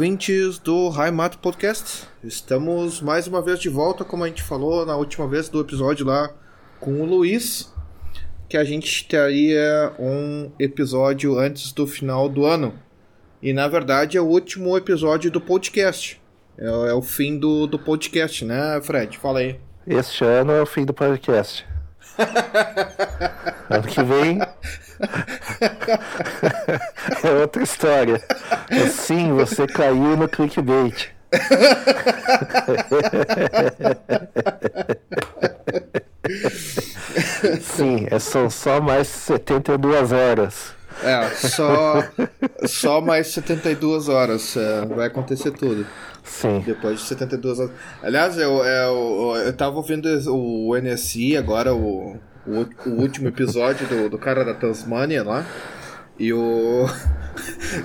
Ouvintes do High Mato Podcast. Estamos mais uma vez de volta, como a gente falou na última vez do episódio lá com o Luiz, que a gente teria um episódio antes do final do ano. E na verdade é o último episódio do podcast. É, é o fim do, do podcast, né, Fred? Fala aí. Este ano é o fim do podcast. ano que vem é outra história. Sim, você caiu no clickbait. Sim, é, são só mais 72 horas. É, só, só mais 72 horas. É, vai acontecer tudo. Sim. Depois de 72 horas. Aliás, eu, eu, eu tava ouvindo o NSI agora, o, o, o último episódio do, do cara da Tasmania lá. E o.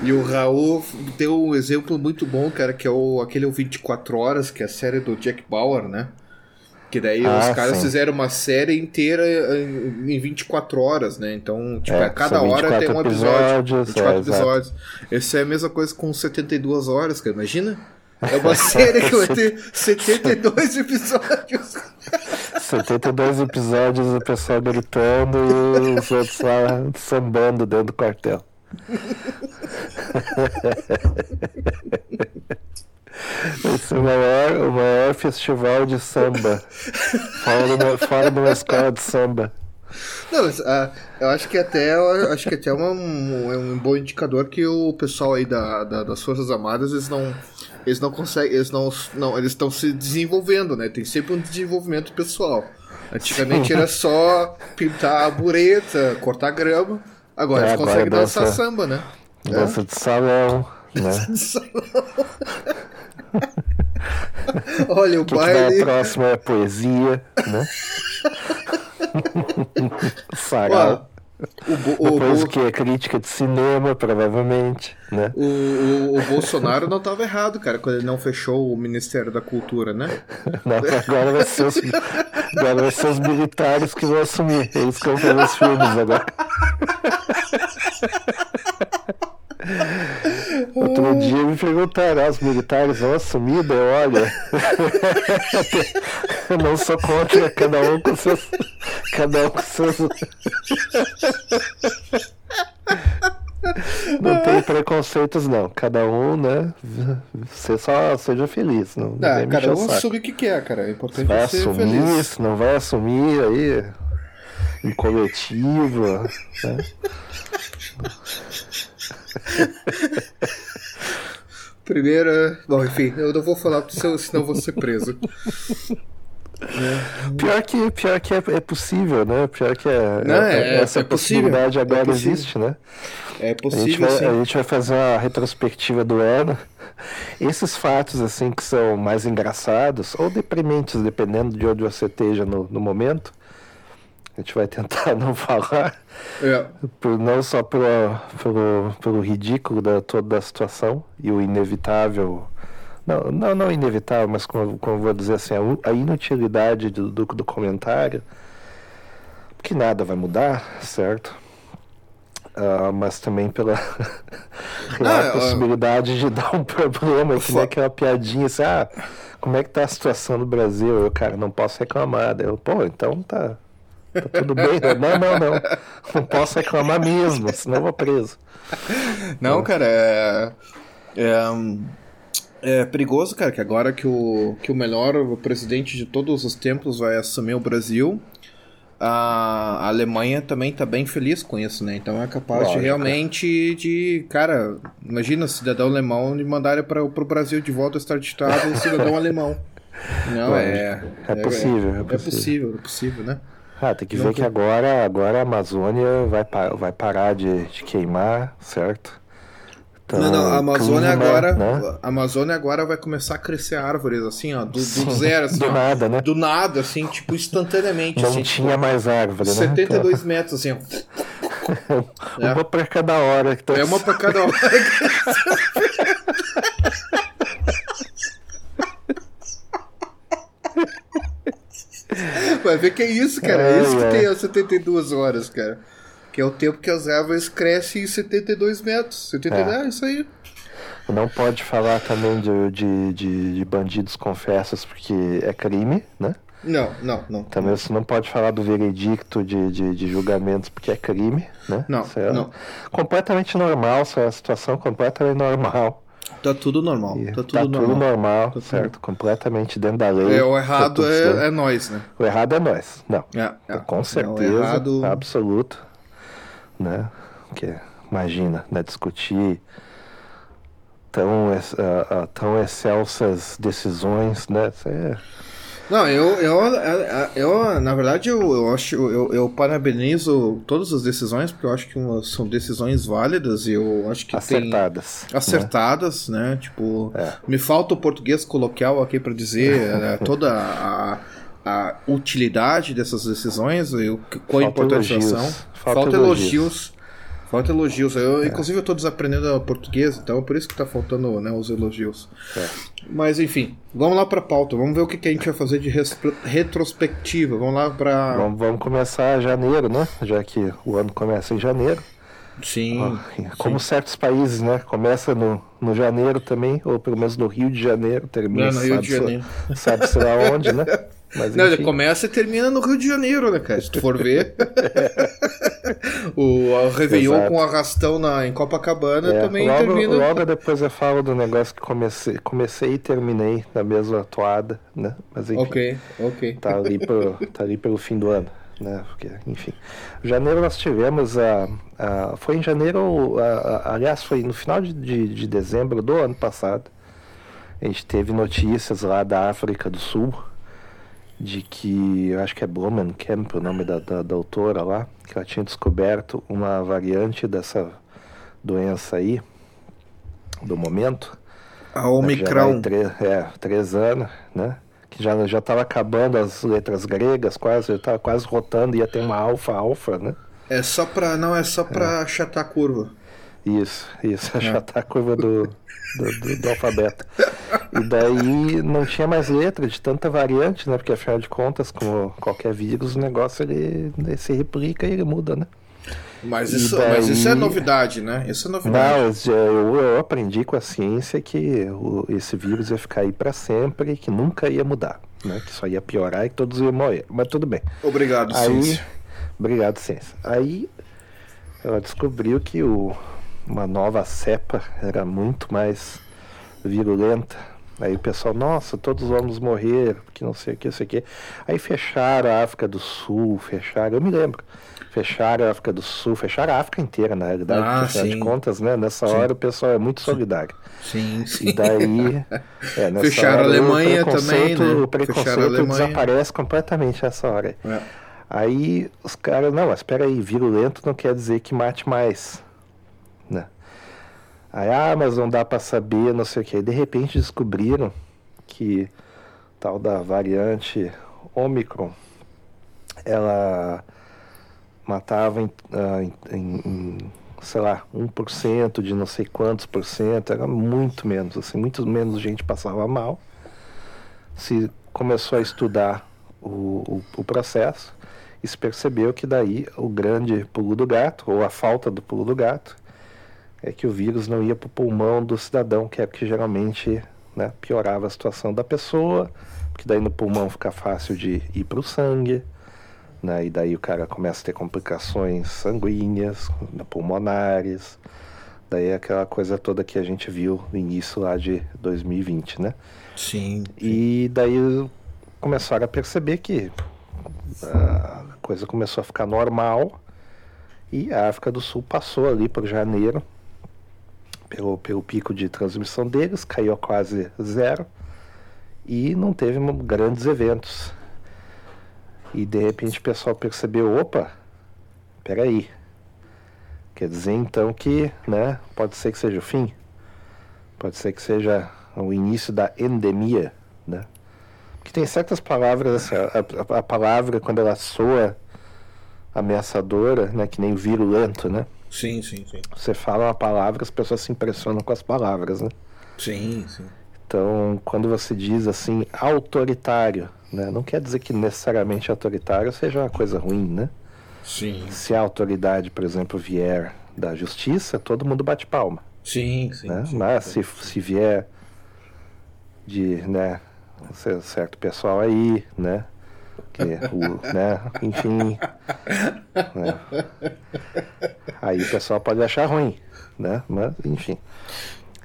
E o Raul deu um exemplo muito bom, cara, que é o, aquele 24 Horas, que é a série do Jack Bauer, né? Que daí ah, os caras sim. fizeram uma série inteira em 24 horas, né? Então, tipo, é, a cada hora tem um episódio. 24 é, episódios. Essa é a mesma coisa com 72 horas, cara. Imagina? É uma série que vai ter 72 episódios. 72 episódios o pessoal gritando e os outros lá sambando dentro do quartel. Esse é o maior, o maior festival de samba. Fora de uma, fora de uma escola de samba. Não, mas, uh, eu acho que até acho que até é um, é um bom indicador que o pessoal aí da, da, das Forças Armadas eles não eles não conseguem, eles não, não eles estão se desenvolvendo, né? Tem sempre um desenvolvimento pessoal. Antigamente era só pintar a bureta, cortar grama. Agora é, eles conseguem dança, dançar samba, né? Dança é? de salão, né? de salão. Olha, o, que baile. Que a próxima é poesia, né? Sarau. O, o, Depois o, que é crítica de cinema, provavelmente, né? O, o, o Bolsonaro não estava errado, cara, quando ele não fechou o Ministério da Cultura, né? Não, agora vai ser os, agora vai ser os militares que vão assumir. Eles que vão fazer os filmes agora. Outro dia me perguntaram, ah, os militares vão assumir? Eu, olha, eu não sou contra cada um com seus. Cada um com seus. Não tem preconceitos, não. Cada um, né? Você só seja feliz. Não, não ah, cada um assume o que quer, cara. É importante vai ser assumir, feliz. não vai assumir aí em coletivo. Né? Primeira. Bom, enfim, eu não vou falar senão vou ser preso. É. Pior que, pior que é, é, possível, né? Pior que é, Não, é, é essa possibilidade agora existe, né? É possível. A gente, vai, a gente vai fazer uma retrospectiva do ano. Esses fatos, assim, que são mais engraçados ou deprimentes, dependendo de onde você esteja no, no momento, a gente vai tentar não falar, é. por, não só pelo, pelo, pelo ridículo da toda a situação e o inevitável. Não, não, não inevitável, mas como, como vou dizer assim, a, inutilidade do, do, do comentário, que nada vai mudar, certo? Uh, mas também pela ah, possibilidade de dar um problema, que nem aquela piadinha assim, ah, como é que tá a situação no Brasil? Eu, cara, não posso reclamar. Eu, pô, então tá, Tá tudo bem? Não, não, não. Não posso reclamar mesmo, senão eu vou preso. Não, cara, é, é, é, perigoso, cara, que agora que o, que o melhor o presidente de todos os tempos vai assumir o Brasil, a Alemanha também tá bem feliz com isso, né? Então é capaz Lógico. de realmente de, cara, imagina cidadão alemão de mandarem para o Brasil de volta estar ditado um cidadão alemão. Não, é, é, é, possível, é, é possível, é possível, é possível, né? Ah, tem que ver que agora, agora a Amazônia vai, vai parar de, de queimar, certo? Então, não, não, a Amazônia clima, agora. Né? Amazônia agora vai começar a crescer árvores, assim, ó, do, do Sim, zero, assim. Do ó, nada, né? Do nada, assim, tipo, instantaneamente. Não assim, tinha tipo, mais árvore, 72 né? metros, assim, ó. uma é. pra cada hora. Então... É uma pra cada hora. Vai ver que é isso, cara. É, é isso que é. tem as 72 horas, cara. Que é o tempo que as árvores crescem em 72 metros. 72, é, é isso aí. Não pode falar também de, de, de, de bandidos confessos porque é crime, né? Não, não, não. Também você não pode falar do veredicto de, de, de julgamentos porque é crime, né? Não, é não. Completamente normal, é uma situação completamente normal. Tá tudo normal. E Tá tudo tá normal. tudo normal, tudo- certo? Completamente dentro da lei. É, o tá errado tudo certo. é, é nós, né? O errado é nós. Não. É, é. Com É, certeza, o errado... absoluto, né? Que imagina, né, discutir tão, ah, ah, tão excelsas decisões, né? Isso é- Não, eu, eu, eu, na verdade, eu, eu acho, eu, eu parabenizo todas as decisões, porque eu acho que umas são decisões válidas e eu acho que tem acertadas. né? acertadas, né? Tipo, É. me falta o português coloquial aqui para dizer né, toda a, a utilidade dessas decisões e o Falta importância elogios. são. Falta, elogios. Falta elogios. Eu, Inclusive, eu tô desaprendendo português, então é por isso que tá faltando né, os elogios. É. Mas enfim, vamos lá pra pauta. Vamos ver o que, que a gente vai fazer de retrospectiva. Vamos lá pra. Vamos, vamos começar janeiro, né? Já que o ano começa em janeiro. Sim. Ó, Como certos países, né? Começa no, no janeiro também, ou pelo menos no Rio de Janeiro, termina Não, no Rio de Janeiro. se- Sabe-se lá onde, né? Mas, Não, ele começa e termina no Rio de Janeiro, né, cara? Se tu for ver. o, o Réveillon Exato. com arrastão na, em Copacabana É, também logo, termina. logo depois eu falo do negócio que comecei, comecei e terminei na mesma toada, né? Mas enfim, Ok, ok. tá, ali pro, tá ali pelo fim do ano, né? Porque, enfim. Janeiro nós tivemos a. a foi em janeiro, a- a- aliás, foi no final de, de, de dezembro do ano passado. A gente teve notícias lá da África do Sul de que, eu acho que é Blumenkamp o nome da, da, da autora lá, que ela tinha descoberto uma variante dessa doença aí, do momento. A Omicron. é, três anos, né? Que já já estava acabando as letras gregas, quase, já estava quase rotando, ia ter uma alfa alfa, né? É só pra. Não, é só pra achatar a curva. Isso, isso, já tá a curva do, do, do- do alfabeto. E daí não tinha mais letra de tanta variante, né? Porque afinal de contas, como qualquer vírus, o negócio ele, ele se replica e ele muda, né? Mas isso, daí- mas isso é novidade, né? Isso é novidade. Não, eu, eu aprendi com a ciência que o- esse vírus ia ficar aí para sempre e que nunca ia mudar, né? Que só ia piorar e que todos iam morrer. Mas tudo bem. Obrigado, Aí, ciência. obrigado, ciência. Aí ela descobriu que o, uma nova cepa era muito mais virulenta. Aí o pessoal, nossa, todos vamos morrer, porque não sei o que, não sei o que. Aí fecharam a África do Sul, fecharam, eu me lembro. Fecharam a África do Sul, fecharam a África inteira, na realidade, Ah, afinal de sim. contas, né? Nessa hora o pessoal é muito solidário. Sim, E sim. daí. É, nessa Fecharam a hora, Alemanha o preconceito- também, né? O a preconceito Alemanha. desaparece completamente nessa hora. É. Aí os caras, não, mas espera aí, virulento não quer dizer que mate mais? Aí, ah, mas não dá pra saber, não sei o que. De repente descobriram que tal da variante Omicron, ela matava em, ah, em- em, sei lá, 1% de não sei quantos por cento, era muito menos, assim, muito menos gente passava mal. Se começou a estudar o, o, o processo e se percebeu que daí o grande pulo do gato, ou a falta do pulo do gato, é que o vírus não ia para o pulmão do cidadão, que é que geralmente né, piorava a situação da pessoa, porque daí no pulmão fica fácil de ir para o sangue, né, e daí o cara começa a ter complicações sanguíneas, pulmonares, daí é aquela coisa toda que a gente viu no início lá de 2020, né? Sim. E daí começaram a perceber que a coisa começou a ficar normal e a África do Sul passou ali por janeiro pelo, pelo pico de transmissão deles, caiu a quase zero e não teve grandes eventos. E de repente o pessoal percebeu, opa, peraí. Quer dizer então que, né, pode ser que seja o fim? Pode ser que seja o início da endemia, né? Porque tem certas palavras, assim, a, a- a palavra quando ela soa ameaçadora, né, que nem virulento, né? Sim, sim, sim. Você fala uma palavra, as pessoas se impressionam com as palavras, né? Sim, sim. Então, quando você diz assim autoritário, né, não quer dizer que necessariamente autoritário seja uma coisa ruim, né? Sim. Se a autoridade, por exemplo, vier da justiça, todo mundo bate palma, Sim, sim. Né? sim, Mas sim. se, se vier de, né, cer- certo pessoal aí, né? Que, o, né? Enfim. né? Aí o pessoal pode achar ruim, né? Mas, enfim.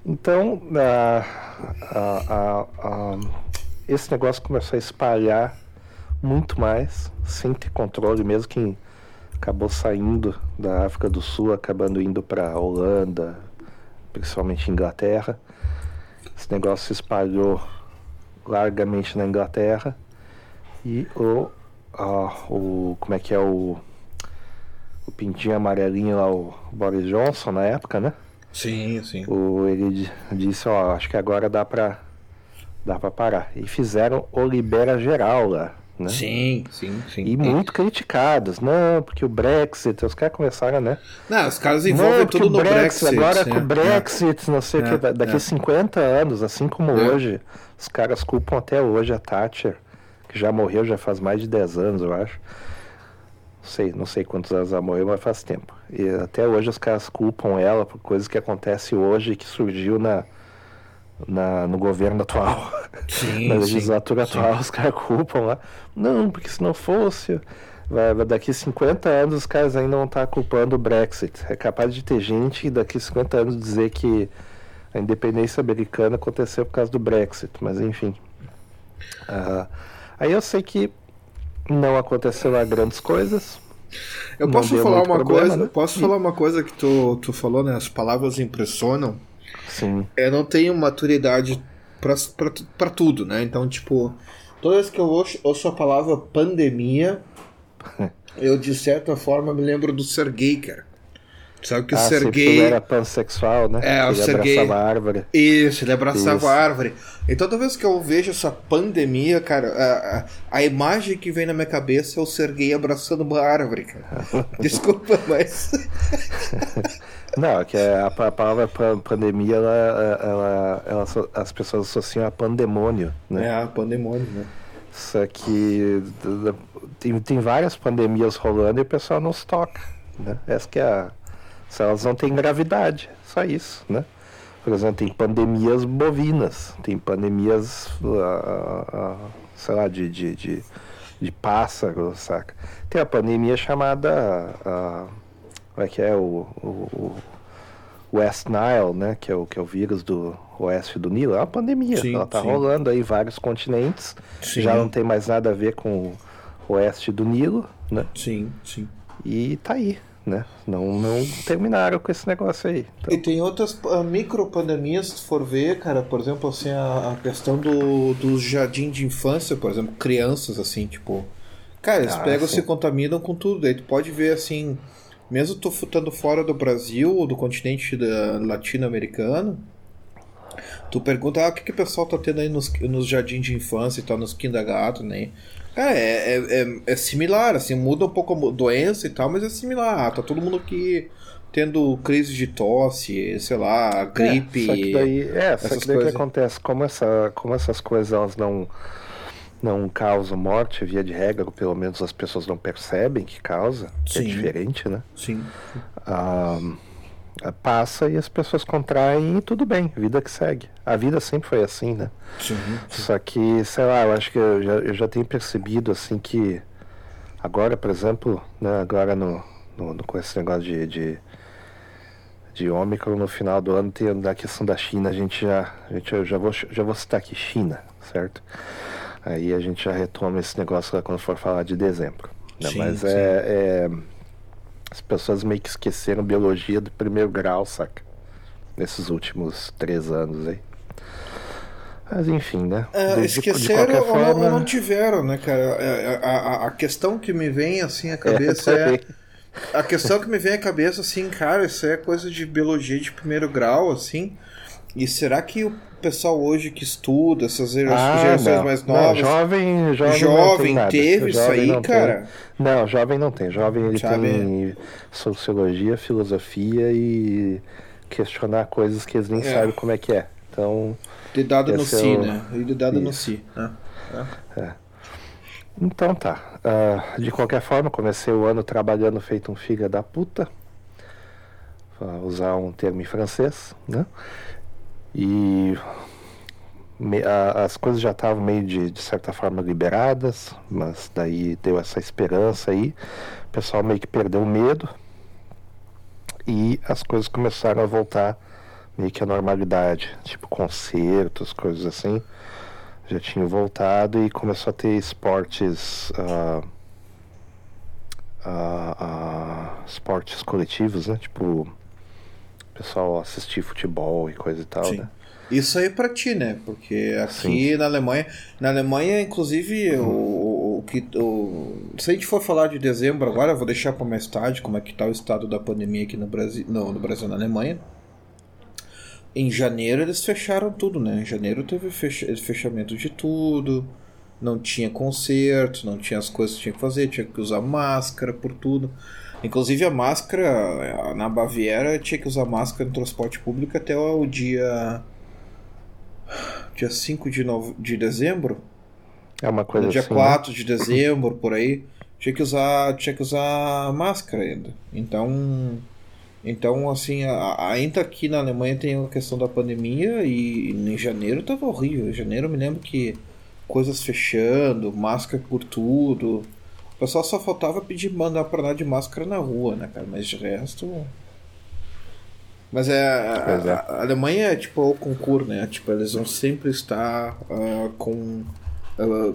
Então, esse negócio começou a espalhar muito mais, sem ter controle, mesmo quem acabou saindo da África do Sul, acabando indo para Holanda, principalmente Inglaterra. Esse negócio se espalhou largamente na Inglaterra e o, ah, o como é que é o o pintinho amarelinho lá, o Boris Johnson na época, né? Sim, sim. O, ele di- disse, ó, acho que agora dá pra dá para parar. E fizeram o libera geral lá, né? Sim, sim, sim. E muito criticados, não, porque o Brexit, os caras começaram, né? Não, os caras envolvem Não, tudo o no Brexit. Agora né? com o Brexit, não sei o É, que, daqui é. a 50 anos, assim como É. hoje, os caras culpam até hoje a Thatcher, que já morreu já faz mais de 10 anos, eu acho. Não sei, não sei quantos anos ela morreu, mas faz tempo. E até hoje os caras culpam ela por coisas que acontecem hoje que surgiu na, na, no governo atual. Sim, na sim, legislatura sim. atual, os caras culpam lá. Não, porque se não fosse. Vai, daqui 50 anos os caras ainda vão estar culpando o Brexit. É capaz de ter gente que daqui 50 anos dizer que a independência americana aconteceu por causa do Brexit, mas enfim. Ah, aí eu sei que não aconteceu lá grandes coisas. Eu posso falar uma problema, coisa? né? Posso falar uma coisa que tu, tu falou, né? As palavras impressionam. Sim. Eu não tenho maturidade pra tudo, né? Então, tipo, toda vez que eu ouço, ouço a palavra pandemia, eu de certa forma me lembro do Sergei, cara. Sabe que o ah, sempre Sergei. era pansexual, né? É, o ele Sergei- abraçava a árvore. Isso, ele abraçava Isso. a árvore. E toda vez que eu vejo essa pandemia, cara, a, a, imagem que vem na minha cabeça é o Sergei abraçando uma árvore, cara. Desculpa, mas. Não, é que a, a palavra pa- pandemia, ela, ela, ela as pessoas associam a pandemônio, né? É, a pandemônio, né? Só que tem, tem várias pandemias rolando e o pessoal não se toca, né? Essa que é a... Se elas não têm gravidade, só isso, né? Por exemplo, tem pandemias bovinas, tem pandemias, ah, ah, sei lá, de, de, de, de pássaro, saca? Tem a pandemia chamada, ah, como é que é, o, o, o West Nile, né? Que é o, que é o vírus do oeste do Nilo, é uma pandemia, Sim, ela tá sim. rolando aí em vários continentes, Sim. já não tem mais nada a ver com o oeste do Nilo, né? Sim, sim. E tá aí, né? Não, não terminaram com esse negócio aí. Então, E tem outras uh, micropandemias, se tu for ver, cara, por exemplo, assim, a, a questão do, do jardim de infância, por exemplo, crianças, assim, tipo. Cara, eles Ah, pegam e sim. se contaminam com tudo. Daí tu pode ver, assim, mesmo tu estando fora do Brasil ou do continente latino-americano, tu pergunta, ah, o que, que o pessoal tá tendo aí nos, nos jardins de infância e tal, nos kindergarten, né? Cara, é, é, é, é similar, assim, muda um pouco a doença e tal, mas é similar. Ah, Tá todo mundo aqui tendo crise de tosse, sei lá, gripe. É, só que daí, é, só que daí o que coisas. acontece, como, essa, como essas coisas elas não, não causam morte, via de regra, pelo menos as pessoas não percebem que causa, que é Sim. diferente, né? Sim. Ah, passa e as pessoas contraem e tudo bem, vida que segue. A vida sempre foi assim, né? Sim. Só que, sei lá, eu acho que eu já, eu já tenho percebido assim que agora, por exemplo, né, agora no, no, no- com esse negócio de, de, de Ômicron no final do ano, tem da questão da China, a gente já. A gente, eu já vou, já vou citar aqui China, certo? Aí a gente já retoma esse negócio quando for falar de dezembro. né? Sim, Mas sim. é, é- As pessoas meio que esqueceram biologia do primeiro grau, saca? Nesses últimos três anos aí. Mas enfim, né? É, esqueceram ou, não, forma- não tiveram, né, cara? É, A, a, a questão que me vem assim à cabeça é, também. A questão que me vem à cabeça, assim, cara, isso é coisa de biologia de primeiro grau, assim. E será que o pessoal hoje que estuda, essas Ah, gerações não. mais Não, novas. jovem, jovem, não Jovem tem teve isso Jovem aí, não tem. cara? Não, jovem não tem. Jovem ele Sabe? tem sociologia, filosofia e questionar coisas que eles nem É. sabem como é que é. Então, Dedada no é si, o- né? E dedada no Isso. si. né? então tá. Ah, de qualquer forma, comecei o ano trabalhando feito um filho da puta. usar um termo em francês, né? E me, a, as coisas já estavam meio de, de certa forma liberadas, mas daí deu essa esperança aí, o pessoal meio que perdeu o medo e as coisas começaram a voltar meio que à normalidade, tipo concertos, coisas assim, já tinham voltado e começou a ter esportes. Uh, uh, uh, esportes coletivos, né? Tipo, pessoal assistir futebol e coisa e tal, Sim. né? Isso aí para ti, né? Porque aqui Sim. na Alemanha, na Alemanha, inclusive, hum. o, o que o, se a gente for falar de dezembro agora, eu vou deixar para mais tarde como é que tá o estado da pandemia aqui no Brasil, no, no Brasil, na Alemanha. Em janeiro eles fecharam tudo, né? Em janeiro teve fecha, fechamento de tudo, não tinha concerto, não tinha as coisas que tinha que fazer, tinha que usar máscara por tudo. Inclusive a máscara na Baviera tinha que usar máscara no transporte público até o dia dia 5 de, nove... de dezembro. É uma coisa no dia assim. Dia 4 né? de dezembro, por aí. Tinha que usar, tinha que usar máscara ainda. Então, então assim, ainda aqui na Alemanha tem a questão da pandemia e em janeiro tava horrível. Em janeiro eu me lembro que coisas fechando, máscara por tudo. Pessoal só faltava pedir mandar para lá de máscara na rua, né, cara? Mas de resto. Mas é a, é. a, Alemanha é tipo o concurso, né? Tipo, eles vão sempre estar uh, com uh,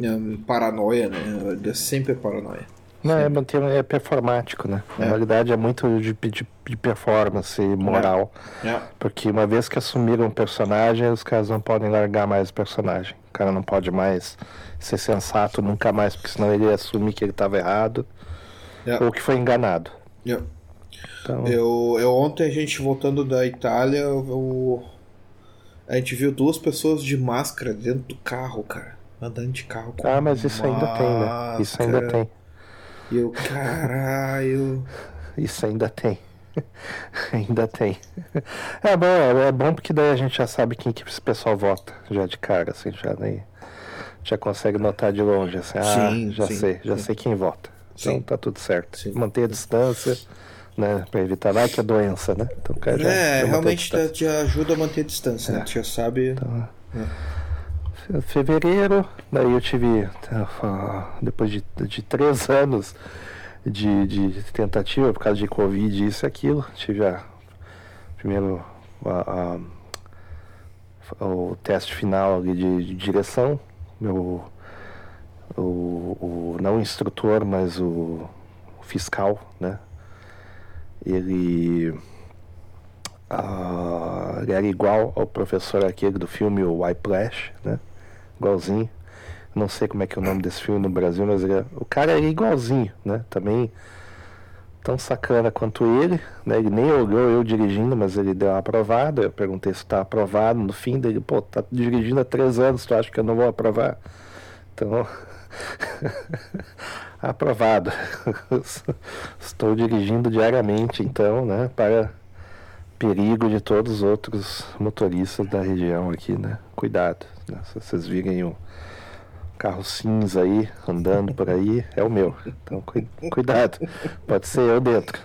um, paranoia, né? É sempre paranoia. Não, é, manter, é performático, né? Na é. realidade é muito de, de, de performance moral. É. é. Porque uma vez que assumiram um personagem, os caras não podem largar mais o personagem. O cara não pode mais ser sensato nunca mais, porque senão ele assume que ele estava errado é. ou que foi enganado. Yeah. Então... Eu, eu ontem a gente voltando da Itália, eu, a gente viu duas pessoas de máscara dentro do carro, cara. Andando de carro com Ah, mas isso ainda tem, né? Isso ainda tem. E eu, caralho. Isso ainda tem. ainda tem. É bom, é, é, bom porque daí a gente já sabe quem que esse pessoal vota, já de cara, assim, já nem. Já consegue notar de longe, assim, ah, sim, já sim, sei, já sim. sei quem vota. Então tá tudo certo. Manter a distância né? Para evitar lá que é doença, né? Então, cara, já, é, realmente te, ajuda a manter a distância, né? é. né? já sabe. Então, é. Fevereiro, daí eu tive, tá, depois de, de três anos de, de tentativa por causa de Covid, isso e aquilo, tive a, primeiro a, a, o teste final de, de direção, meu, o, o, não o instrutor, mas o fiscal, né? ele, uh, ele era igual ao professor aquele do filme o Whiplash, né? Igualzinho. Não sei como é que é o nome desse filme no Brasil, mas ele, o cara era igualzinho, né? Também tão sacana quanto ele, né? Ele nem olhou eu dirigindo, mas ele deu uma aprovada. Eu perguntei se está aprovado. No fim dele, pô, tá dirigindo há três anos, tu acha que eu não vou aprovar? Então, aprovado. Estou dirigindo diariamente, então, né, para perigo de todos os outros motoristas da região aqui, né? Cuidado, né? se vocês virem um carro cinza aí andando por aí, é o meu. Então, cu cuidado, pode ser eu dentro.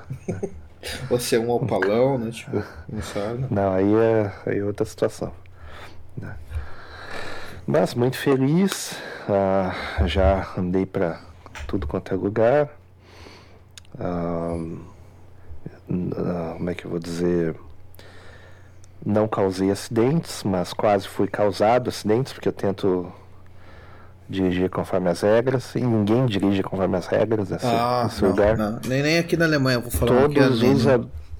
Você é um opalão, né? Tipo, não sabe. Não, aí é, aí é outra situação. Né? Mas muito feliz, ah, já andei para tudo quanto é lugar. Ah, ah, como é que eu vou dizer? Não causei acidentes, mas quase fui causado acidentes, porque eu tento dirigir conforme as regras, e ninguém dirige conforme as regras nesse, ah, nesse não, lugar. Não. Nem, nem aqui na Alemanha, vou falar Todos os,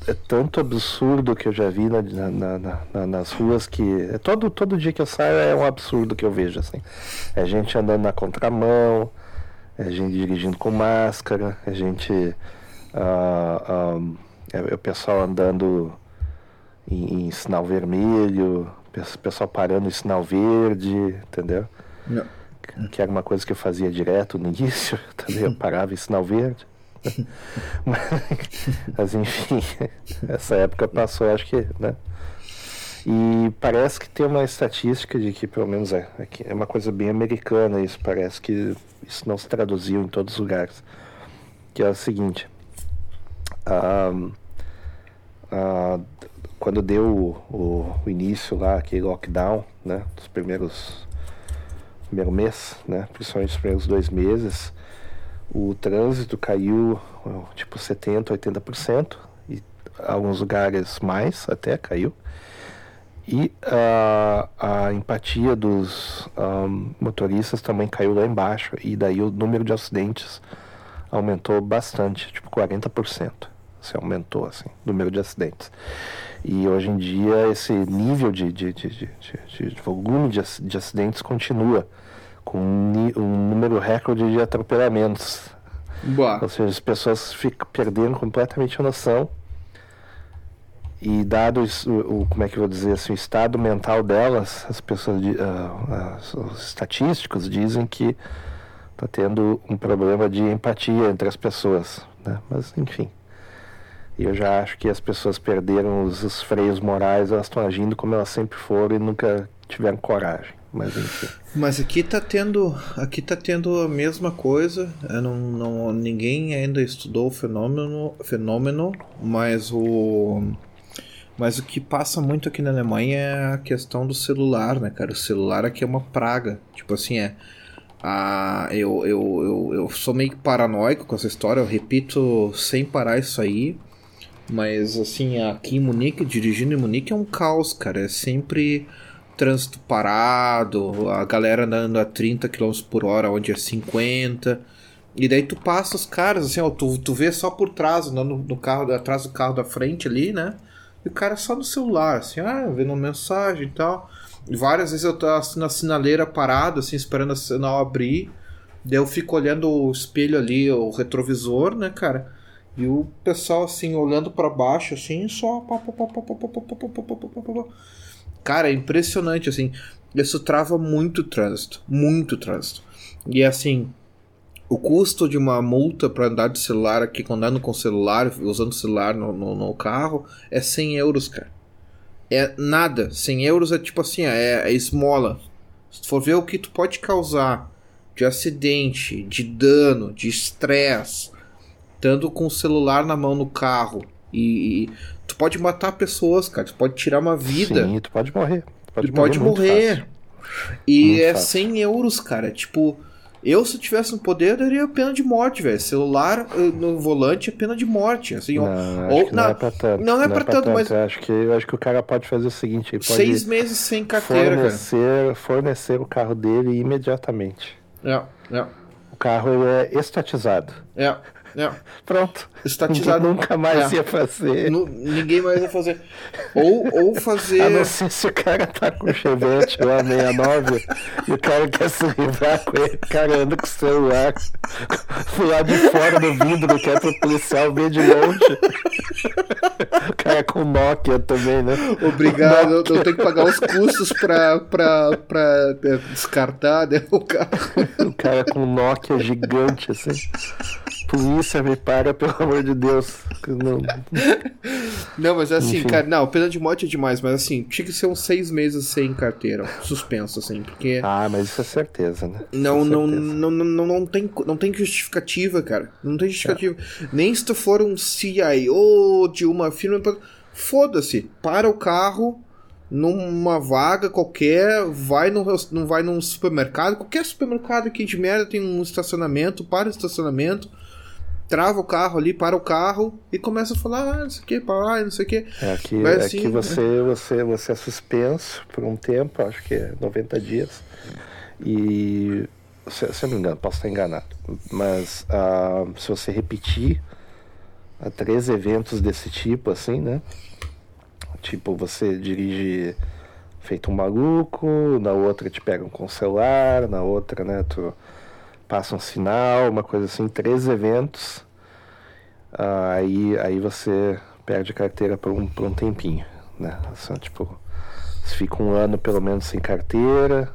é tanto absurdo que eu já vi na, na, na, nas ruas que. É todo, todo dia que eu saio é um absurdo que eu vejo, assim. É gente andando na contramão, é gente dirigindo com máscara, é gente. Uh, um, é, o pessoal andando em, em, sinal vermelho, pessoal parando em sinal verde, entendeu? Não. Que era uma coisa que eu fazia direto no início, também eu parava em sinal verde. Mas enfim, essa época passou, acho que, né? E parece que tem uma estatística de que, pelo menos é, é uma coisa bem americana isso, parece que isso não se traduziu em todos os lugares. Que é o seguinte, um, quando deu o, o, início lá, aquele lockdown, né, dos primeiros primeiro mês, né, principalmente os primeiros dois meses, o trânsito caiu tipo 70, 80% e alguns lugares mais até caiu. E uh, a empatia dos um, motoristas também caiu lá embaixo. E daí o número de acidentes aumentou bastante, tipo 40%. Se aumentou assim, o número de acidentes. E hoje em dia esse nível de, de, de, de, de volume de, de acidentes continua com um, um número recorde de atropelamentos. Boa. Ou seja, as pessoas ficam perdendo completamente a noção e dado o, o, como é que eu vou dizer assim, o estado mental delas, as pessoas, uh, os estatísticos dizem que está tendo um problema de empatia entre as pessoas, né? Mas enfim, eu já acho que as pessoas perderam os, os freios morais, elas estão agindo como elas sempre foram e nunca tiveram coragem. Mas enfim. Mas aqui está tendo, aqui tá tendo a mesma coisa. Não, não, ninguém ainda estudou o fenômeno, fenômeno, mas o mas o que passa muito aqui na Alemanha é a questão do celular, né, cara? O celular aqui é uma praga. Tipo assim, é. Ah, eu, eu, eu, eu sou meio paranoico com essa história, eu repito sem parar isso aí. Mas assim, aqui em Munique, dirigindo em Munique é um caos, cara. É sempre trânsito parado, a galera andando a 30 km por hora, onde é 50. E daí tu passa os caras, assim, ó, tu, tu vê só por trás, andando no carro, atrás do carro da frente ali, né? E o cara só no celular, assim, ah, vendo mensagem e tal. E várias vezes eu tô assim, na sinaleira parado, assim, esperando a sinal abrir. Daí eu fico olhando o espelho ali, o retrovisor, né, cara? E o pessoal, assim, olhando para baixo, assim, só. Cara, é impressionante, assim. Isso trava muito trânsito. Muito trânsito. E assim, o custo de uma multa para andar de celular aqui, andando com celular, usando celular no, no, no, carro, é 100 euros, cara. É nada. 100 euros é tipo assim, é, é esmola. Se tu for ver o que tu pode causar de acidente, de dano, de estresse, estando com o celular na mão no carro e, e, tu pode matar pessoas, cara. Tu pode tirar uma vida. Sim, tu pode morrer. Tu pode, tu morrer, pode morrer. E muito é fácil. 100 euros, cara. Tipo, eu, se tivesse um poder, eu daria pena de morte, velho. Celular eh, no volante é pena de morte. Assim, não, ou, não, não, é pra tanto. Não é não pra, é pra tanto, tanto, mas. Eu acho, que, eu acho que o cara pode fazer o seguinte: pode seis meses sem carteira, fornecer, cara. Fornecer o carro dele imediatamente. É, é. O carro é estatizado. É. É. Pronto. Estatizado. Nunca mais é. ia fazer. N ninguém mais ia fazer. Ou, ou fazer. A não ser se o cara tá com o Chevette lá 69 e o cara quer se livrar com ele, o cara anda com o celular pro lado de fora do vidro, quer pro policial ver de longe. O cara com Nokia também, né? Obrigado, eu tenho que pagar os custos pra, pra, pra é, descartar né, o carro. O cara com Nokia gigante, assim polícia me para, pelo amor de Deus. Não, não mas assim, Enfim. cara, não, pena de morte é demais, mas assim, tinha que ser uns seis meses sem carteira, suspenso, assim, porque. Ah, mas isso é certeza, né? Não, é não, não, não, não, não, tem, não tem justificativa, cara. Não tem justificativa. É. Nem se tu for um CIO de uma firma. Foda-se, para o carro numa vaga qualquer, vai não vai num supermercado, qualquer supermercado aqui de merda tem um estacionamento, para o estacionamento, trava o carro ali, para o carro e começa a falar, ah, não sei o que, para não sei o que. É aqui, Mas, é assim, que você, é... você, você é suspenso por um tempo, acho que é 90 dias. E se, se eu não me engano, posso estar enganado. Mas uh, se você repetir uh, três eventos desse tipo, assim, né? Tipo, você dirige feito um maluco, na outra te pegam com o celular, na outra, né, tu passa um sinal, uma coisa assim, três eventos, uh, aí, aí você perde a carteira por um, por um tempinho, né? Assim, tipo, você fica um ano pelo menos sem carteira,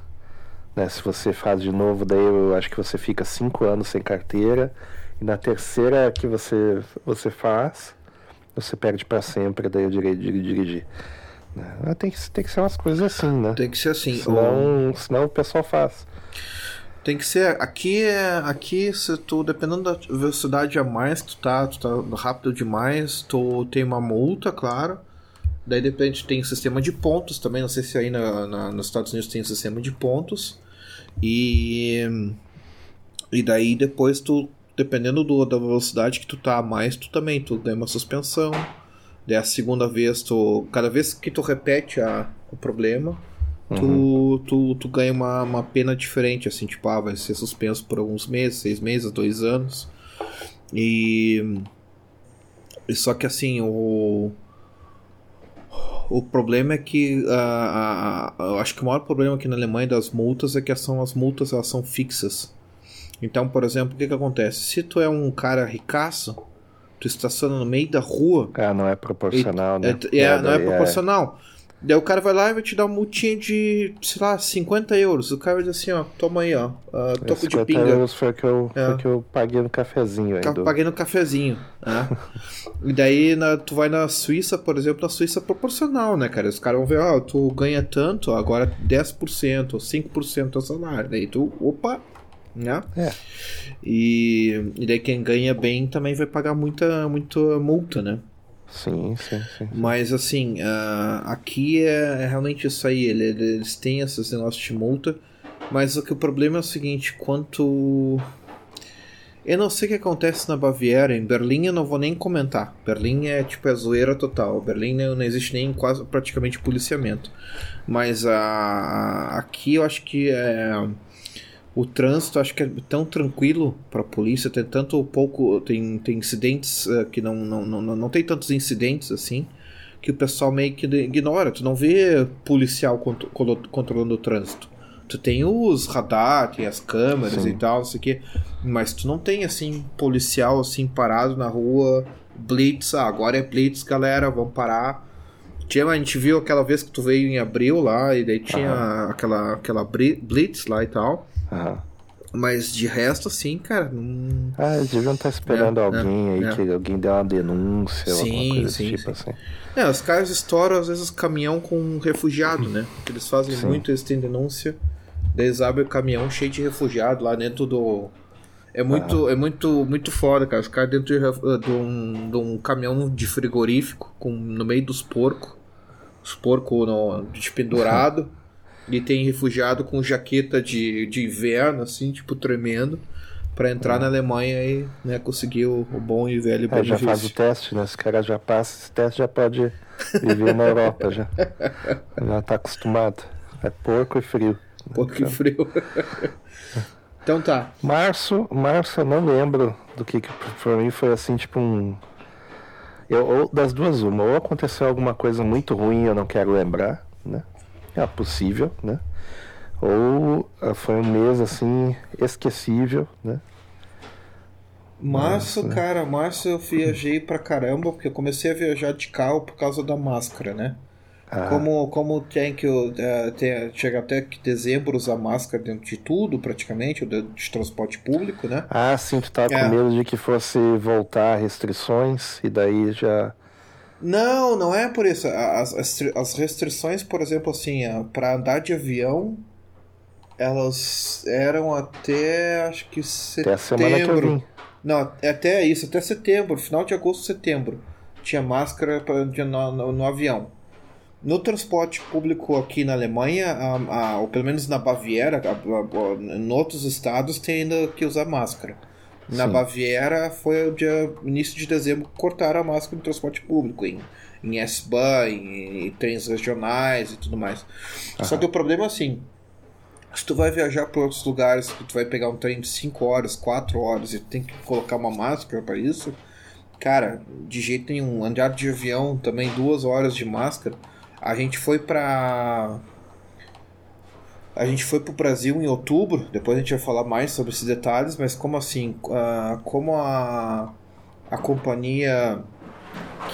né? Se você faz de novo, daí eu acho que você fica cinco anos sem carteira, e na terceira que você, você faz, você perde para sempre daí o direito de dirigir. Né? Tem que, tem que ser umas coisas assim, né? Tem que ser assim. Senão, senão o pessoal faz. Tem que ser. Aqui é. Aqui, se tu, dependendo da velocidade a mais que tu tá, tu tá rápido demais, tu tem uma multa, claro. Daí depende, tem sistema de pontos também. Não sei se aí na, na, nos Estados Unidos tem sistema de pontos. E. E daí depois tu, dependendo do, da velocidade que tu tá a mais, tu também tu ganha uma suspensão. Daí a segunda vez, tu. Cada vez que tu repete a, o problema, Uhum. tu, tu ganha uma, uma pena diferente, assim, tipo, ah, vai ser suspenso por alguns meses, seis meses, dois anos. E. e só que assim, o. O problema é que ah, ah, eu acho que o maior problema aqui na Alemanha das multas é que são as multas elas são fixas. Então, por exemplo, o que, que acontece? Se tu é um cara ricaço, tu estaciona no meio da rua, Ah, não é proporcional, né? é, é, não é daí proporcional. Daí o cara vai lá e vai te dar uma multinha de, sei lá, 50 euros. O cara vai dizer assim, ó, toma aí, ó, É, toco de 50 pinga. euros foi o que eu, É. foi que eu paguei no cafezinho Ca- ainda. Paguei no cafezinho, né? e daí na- tu vai na Suíça, por exemplo, na Suíça é proporcional, né, cara? Os caras vão ver, ó, tu ganha tanto, agora 10% ou 5% do salário. Daí tu, opa, né? É. E, e daí quem ganha bem também vai pagar muita, muita multa, né? Sim, sim, sim. Mas assim, ah, aqui é, é realmente isso aí. ele- Eles têm esses negócios de multa. Mas o que o problema é o seguinte, quanto. Eu não sei o que acontece na Baviera. Em Berlim eu não vou nem comentar. Berlim é tipo é zoeira total. Berlim não, existe nem quase praticamente policiamento. Mas a, aqui eu acho que é. O trânsito acho que é tão tranquilo para a polícia, tem tanto pouco, tem, tem incidentes eh, que não, não, não, não tem tantos incidentes assim, que o pessoal meio que ignora. Tu não vê policial controlando o trânsito. Tu tem os radar, tem as câmeras Sim. e tal, não sei o quê, mas tu não tem assim policial assim parado na rua, blitz, ah, agora é blitz, galera, vamos parar. Tinha, a gente viu aquela vez que tu veio em abril lá, e daí tinha aquela, aquela blitz lá e tal. Aham. Mas de resto, assim, cara, não. Ah, eles deviam estar esperando É, alguém é, aí, é. que alguém dê uma denúncia ou Sim, alguma coisa sim, tipo sim. assim. É, os caras estouram às vezes caminhão com um refugiado, né? Porque eles fazem Sim. muito, eles têm denúncia. Daí eles abrem o caminhão cheio de refugiado lá dentro do. É muito, é muito, muito foda, cara. Os caras dentro de, eh, de, um, de um caminhão de frigorífico com, no meio dos porcos. Os porcos de pendurado. E tem refugiado com jaqueta de, de inverno, assim, tipo, tremendo. Pra entrar na Alemanha e né, conseguir o, o bom e velho É, já faz o teste, né? Esse cara já passa, esse teste já pode viver na Europa já. Já tá acostumado. É porco e frio. Porco e frio. então tá. Março, março eu não lembro do que, que pra mim foi assim, tipo um. Eu, ou das duas, uma, ou aconteceu alguma coisa muito ruim eu não quero lembrar? É possível, né? Ou ah, foi um mês assim, esquecível, né? Março, Nossa. cara, março eu viajei pra caramba, porque eu comecei a viajar de carro por causa da máscara, né? Ah, Como, como tem que eu, eh, ter- chega até que dezembro usar máscara dentro de tudo, praticamente, de, de transporte público, né? ah, sim, tu tava É. com medo de que fosse voltar restrições e daí já. Não, não é por isso. As, as, as restrições, por exemplo, assim, para andar de avião, elas eram até acho que Até setembro. vim. Não, até isso, até setembro, final de agosto, setembro. Tinha máscara pra, no, no- no avião. No transporte público aqui na Alemanha, a- a- ou pelo menos na Baviera, a- a- em outros estados tem ainda que usar máscara. Na Sim. Baviera foi o dia início de dezembro que cortaram a máscara no transporte público, em, em S-Bahn, em, em trens regionais e tudo mais. Só que o problema é assim, se tu vai viajar para outros lugares, que tu vai pegar um trem de 5 horas, 4 horas e tem que colocar uma máscara para isso, cara, de jeito nenhum. Andar de avião também duas horas de máscara. A gente foi pra. A gente foi pro Brasil em outubro, depois a gente vai falar mais sobre esses detalhes, mas como assim, ah, como a, a companhia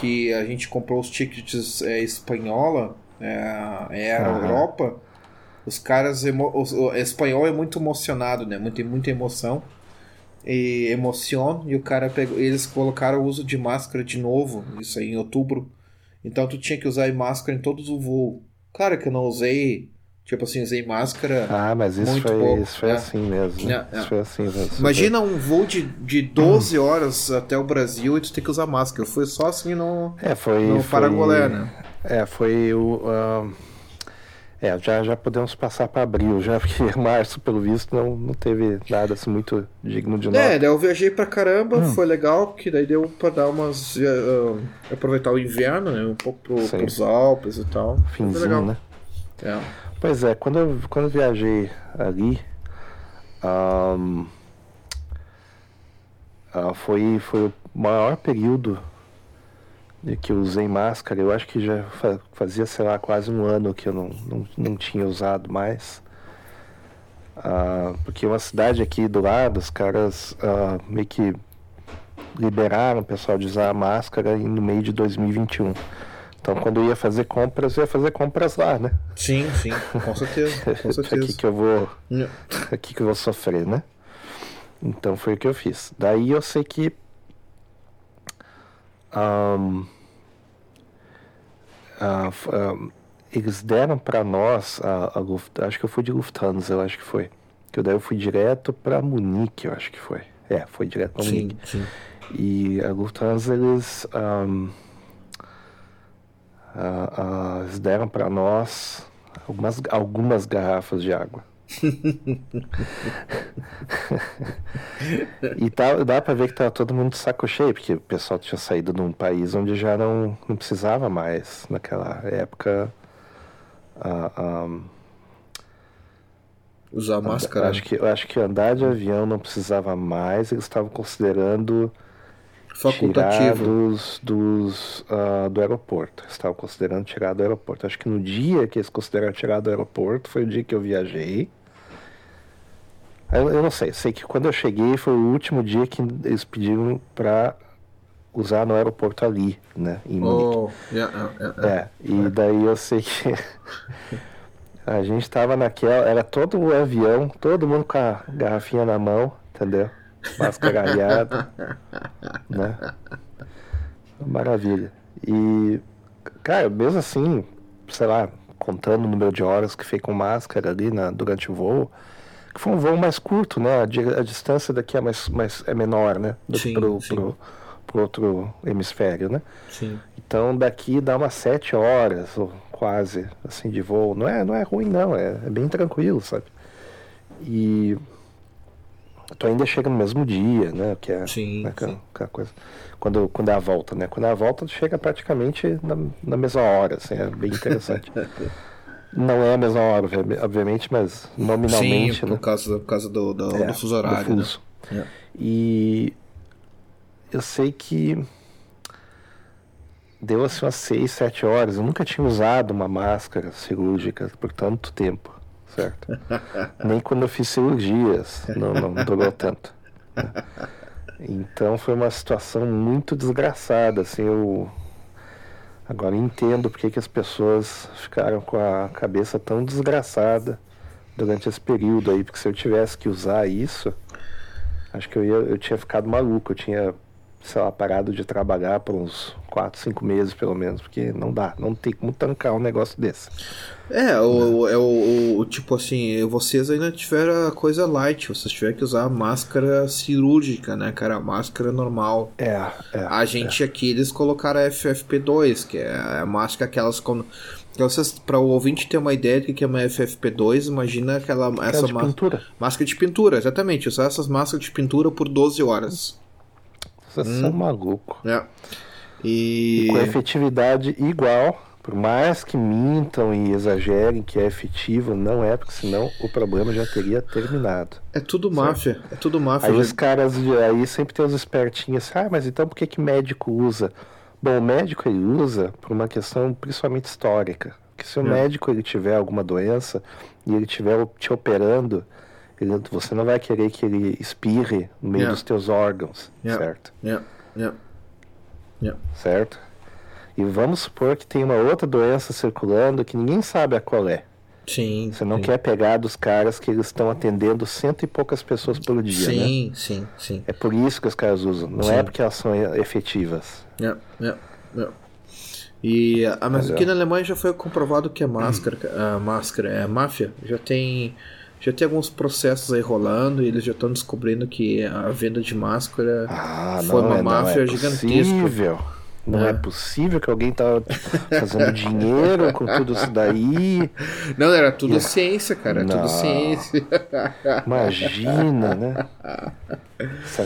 que a gente comprou os tickets é espanhola, é, é a Aham. Europa, os caras, emo, o, o espanhol é muito emocionado, né? Muito, muita emoção e emoção, e o cara pegou, eles colocaram o uso de máscara de novo, isso aí em outubro. Então tu tinha que usar máscara em todos os voos. Claro que eu não usei, tipo assim, usei máscara. Ah, mas isso Muito foi, pouco, isso foi é. assim mesmo. É, é. Isso foi assim mesmo. Imagina um voo de, de 12 horas até o Brasil e tu tem que usar máscara. Foi só assim no, É, foi. no foi... Parangolé, né? É, foi o. Uh, é, já, já podemos passar para abril, já, porque março, pelo visto, não, não teve nada assim muito digno de nota. É, daí eu viajei pra caramba, hum. foi legal, que daí deu pra dar umas. Uh, aproveitar o inverno, né? Um pouco pro, pros Alpes e tal. Finzinho, né? É. Pois é, quando eu, quando eu viajei ali. Um, uh, foi, foi o maior período que eu usei máscara, eu acho que já fazia, sei lá, quase um ano que eu não, não, não tinha usado mais. Uh, porque uma cidade aqui do lado, os caras uh, meio que liberaram o pessoal de usar a máscara no meio de 2021. Então, quando eu ia fazer compras, eu ia fazer compras lá, né? Sim, sim, com certeza. Com certeza. aqui que eu vou, aqui que eu vou sofrer, né? Então foi o que eu fiz. Daí eu sei que um, uh, eles deram para nós a, a acho que eu fui de Lufthansa, eu acho que foi. Que daí eu fui direto para Munique, eu acho que foi. É, foi direto para Munique. Sim. E a Lufthansa eles, um, uh, uh, eles deram para nós algumas, algumas garrafas de água. e tá, dá pra ver que tava todo mundo de saco cheio, porque o pessoal tinha saído de um país onde já não, não precisava mais, naquela época. Uh, um, Usar máscara. Acho que, acho que andar de avião não precisava mais, eles estavam considerando facultativo dos, dos uh, do aeroporto. Eles estavam considerando tirar do aeroporto. Acho que no dia que eles consideraram tirar do aeroporto foi o dia que eu viajei. Eu, eu não sei, sei que quando eu cheguei foi o último dia que eles pediram para usar no aeroporto ali, né, em. Oh, yeah, yeah, yeah. É, e daí eu sei que a gente estava naquela, era todo o avião, todo mundo com a garrafinha na mão, entendeu? Mascaralhado, né? Maravilha. E, cara, mesmo assim, sei lá, contando o número de horas que fiquei com máscara ali na, durante o voo, que foi um voo mais curto, né? A, a distância daqui é, mais, mais, é menor, né? Do, sim, pro, sim. Pro, pro outro hemisfério, né? Sim. Então daqui dá umas sete horas, ou quase, assim, de voo. Não é, não é ruim, não. É, é bem tranquilo, sabe? E tu ainda chega no mesmo dia, né? Que é sim, né, sim. Aquela coisa. Quando, quando é a volta, né? Quando é a volta, tu chega praticamente na, na mesma hora, assim, é bem interessante. Não é a mesma hora, obviamente, mas nominalmente. Sim, por, né? causa, por causa do, do, é, do fuso horário. Do fuso. Né? É. E eu sei que deu assim umas 6, 7 horas. Eu nunca tinha usado uma máscara cirúrgica por tanto tempo, certo? Nem quando eu fiz cirurgias não, não durou tanto. Então foi uma situação muito desgraçada, assim, eu Agora entendo porque que as pessoas ficaram com a cabeça tão desgraçada durante esse período aí, porque se eu tivesse que usar isso, acho que eu, ia, eu tinha ficado maluco, eu tinha, sei lá, parado de trabalhar por uns 4, 5 meses pelo menos, porque não dá, não tem como tancar um negócio desse. É, o, é o, o, tipo assim, vocês ainda tiveram a coisa light, vocês tiveram que usar máscara cirúrgica, né, cara? Máscara normal. É, é A gente é. aqui, eles colocaram a FFP2, que é a máscara aquelas como. Para o ouvinte ter uma ideia do que é uma FFP2, imagina aquela essa de pintura. máscara de pintura, exatamente. Usar essas máscaras de pintura por 12 horas. Vocês hum. são malucos. É. E... e com efetividade igual por mais que mintam e exagerem que é efetivo, não é, porque senão o problema já teria terminado. É tudo máfia, é tudo máfia. Aí os caras, aí sempre tem os espertinhos, ah, mas então por que que médico usa? Bom, o médico ele usa por uma questão principalmente histórica. Que se o é. médico ele tiver alguma doença e ele estiver te operando, ele, você não vai querer que ele espirre no meio yeah. dos teus órgãos, yeah. certo? Yeah. Yeah. Yeah. Certo? E vamos supor que tem uma outra doença circulando que ninguém sabe a qual é. Sim. Você não sim. quer pegar dos caras que eles estão atendendo cento e poucas pessoas por dia, sim, né? Sim, sim, É por isso que os caras usam. Não sim. é porque elas são efetivas. É, é, é. E, ah, mas aqui na Alemanha já foi comprovado que a máscara, a máscara é a máfia, já tem já tem alguns processos aí rolando e eles já estão descobrindo que a venda de máscara ah, foi não, uma é, máfia é gigantesca. Possível. Não é, É. possível que alguém tá fazendo dinheiro com tudo isso daí. Não, era tudo ciência, cara. Era tudo Não. ciência. Imagina, né?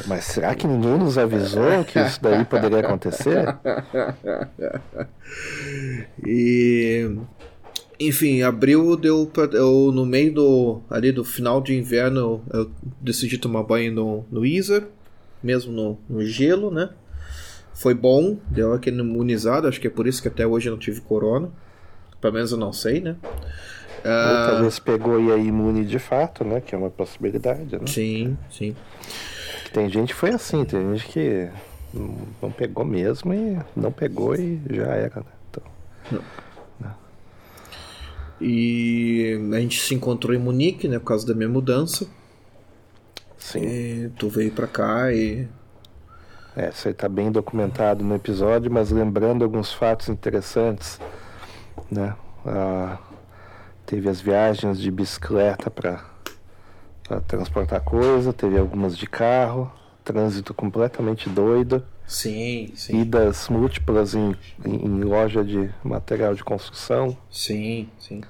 Mas será que ninguém nos avisou que isso daí poderia acontecer? E enfim, abril deu pra, eu no meio do ali do final de inverno eu, decidi tomar banho no no Iser, mesmo no, no gelo, né? Foi bom, deu aquele imunizado, acho que é por isso que até hoje eu não tive corona. Pelo menos eu não sei, né? Ou Ah, talvez pegou e é imune de fato, né? Que é uma possibilidade, né? sim, sim. Tem gente que foi assim, tem gente que não não pegou mesmo e não pegou e já era, né? Então, E a gente se encontrou em Munique, né, por causa da minha mudança. sim. E tu veio pra cá e É, isso aí tá bem documentado no episódio, mas lembrando alguns fatos interessantes, né? Ah, teve as viagens de bicicleta para transportar coisa, teve algumas de carro, trânsito completamente doido, sim, sim. idas múltiplas em, em, loja de material de construção, Sim, sim.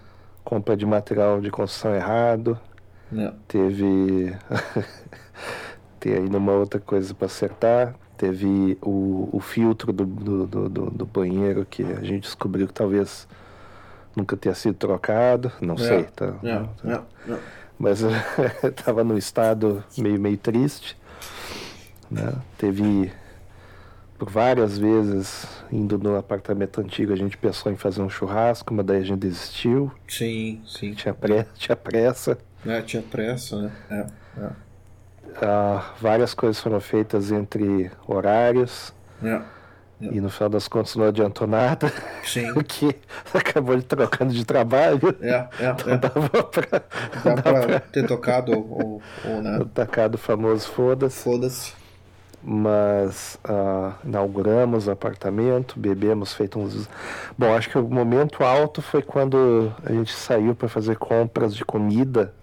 compra de material de construção errado, Não. teve tem ainda uma outra coisa para acertar teve o, o filtro do, do, do, do- banheiro que a gente descobriu que talvez nunca tenha sido trocado não É, sei tá, Não, não, não. mas estava num estado meio meio triste né? teve por várias vezes indo no apartamento antigo a gente pensou em fazer um churrasco mas daí a gente desistiu Sim, sim. tinha pressa, tinha pressa É, tinha pressa, né? É, é. Ah, várias coisas foram feitas entre horários É, e no final das contas não adiantou nada, sim. porque acabou ele trocando de trabalho. É, é, Então é. dava pra, dá pra ter tocado o, o né? tacar do famoso foda-se. Foda-se. Mas ah, inauguramos o apartamento, bebemos, feito uns. Bom, acho que o momento alto foi quando a gente saiu para fazer compras de comida,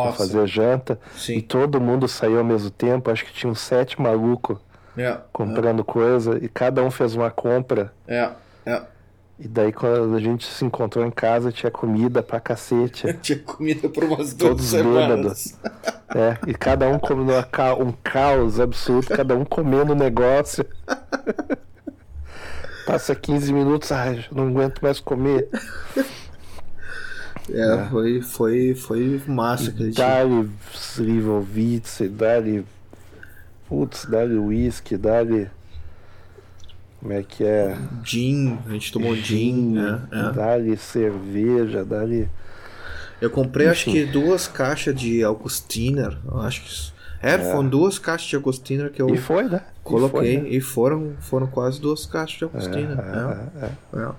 para Nossa. fazer janta, e Sim. todo mundo saiu ao mesmo tempo. Acho que tinha uns sete malucos É, comprando coisa e cada um fez uma compra. é, é. E daí quando a gente se encontrou em casa tinha comida pra cacete. Tinha comida por umas duas Todos semanas. é, e cada um comendo ca- um caos absoluto, cada um comendo um negócio. Passa 15 minutos, ai, não aguento mais comer. É, foi, foi, foi massa aquele dia. Dá-lhe Slivovitz, dá-lhe. Putz, dá-lhe whisky, dá-lhe. Como é que é? Gin, a gente tomou gin, né? É. Dá-lhe cerveja, dá-lhe. Eu comprei acho Enfim. que duas caixas de Augustiner. Acho que. É, foram duas caixas de Augustiner que eu E foi, né? E coloquei. foi, né? E foram, foram quase duas caixas de Augustiner. É, é, é. É, é, é.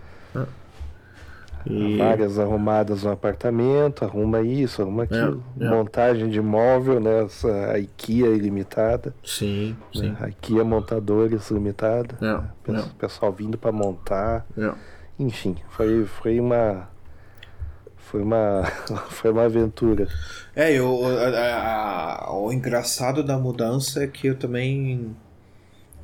E, Várias arrumadas no apartamento, arruma isso, arruma aquilo. é. Montagem de móvel, né? Essa, IKEA ilimitada. sim, sim. Né? A IKEA Montadores Limitada. É, Pe- é. Pessoal vindo para montar. É. Enfim, foi, foi uma. Foi uma. foi uma aventura. É, eu, a- a- o engraçado da mudança é que eu também.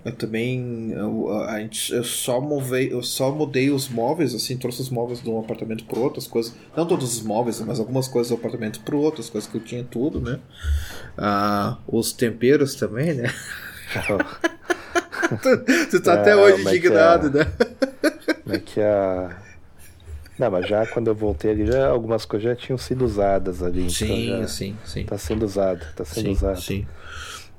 Eu também. Eu, a gente, eu, só movei, eu só mudei os móveis, assim, trouxe os móveis de um apartamento pro outro, as coisas. Não todos os móveis, mas algumas coisas do apartamento pro outro, as coisas que eu tinha tudo, né? Ah, os temperos também, né? tu tá até É, hoje mas que indignado, é- né? Como é que a. Não, mas já quando eu voltei ali, já, algumas coisas já tinham sido usadas ali. então Sim, já sim, sim. Tá sendo usado, tá sendo Sim, usado. sim.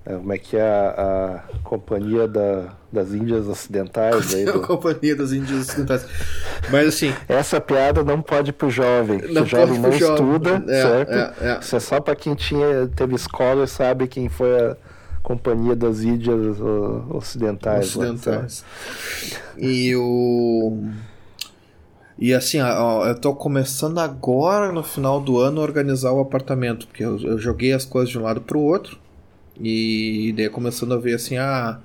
É, como é que é a, a companhia da, das Índias Ocidentais aí A do- companhia dos índios ocidentais. Mas assim, Essa piada não pode ir pro jovem. Não o jovem não estuda, É, certo? é, é. Isso é só pra quem tinha, teve escola e sabe quem foi a companhia das Índias Ocidentais. lá, ocidentais. E o. E assim, ó, eu tô começando agora no final do ano a organizar o apartamento, porque eu, eu joguei as coisas de um lado pro outro. E daí começando a ver assim, ah,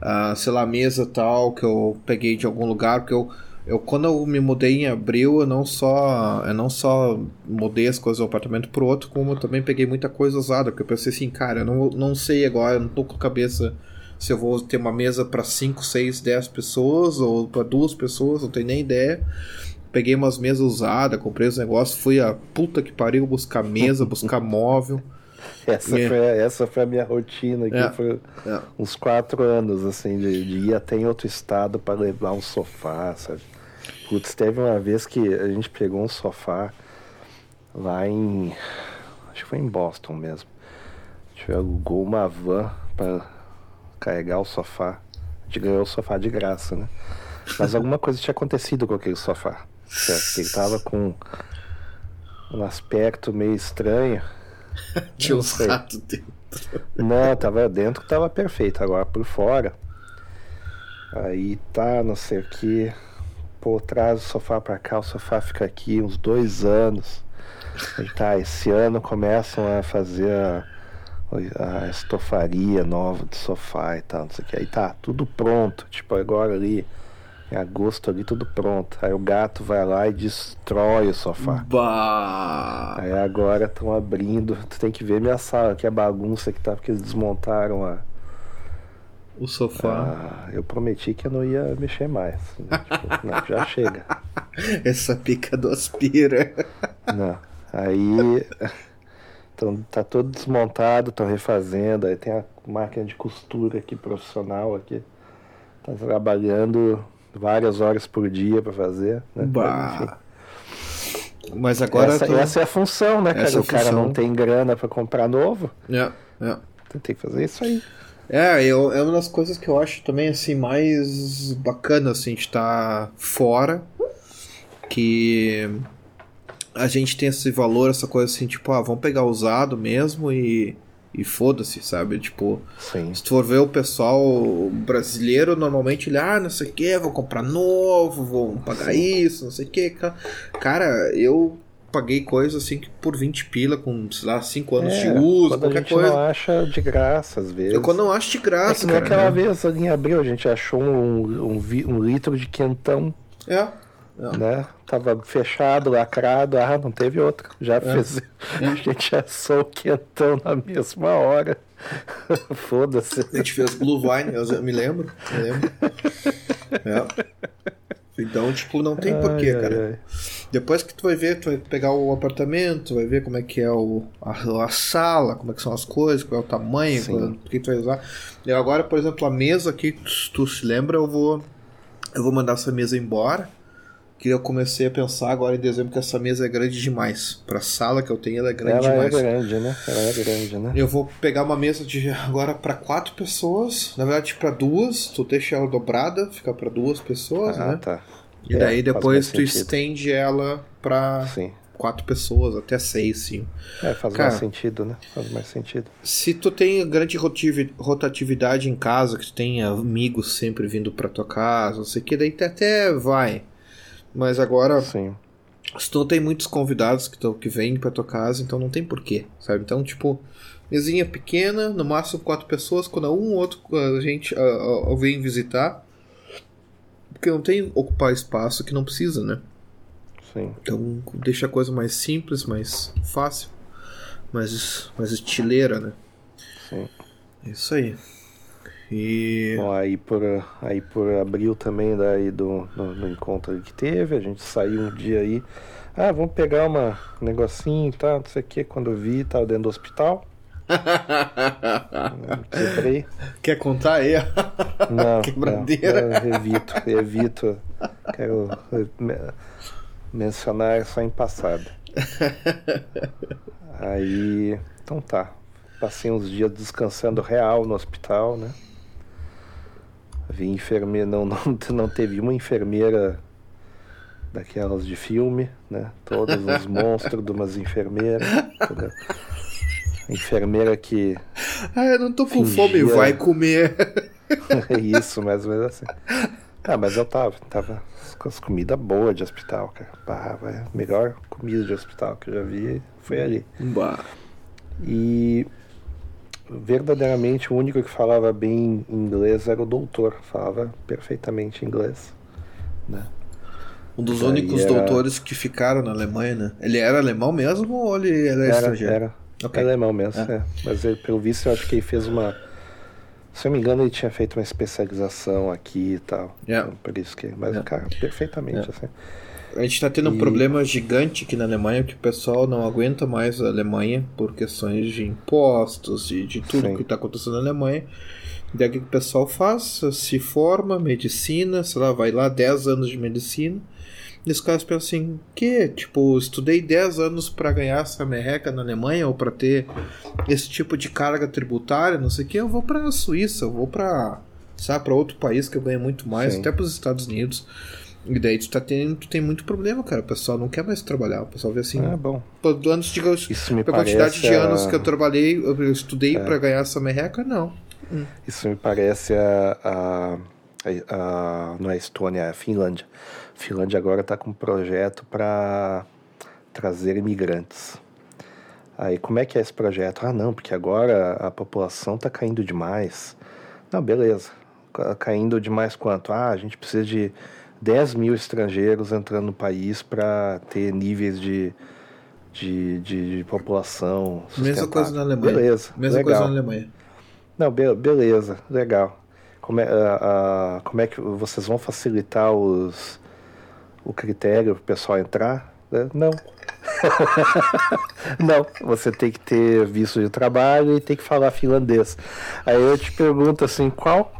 ah, sei lá, a mesa tal que eu peguei de algum lugar, porque eu, eu quando eu me mudei em abril, eu não só eu não só mudei as coisas do apartamento pro outro, como eu também peguei muita coisa usada, porque eu pensei assim, cara, eu não, não sei agora, eu não tô com a cabeça se eu vou ter uma mesa para 5, 6, 10 pessoas ou para duas pessoas, não tenho nem ideia. Peguei umas mesas usadas, comprei os negócios, fui a puta que pariu buscar mesa, buscar móvel. Essa, É. foi, essa foi a minha rotina aqui, É. foi É. uns quatro anos, assim, de, de ir até em outro estado para levar um sofá, sabe? Putz, teve uma vez que a gente pegou um sofá lá em. Acho que foi em Boston mesmo. A gente alugou uma van para carregar o sofá. A gente ganhou o sofá de graça, né? Mas alguma coisa tinha acontecido com aquele sofá. Certo? Ele tava com um aspecto meio estranho. Tinha uns ratos dentro. Não, tava dentro, tava perfeito. Agora por fora. Aí tá, não sei o que. Pô, traz o sofá pra cá, o sofá fica aqui uns dois anos. Aí tá, esse ano começam a fazer a, a estofaria nova do sofá e tal, não sei o que. Aí tá, tudo pronto. Tipo, agora ali, em agosto ali, tudo pronto. Aí o gato vai lá e destrói o sofá. Bah! Aí agora estão abrindo. Tu tem que ver minha sala, que é bagunça que tá, porque eles desmontaram a. O sofá. a- eu prometi que eu não ia mexer mais. né? Tipo, não, já chega. Essa pica do aspira. Não. Aí. Então, tá todo desmontado, estão refazendo. Aí tem a máquina de costura aqui, profissional aqui. Tá trabalhando várias horas por dia pra fazer. Né? Bah! Mas agora. essa, tu- essa é a função, né, cara? É a o cara não tem grana pra comprar novo. É, é. Tem que fazer isso aí. É, eu, é uma das coisas que eu acho também assim mais bacana assim de estar fora, que a gente tem esse valor, essa coisa assim, tipo, ah, vamos pegar usado mesmo e, e foda-se, sabe? Tipo, Sim. se tu for ver o pessoal brasileiro, normalmente ele, ah, não sei o que, vou comprar novo, vou pagar isso, não sei o que. Cara, eu paguei coisa assim que por 20 pila, com, sei lá, 5 anos de É, uso, quando a qualquer gente coisa. não acha de graça, às vezes. Eu quando não acho de É graça, que nem cara. aquela né? vez ali em abril, a gente achou um, um, um litro de quentão, É. É. né? Tava fechado, lacrado, ah, não teve outro. Já fez. É. A gente assou o quentão na mesma hora. Foda-se. A gente fez Blue Vine, eu me lembro. Me lembro. É. Então, tipo, não tem porquê, Ai, cara. ai. Depois que tu vai ver, tu vai pegar o apartamento, tu vai ver como é que é o, a, a sala, como é que são as coisas, qual é o tamanho, qual, o que tu vai usar. E agora, por exemplo, a mesa aqui, se tu se lembra, eu vou eu vou mandar essa mesa embora. Que eu comecei a pensar agora em dezembro que essa mesa é grande demais. Pra sala que eu tenho, ela é grande Ela é demais. grande, né? Ela é grande, né? Eu vou pegar uma mesa de agora pra quatro pessoas, na verdade pra duas, tu deixa ela dobrada, fica pra duas pessoas, Ah, né? tá. E É, daí depois tu sentido. estende ela pra Sim. quatro pessoas, até seis, sim. É, faz Cara. mais sentido, né? Faz mais sentido. Se tu tem grande rotatividade em casa, que tu tem amigos sempre vindo pra tua casa, não sei o que, daí até vai. Mas agora, Sim. se tu tem muitos convidados que, tão- que vêm pra tua casa, então não tem porquê, sabe? Então, tipo, mesinha pequena, no máximo quatro pessoas, quando um ou outro a gente ah, ah, vem visitar, porque não tem ocupar espaço que não precisa, né? Sim. Então deixa a coisa mais simples, mais fácil, mais, mais estileira, né? Sim. É isso aí. E. Bom, aí por, aí por abril também daí do, do, do encontro que teve, a gente saiu um dia aí. Ah, vamos pegar uma, um negocinho e tal, não sei o que. Quando eu vi, tava dentro do hospital. Quebrei. Quer contar aí? Não, Quebradeira. não, eu evito, eu evito. Quero eh, me- mencionar só em passado. Aí, então tá. Passei uns dias descansando real no hospital, né? Vi enfermeira, não, não, não teve uma enfermeira daquelas de filme, né? Todos os monstros de umas enfermeiras. entendeu? Enfermeira que ah, eu não tô com Fingia. fome, vai comer. é isso, mais ou menos assim. Ah, mas eu tava, tava com as comidas boas de hospital, cara. Bah, a melhor comida de hospital que eu já vi foi ali. Bah. E verdadeiramente o único que falava bem inglês era o doutor, falava perfeitamente inglês. Né? Um dos únicos era- doutores que ficaram na Alemanha, né? Ele era alemão mesmo ou ele era, Era, estrangeiro? era Ok. alemão mesmo, É. é. Mas ele, pelo visto eu acho que ele fez uma Se eu me engano, ele tinha feito uma especialização aqui e tal. Yeah. Então, por isso que. Mas, Yeah. cara, perfeitamente, Yeah. assim. A gente tá tendo um E- problema gigante aqui na Alemanha que o pessoal não aguenta mais a Alemanha por questões de impostos e de tudo Sim. que tá acontecendo na Alemanha. Daí o que o pessoal faz? Se forma, medicina, sei lá, vai lá 10 anos de medicina. E os caras pensam assim, que? Tipo, estudei 10 anos pra ganhar essa merreca na Alemanha ou pra ter esse tipo de carga tributária, não sei o que, eu vou pra Suíça, eu vou pra, sabe, pra outro país que eu ganho muito mais, Sim. até pros Estados Unidos. E daí tu, tá tendo, tu tem muito problema, cara. O pessoal não quer mais trabalhar. O pessoal vê assim. Ah, bom. pô, antes de eu, Isso me a quantidade parece de a- É. anos que eu trabalhei, eu estudei pra ganhar essa merreca, não. Isso me parece a, a, a- a- não é a Estônia, é a Finlândia. A Finlândia agora está com um projeto para trazer imigrantes. Aí como é que é esse projeto? Ah, não, porque agora a população está caindo demais. Não, beleza. Ca- Caindo demais quanto? Ah, a gente precisa de 10 mil estrangeiros entrando no país para ter níveis de, de, de, de população. Mesma coisa na. Alemanha. Beleza. Mesma legal. coisa na Alemanha. Não, be- beleza, legal. Como é, ah, ah, como é que vocês vão facilitar os, o critério para o pessoal entrar? né? Não. Não, você tem que ter visto de trabalho e tem que falar finlandês. Aí eu te pergunto assim, qual,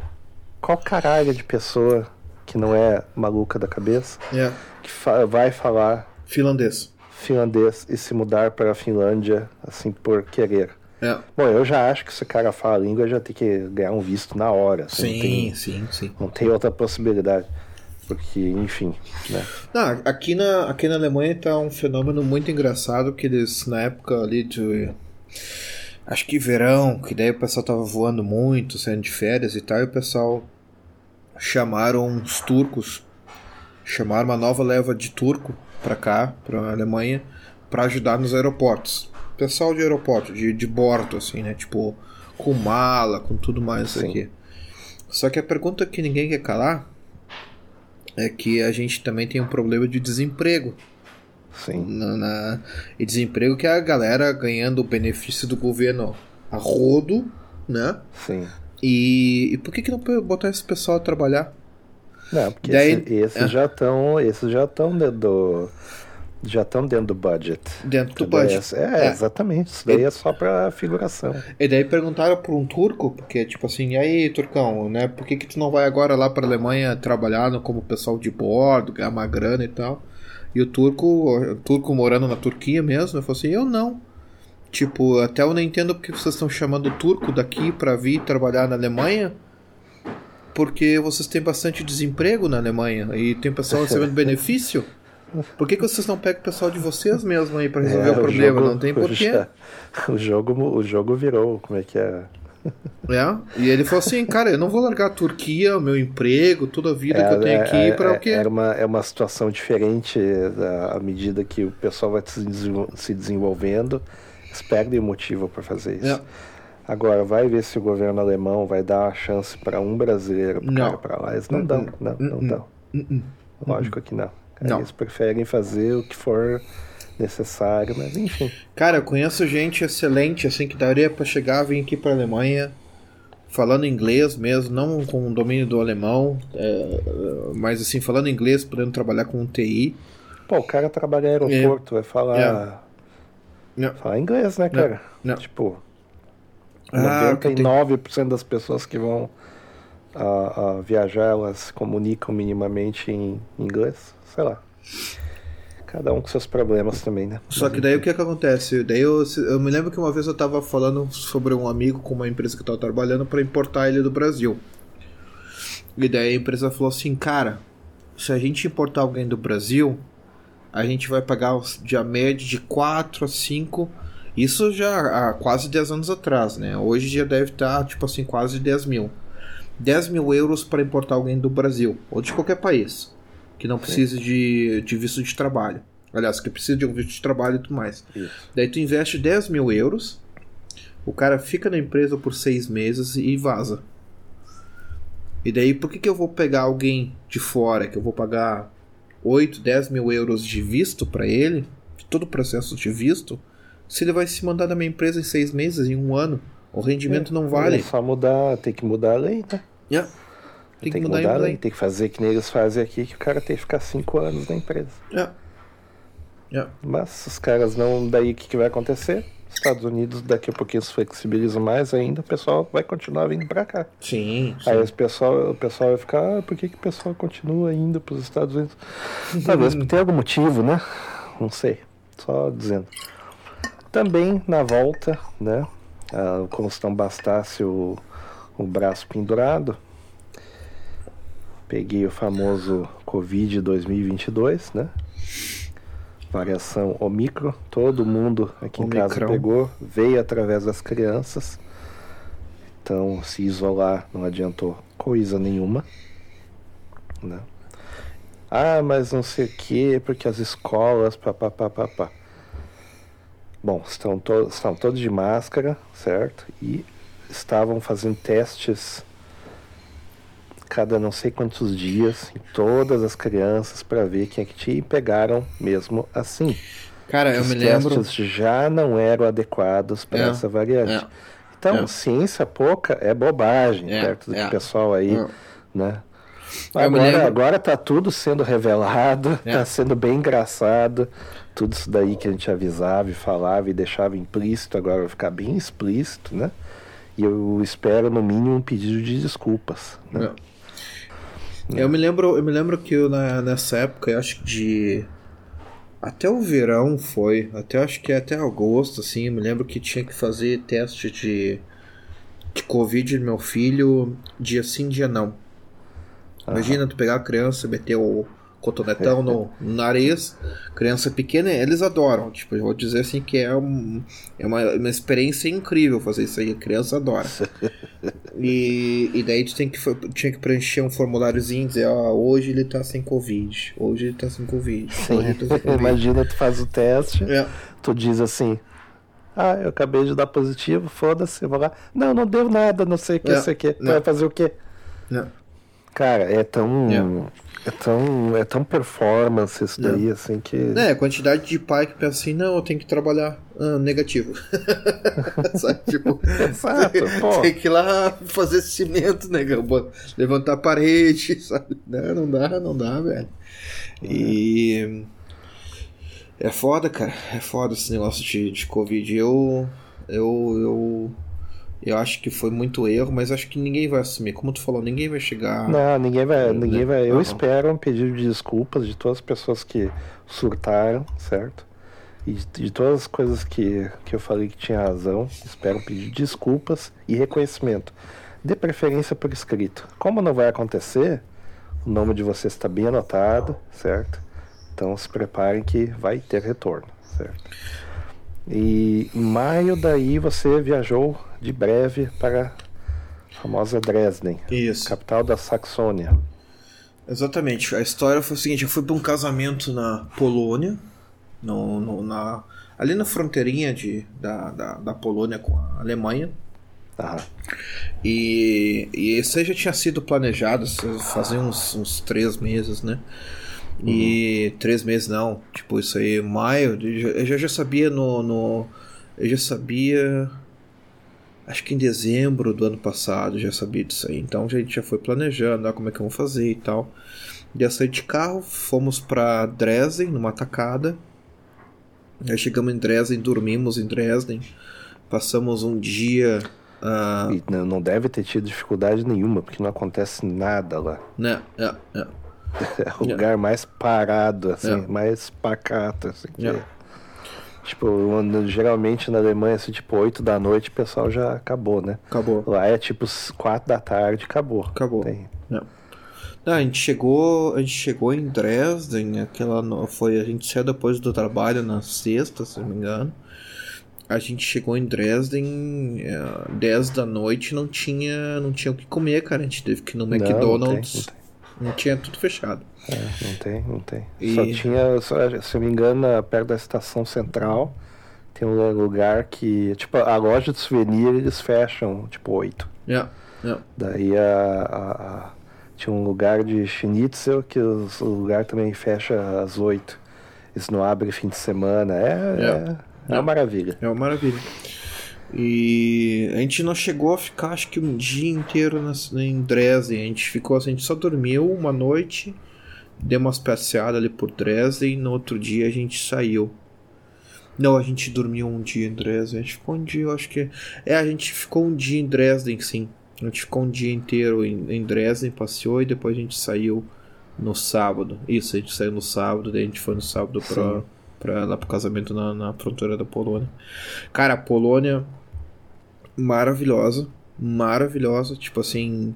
qual caralho de pessoa que não é maluca da cabeça É. que fa- vai falar Finlandês. finlandês e se mudar para a Finlândia assim por querer? É. Bom, eu já acho que se o cara fala a língua, já tem que ganhar um visto na hora. assim, não Sim, tem, sim, sim. não tem outra possibilidade. Porque, enfim, né? Não, aqui na, aqui na Alemanha tá um fenômeno muito engraçado que eles, na época ali de. Acho que verão, que daí o pessoal tava voando muito, saindo de férias e tal, e o pessoal chamaram os turcos, chamaram uma nova leva de turco pra cá, pra Alemanha, pra ajudar nos aeroportos. Pessoal de aeroporto, de, de bordo, assim, né? Tipo, com mala, com tudo mais Sim. aqui. Só que a pergunta que ninguém quer calar é que a gente também tem um problema de desemprego. Sim. Na, na- e desemprego que é a galera ganhando o benefício do governo a rodo, né? Sim. E, e por que, que não botar esse pessoal a trabalhar? Não, porque Daí- esse- esses é. já estão. Esses já estão dentro do. Já estão dentro do budget. Dentro do budget. É, É. exatamente. Isso daí é só pra figuração. E daí perguntaram para um turco, porque tipo assim, e aí, turcão, né? Por que, que tu não vai agora lá para Alemanha trabalhar no- como pessoal de bordo, ganhar uma grana e tal? E o turco, o turco morando na Turquia mesmo, ele falou assim: eu não. Tipo, até eu não entendo porque vocês estão chamando o turco daqui para vir trabalhar na Alemanha. Porque vocês têm bastante desemprego na Alemanha e tem pessoal recebendo benefício. Por que, que vocês não pegam o pessoal de vocês mesmo aí para resolver É, o problema? jogo- não tem porquê. já- O jogo, o jogo virou, como é que é? É, e ele falou assim, cara, eu não vou largar a Turquia, o meu emprego, toda a vida que eu tenho aqui é, pra é, o quê? Era uma, é uma situação diferente à medida que o pessoal vai se desenvolvendo, eles perdem o motivo para fazer isso. É. Agora, vai ver se o governo alemão vai dar a chance para um brasileiro Não. pra lá. Eles não dão, não, não Uh-uh. dão. Uh-uh. Lógico que não. Não. Eles preferem fazer o que for necessário, mas enfim. Cara, eu conheço gente excelente, assim, que daria pra chegar, vir aqui pra Alemanha, falando inglês mesmo, não com o domínio do alemão, é, mas assim, falando inglês, podendo trabalhar com TI. Pô, o cara trabalha em aeroporto, vai falar, É. falar inglês, né, cara? Não. Tipo, Ah, o que tem- 99% das pessoas que vão ah, ah, viajar, elas comunicam minimamente em inglês, sei lá. Cada um com seus problemas também, né? Só que daí o que, que acontece? Daí eu, eu me lembro que uma vez eu tava falando sobre um amigo com uma empresa que eu tava trabalhando pra importar ele do Brasil. E daí a empresa falou assim, cara, se a gente importar alguém do Brasil, a gente vai pagar de a média de 4 a 5. Isso já há quase 10 anos atrás, né? Hoje já deve estar, tipo assim, quase 10 mil. 10 mil euros para importar alguém do Brasil, ou de qualquer país, que não precise de, de visto de trabalho. Aliás, que precisa de um visto de trabalho e tudo mais. Isso. Daí tu investe 10 mil euros, o cara fica na empresa por seis meses e vaza. E daí por que, que eu vou pegar alguém de fora, que eu vou pagar 8, 10 mil euros de visto para ele, de todo o processo de visto, se ele vai se mandar da minha empresa em seis meses, em um ano, O rendimento não É vale. só mudar, tem que mudar a lei, né? Yeah. Tem, Tem, que que mudar, mudar a lei, lei. tem que fazer que nem eles fazem aqui, que o cara tem que ficar cinco anos na empresa. Yeah. Yeah. Mas os caras não. Daí o que, que vai acontecer? Estados Unidos daqui a pouquinho se flexibilizam mais ainda, o pessoal vai continuar vindo pra cá. Sim, sim. Aí o pessoal, o pessoal vai ficar, ah, por que, que o pessoal continua indo para os Estados Unidos? Talvez por ter algum motivo, né? Não sei. Só dizendo. Também na volta, né? ah, O Constão bastasse o, o braço pendurado. Peguei o famoso Covid 2022, né? Variação Omicron. Todo mundo aqui em casa Omicron. pegou. Veio através das crianças. Então, se isolar não adiantou coisa nenhuma. Né? Ah, mas não sei o que, porque as escolas, papapá. papá. Bom, estão, to estão todos de máscara, certo? E estavam fazendo testes cada não sei quantos dias em todas as crianças para ver quem é que tinha e pegaram mesmo assim. Cara, eu Os me lembro. testes já não eram adequados para É, essa variante. é, Então, é. ciência pouca é bobagem É, perto do é. pessoal aí, É. né? Eu Agora, agora tá tudo sendo revelado, É. tá sendo bem engraçado. Tudo isso daí que a gente avisava e falava e deixava implícito, agora vai ficar bem explícito, né? E eu espero, no mínimo, um pedido de desculpas. Né? É. Eu me lembro, eu me lembro que eu, na, nessa época, eu acho que de até o verão foi, até acho que até agosto assim, eu me lembro que tinha que fazer teste de de covid no meu filho dia sim, dia não. Imagina tu pegar a criança, meter o cotonetão no, no nariz, criança pequena, eles adoram. Tipo, eu vou dizer assim que é, um, é uma, uma experiência incrível fazer isso aí, a criança adora. E, e daí tu tem que, tinha que preencher um formuláriozinho, dizer, ó, hoje ele tá sem Covid, hoje ele tá sem Covid, hoje ele tá sem Covid. Imagina tu faz o teste, É, tu diz assim. Ah, eu acabei de dar positivo, foda-se, eu vou lá. Não, não deu nada, não sei o que, É, não sei o que. Tu é. vai fazer o quê? é. Cara, é tão. É. É tão. É tão performance isso daí, assim, que. É, a quantidade de pai que pensa assim, não, eu tenho que trabalhar ah, negativo. Sabe, tipo, Exato, pô. tem que ir lá fazer cimento, negão, bot- levantar a parede, sabe? Não, não dá, não dá, velho. E é foda, cara, é foda esse negócio de, de Covid. Eu, eu, eu, eu acho que foi muito erro, mas acho que ninguém vai assumir. Como tu falou, ninguém vai chegar. Não, ninguém vai. Ninguém vai. Eu Não. espero um pedido de desculpas de todas as pessoas que surtaram, certo? E de, todas as coisas que, que eu falei que tinha razão. Espero um pedido de desculpas e reconhecimento. De preferência por escrito. Como não vai acontecer, o nome de vocês está bem anotado, certo? Então se preparem que vai ter retorno, certo? E em maio daí você viajou de breve para a famosa Dresden, Isso. capital da Saxônia. Exatamente. A história foi o seguinte: eu fui para um casamento na Polônia, no, no- na, ali na fronteirinha de, da, da, da Polônia com a Alemanha. Ah, E, e isso aí já tinha sido planejado fazia uns, uns três meses, né? E três meses não, tipo, isso aí, maio, eu já, eu já sabia no, no. Eu já sabia. Acho que em dezembro do ano passado já sabia disso aí. Então a gente já foi planejando, ah, como é que vamos fazer e tal. Já saí de carro, fomos pra Dresden, numa tacada. Aí chegamos em Dresden, dormimos em Dresden. Passamos um dia. ah, e não deve ter tido dificuldade nenhuma, porque não acontece nada lá. né, é, é. É o lugar mais parado, assim, É. mais pacato, assim. que- É. Tipo, geralmente na Alemanha, assim, tipo, 8 da noite, o pessoal já acabou, né? Acabou. Lá é tipo 4 da tarde, acabou. Acabou. Tem- Não, a gente chegou, a gente chegou em Dresden, aquela foi a gente saiu depois do trabalho na sexta, se não me engano. A gente chegou em Dresden é, 10 da noite, não tinha, não tinha o que comer, cara. A gente teve que ir no Não, não McDonald's. tem, não tem. Não tinha tudo fechado. É, não tem, não tem. E- Só tinha, só- se eu me engano, perto da estação central, tem um lugar que, tipo, a loja de souvenir eles fecham, tipo, 8. É, é. Daí a, a- a- tinha um lugar de schnitzel que os- o lugar também fecha às 8. Eles não abrem fim de semana. É, é, é uma maravilha. É uma maravilha. E a gente não chegou a ficar, acho que um dia inteiro na, em Dresden. A gente ficou assim, a gente só dormiu uma noite, deu umas passeadas ali por Dresden e no outro dia a gente saiu. Não, a gente dormiu um dia em Dresden. A gente ficou um dia, eu acho que. É, a gente ficou um dia em Dresden, sim. A gente ficou um dia inteiro em, em Dresden, passeou e depois a gente saiu no sábado. Isso, a gente saiu no sábado, daí a gente foi no sábado pra, pra, lá pro casamento na, na fronteira da Polônia. Cara, a Polônia maravilhosa, maravilhosa, tipo assim,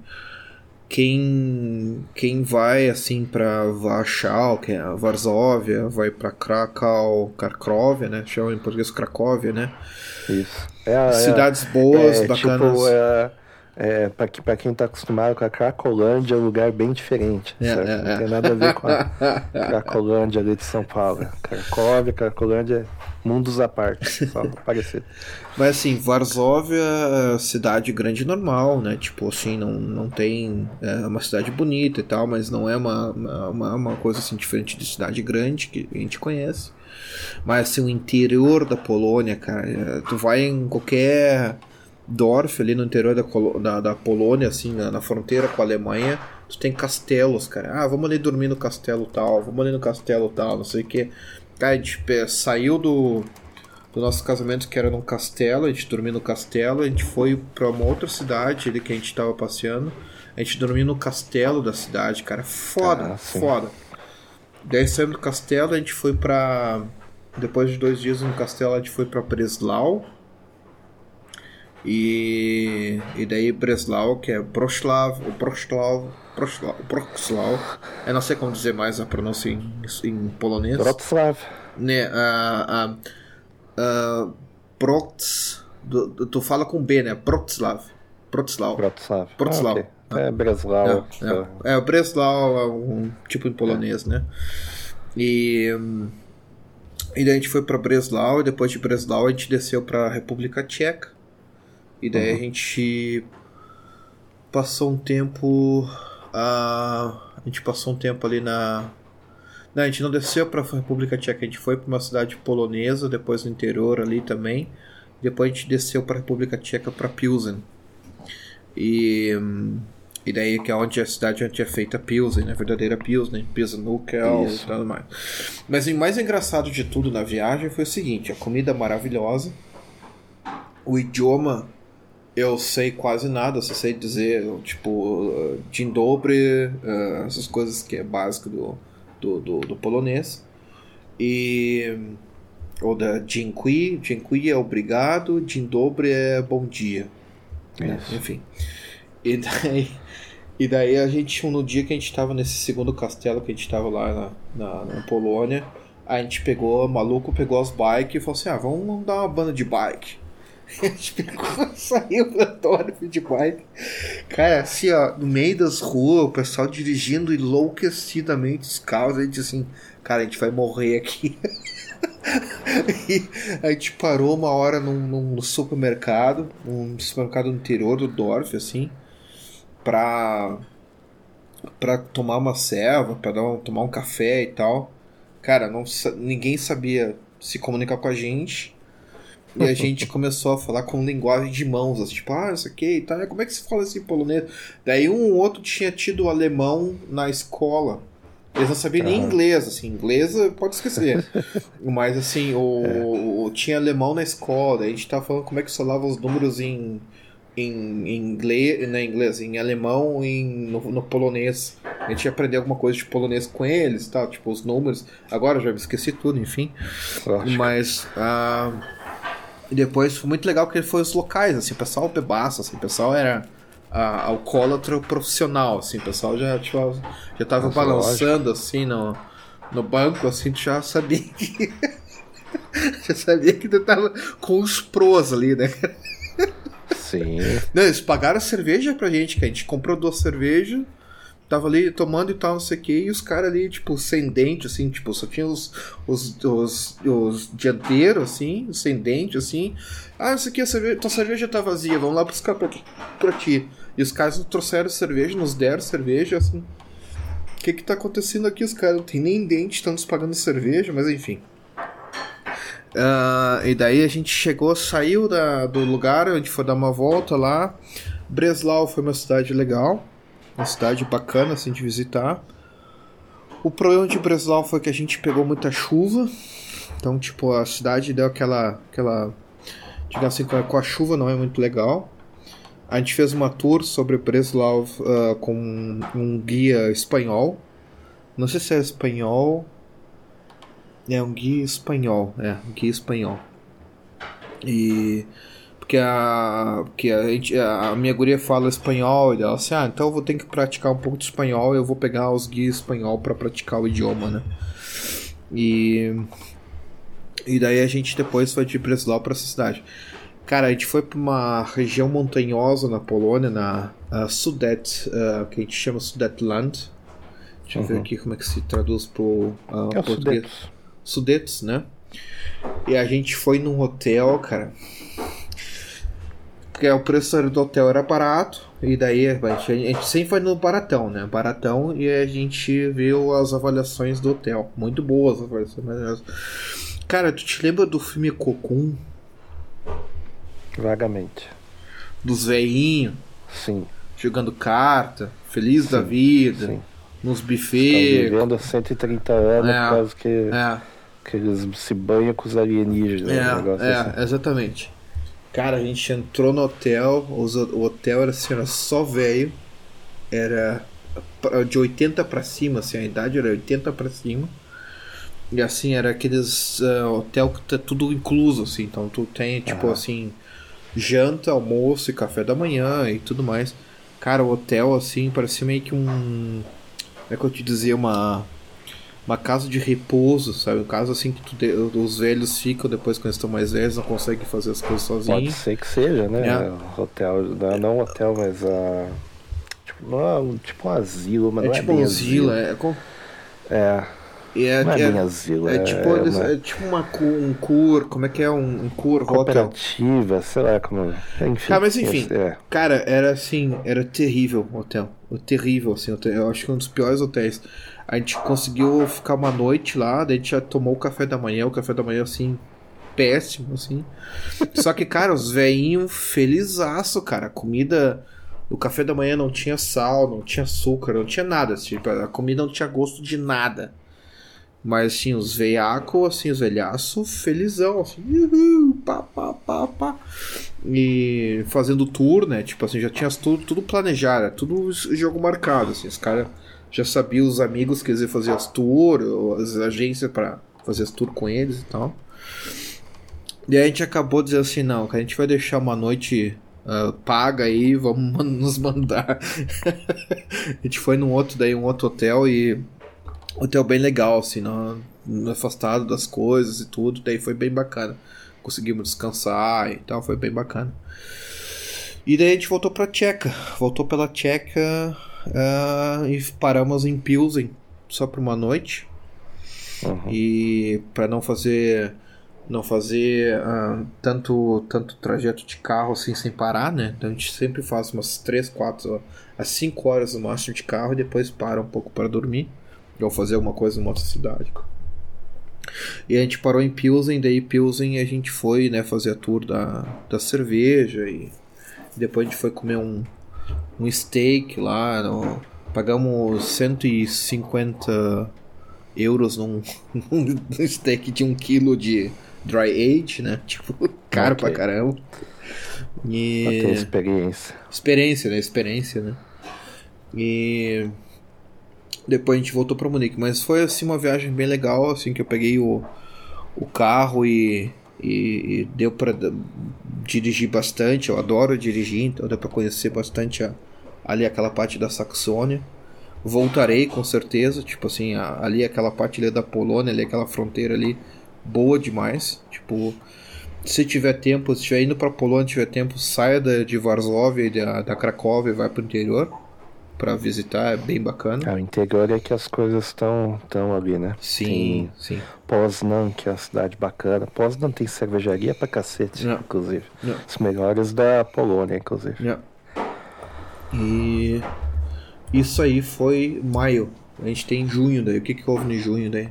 quem quem vai assim para Warsaw, que é Varsóvia, vai para Krakow, Cracóvia, né? Chama em português Cracóvia, né? Isso. É, Cidades é, boas, é, bacanas. Tipo, é, é, pra quem tá acostumado com a Cracolândia, é um lugar bem diferente. É? É, Não tem nada a ver com a Cracolândia ali de São Paulo. Cracóvia, Cracolândia é mundos à parte, só parecido. Mas assim, Varsóvia é cidade grande normal, né? Tipo assim, não, não tem. É uma cidade bonita e tal, mas não é uma, uma, uma coisa assim diferente de cidade grande que a gente conhece. Mas assim, o interior da Polônia, cara, é, tu vai em qualquer Dorf ali no interior da, da, da Polônia, assim, na, na, fronteira com a Alemanha, tu tem castelos, cara. Ah, vamos ali dormir no castelo tal, vamos ali no castelo tal, não sei o que. A gente saiu do, do nosso casamento que era num castelo, a gente dormiu no castelo, a gente foi para uma outra cidade ali que a gente tava passeando. A gente dormiu no castelo da cidade, cara. Foda, ah, foda. Daí saímos do castelo, a gente foi pra. Depois de dois dias no castelo, a gente foi pra Breslau. E, e daí Breslau, que é Proslav, o Proslav, Proslav, eu não sei como dizer mais a pronúncia em, em polonês. Wrocław. Né, uh, Prots, tu fala com B, né? Protslav. Protslav. Protslav. Protslav. Ah, okay. É Breslau. É, é, é, Breslau é um tipo em polonês, né? E, e daí a gente foi para Breslau e depois de Breslau a gente desceu para República Tcheca. E daí uhum. a gente passou um tempo. A gente passou um tempo ali na. Não, a gente não desceu para a República Tcheca, a gente foi para uma cidade polonesa, depois no interior ali também. Depois a gente desceu para a República Tcheca para Pilsen. E, e daí que é onde a cidade onde é feita Pilsen, né? a verdadeira Pilsen, Pilsen Nukel e tudo mais. Mas o mais engraçado de tudo na viagem foi o seguinte: a comida maravilhosa, o idioma eu sei quase nada, só sei dizer, tipo, Dzień dobry, uh, essas coisas que é básico do, do, do, do polonês. E. Ou da Dziękuję, Dziękuję é obrigado, Dzień dobry é bom dia. Né? Enfim. E daí, e daí a gente, no dia que a gente tava nesse segundo castelo que a gente tava lá na, na, na Polônia, a gente pegou, maluco pegou as bikes e falou assim: ah, vamos dar uma banda de bike. Saiu pra Dorf de bike. Cara, assim, ó, no meio das ruas, o pessoal dirigindo enlouquecidamente os carros. A gente assim, cara, a gente vai morrer aqui. e a gente parou uma hora num, num supermercado, um supermercado no interior do Dorf, assim, pra, pra tomar uma serva, pra dar tomar um café e tal. Cara, não, ninguém sabia se comunicar com a gente. E a gente começou a falar com linguagem de mãos, assim, tipo, ah, isso aqui e tal. Como é que se fala assim polonês? Daí um outro tinha tido alemão na escola. Eles não sabiam nem inglês, assim, inglês pode esquecer. Mas assim, o, é. tinha alemão na escola, a gente tava falando como é que falava os números em, em, em inglês, não inglês, em alemão e no, no, polonês. A gente ia aprender alguma coisa de polonês com eles, tal, tipo os números. Agora já me esqueci tudo, enfim. Mas. Uh, e depois foi muito legal que foi os locais, assim, o pessoal bebaço, assim, o pessoal era a, alcoólatra profissional, assim, o pessoal já, tipo, já tava Nossa, balançando, lógico. assim, no, no banco, assim, tu já sabia que... já sabia que tu tava com os pros ali, né? Sim. Não, eles pagaram a cerveja pra gente, que a gente comprou duas cervejas tava ali tomando e tal, não sei o que, e os caras ali, tipo, sem dente, assim, tipo, só tinha os, os, os, os dianteiros, assim, sem dente, assim. Ah, isso aqui, a cerveja, tua cerveja tá vazia, vamos lá buscar pra, pra ti. E os caras trouxeram cerveja, nos deram cerveja, assim. O que que tá acontecendo aqui? Os caras não tem nem dente, estão nos pagando cerveja, mas enfim. Uh, e daí a gente chegou, saiu da, do lugar, a gente foi dar uma volta lá. Breslau foi uma cidade legal, uma cidade bacana assim de visitar. O problema de Breslau foi que a gente pegou muita chuva, então tipo a cidade deu aquela, aquela, digamos assim, com a chuva não é muito legal. A gente fez uma tour sobre Breslau uh, com um guia espanhol. Não sei se é espanhol. É um guia espanhol, é, um guia espanhol. E porque a, porque a, gente, a minha guria fala espanhol e ela assim, ah, então eu vou ter que praticar um pouco de espanhol, eu vou pegar os guias espanhol para praticar o idioma, né? E e daí a gente depois foi de Breslau para essa cidade. Cara, a gente foi para uma região montanhosa na Polônia, na uh, Sudet, uh, que a gente chama Sudetland. Deixa eu ver uhum. aqui como é que se traduz pro uh, é português. Sudetos. Sudetos, né? E a gente foi num hotel, cara porque o preço do hotel era barato, e daí a gente, a gente sempre foi no baratão, né? Baratão, e a gente viu as avaliações do hotel. Muito boas as avaliações. Cara, tu te lembra do filme Cocum? Vagamente. Dos veinhos? Sim. Jogando carta, feliz sim, da vida, sim. nos buffets. vivendo 130 anos é, por causa que, é. que eles se banham com os alienígenas. É, um é assim. exatamente. Cara, a gente entrou no hotel, o hotel era assim, era só velho, era de 80 para cima, assim, a idade era 80 para cima. E assim, era aqueles uh, hotel que tá tudo incluso, assim, então tu tem, tipo assim, janta, almoço e café da manhã e tudo mais. Cara, o hotel, assim, parecia meio que um. Como é que eu te dizia? Uma uma casa de repouso, sabe? Um caso assim que tu, os velhos ficam depois quando eles estão mais velhos, não conseguem fazer as coisas sozinhos. Pode ser que seja, né? É. Hotel, não, não hotel, mas a. Tipo, não é um, tipo um asilo, mas é não tipo é um asilo. É, é, é. É, não é, é, bem asilo, é, é tipo, é, uma... é tipo uma um cur, como é que é um, um cur cooperativa, hotel. sei lá como, enfim. Ah, mas enfim, é. cara, era assim, era terrível o hotel, terrível assim, eu acho que um dos piores hotéis. A gente conseguiu ficar uma noite lá, daí a gente já tomou o café da manhã, o café da manhã assim, péssimo, assim. Só que, cara, os veinhos felizaço, cara. A comida. O café da manhã não tinha sal, não tinha açúcar, não tinha nada. Assim, tipo, a comida não tinha gosto de nada. Mas assim, os veiacos, assim, os velhaços, felizão, assim, uhul, pá, pá, pá, pá. E fazendo tour, né? Tipo assim, já tinha tudo, tudo planejado, tudo jogo marcado, assim, os caras já sabia os amigos que eles iam fazer as tours, as agências para fazer as tours com eles e tal. E aí a gente acabou dizendo assim, não, que a gente vai deixar uma noite uh, paga aí, vamos nos mandar. a gente foi num outro daí, um outro hotel e hotel bem legal, assim, não, afastado das coisas e tudo, daí foi bem bacana. Conseguimos descansar e tal, foi bem bacana. E daí a gente voltou pra Tcheca. Voltou pela Tcheca uh, e paramos em Pilsen só por uma noite. Uhum. E para não fazer não fazer uh, tanto tanto trajeto de carro assim sem parar, né? Então a gente sempre faz umas 3, 4 a 5 horas no máximo de carro e depois para um pouco para dormir ou fazer alguma coisa em outra cidade. E a gente parou em Pilsen, daí Pilsen a gente foi, né, fazer a tour da, da cerveja e depois a gente foi comer um, um steak lá, no, pagamos 150 euros num, num steak de um quilo de dry age, né? Tipo, caro okay. pra caramba. E... Pra ter experiência. Experiência, né? Experiência, né? E depois a gente voltou para Munique, mas foi assim uma viagem bem legal, assim que eu peguei o, o carro e, e, e deu para dirigir bastante. Eu adoro dirigir, então deu para conhecer bastante a, ali aquela parte da Saxônia. Voltarei com certeza, tipo assim, ali aquela parte ali da Polônia, ali aquela fronteira ali boa demais. Tipo, se tiver tempo, se estiver indo para Polônia, tiver tempo, saia da, de Varsóvia e da, da Cracóvia e vai para o interior para visitar, é bem bacana. É, o interior é que as coisas estão tão ali, né? Sim, tem sim. Poznan, que é uma cidade bacana. Poznan tem cervejaria pra cacete, Não. inclusive. Não. Os melhores da Polônia, inclusive. Não. E isso aí foi maio. A gente tem junho daí. O que, que houve em junho daí?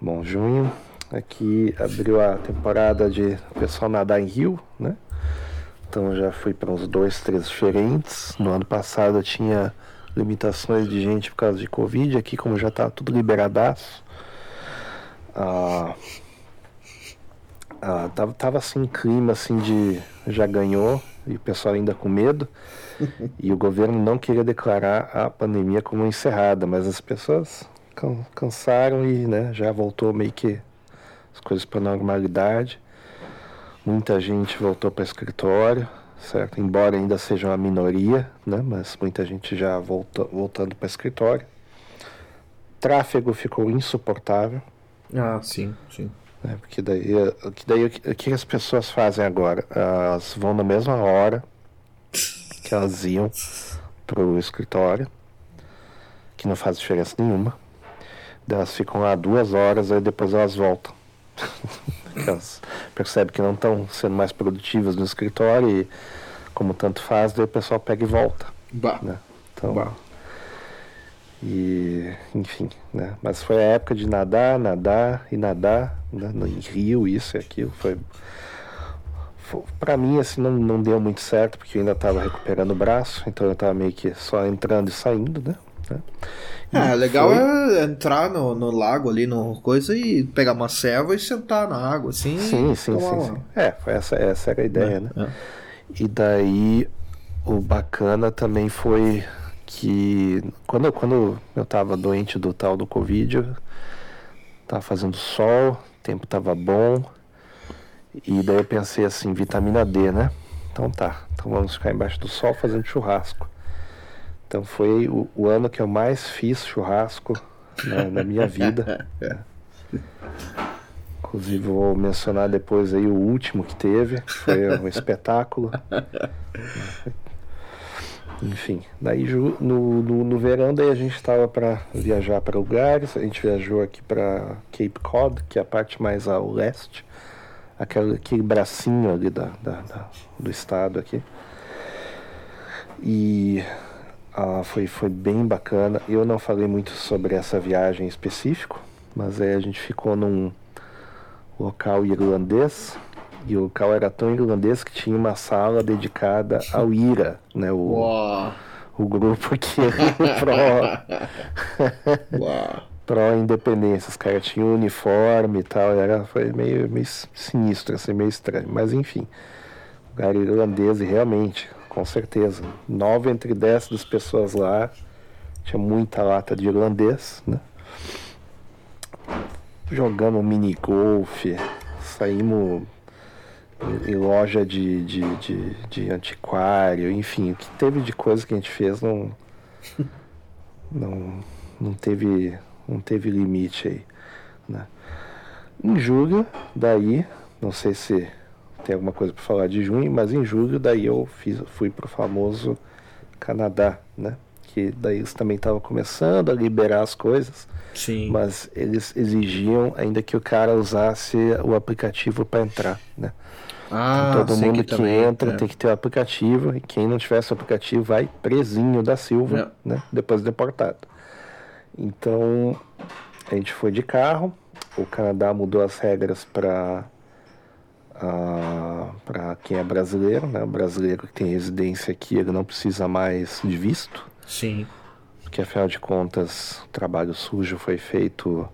Bom, junho Aqui abriu a temporada de pessoal nadar em rio, né? Então já fui para uns dois, três diferentes. No ano passado tinha limitações de gente por causa de Covid. Aqui, como já tá tudo liberadaço, ah, ah, tava, tava assim, clima assim de já ganhou e o pessoal ainda com medo. e o governo não queria declarar a pandemia como encerrada, mas as pessoas cansaram e né, já voltou meio que as coisas para normalidade. Muita gente voltou para o escritório, certo? Embora ainda seja uma minoria, né? Mas muita gente já voltou, voltando para o escritório. Tráfego ficou insuportável. Ah, sim, sim. É, porque daí, que daí o que as pessoas fazem agora? Elas vão na mesma hora que elas iam para o escritório, que não faz diferença nenhuma. Elas ficam lá duas horas, aí depois elas voltam. elas percebem que não estão sendo mais produtivas no escritório e como tanto faz, daí o pessoal pega e volta. Bah. Né? Então, bah. E, enfim, né? Mas foi a época de nadar, nadar e nadar, né? no rio, isso e aquilo. Foi, foi para mim, assim, não, não deu muito certo, porque eu ainda estava recuperando o braço, então eu estava meio que só entrando e saindo, né? né? É, legal foi... é entrar no, no lago ali, no coisa, e pegar uma serva e sentar na água, assim. Sim, sim, sim, sim, É, foi essa, essa era a ideia, é, né? É. E daí o bacana também foi que quando, quando eu tava doente do tal do Covid, tava fazendo sol, o tempo tava bom, e daí eu pensei assim, vitamina D, né? Então tá, então vamos ficar embaixo do sol fazendo churrasco. Então foi o, o ano que eu mais fiz churrasco na, na minha vida. Inclusive vou mencionar depois aí o último que teve, foi um espetáculo. Enfim, daí no, no, no verão daí a gente estava para viajar para lugares, a gente viajou aqui para Cape Cod, que é a parte mais ao leste, aquele, aquele bracinho ali da, da, da do estado aqui. E ah, foi, foi bem bacana. Eu não falei muito sobre essa viagem em específico, mas aí a gente ficou num local irlandês e o local era tão irlandês que tinha uma sala dedicada ao IRA, né? O, Uau. o grupo que pró, pró independência. Os caras tinham uniforme e tal. Era, foi meio, meio sinistro, assim, meio estranho. Mas enfim, lugar irlandês e realmente, com certeza. Nove entre dez das pessoas lá tinha muita lata de irlandês, né? Jogamos mini golf, saímos em loja de, de, de, de, antiquário, enfim, o que teve de coisa que a gente fez não não, não teve não teve limite aí, né? Em julho, daí, não sei se tem alguma coisa para falar de junho, mas em julho daí eu fiz, fui pro famoso Canadá, né? Que daí eles também estavam começando a liberar as coisas. Sim. Mas eles exigiam ainda que o cara usasse o aplicativo para entrar, né? Ah, então, todo mundo que, também, entra é. tem que ter o aplicativo e quem não tivesse o aplicativo vai presinho da Silva, É. né? Depois deportado. Então a gente foi de carro. O Canadá mudou as regras para para quem é brasileiro, né? O brasileiro que tem residência aqui, ele não precisa mais de visto, Sim. porque afinal de contas o trabalho sujo foi feito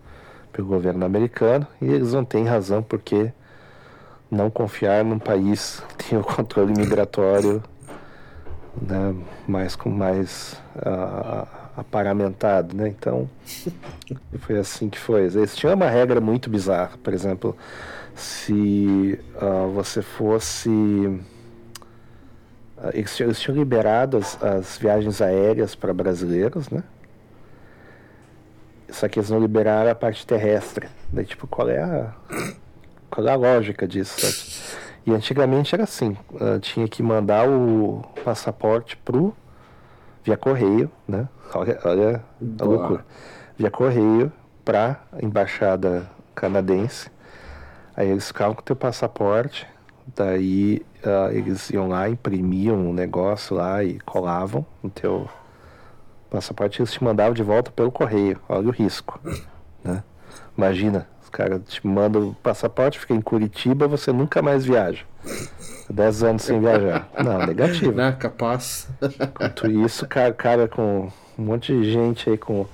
pelo governo americano e eles não têm razão porque não confiar num país que tem o controle migratório né, mais com mais ah, aparamentado, né? Então foi assim que foi. Eles tinham uma regra muito bizarra, por exemplo, se ah, você fosse eles, tinham- eles tinham liberado as, as viagens aéreas para brasileiros, né? Só que eles não liberaram a parte terrestre. Daí, tipo, qual é a, a lógica disso? sabe? E antigamente era assim, ah, tinha que mandar o passaporte pro via correio, né? Olha, olha a loucura. Via correio para embaixada canadense. Aí eles ficavam com o teu passaporte, daí ah, eles iam lá, imprimiam um negócio lá e colavam no teu passaporte e eles te mandavam de volta pelo correio. Olha o risco, né? Imagina, os caras te mandam o passaporte, fica em Curitiba, você nunca mais viaja. Dez anos sem viajar. Não, negativo. Não, capaz. Enquanto isso, cara, cara com um monte de gente aí com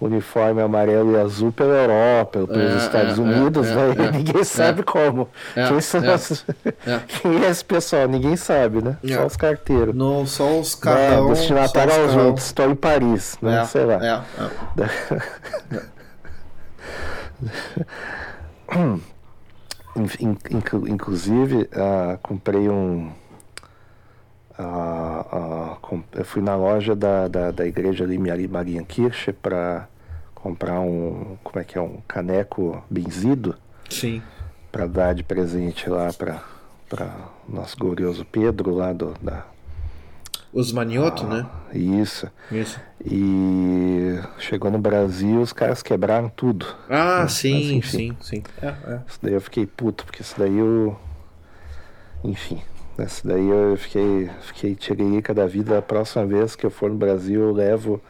uniforme amarelo e azul pela Europa, pelos É, Estados é, Unidos, é, né? é, ninguém sabe como. É, Quem, são é, é. Quem é esse pessoal? Ninguém sabe, né? É. Só os carteiros. Não, só os É, carrão. destinatário só os aos outros. Estou em Paris, né? É, Sei lá. é, In- in- inclu- inclusive, ah, comprei um. ah, com- eu fui na loja da, da, da igreja ali, Mari- Marienkirche, para comprar um. Como é que é? Um caneco benzido. Sim. para dar de presente lá para nosso glorioso Pedro lá do, da. Os manioto, né? Isso. Isso. E chegou no Brasil, os caras quebraram tudo. Ah, Mas, sim, enfim. sim, sim. É, é. Isso daí eu fiquei puto, porque isso daí eu. Enfim. Isso daí eu fiquei, fiquei tiririca da vida. A próxima vez que eu for no Brasil eu levo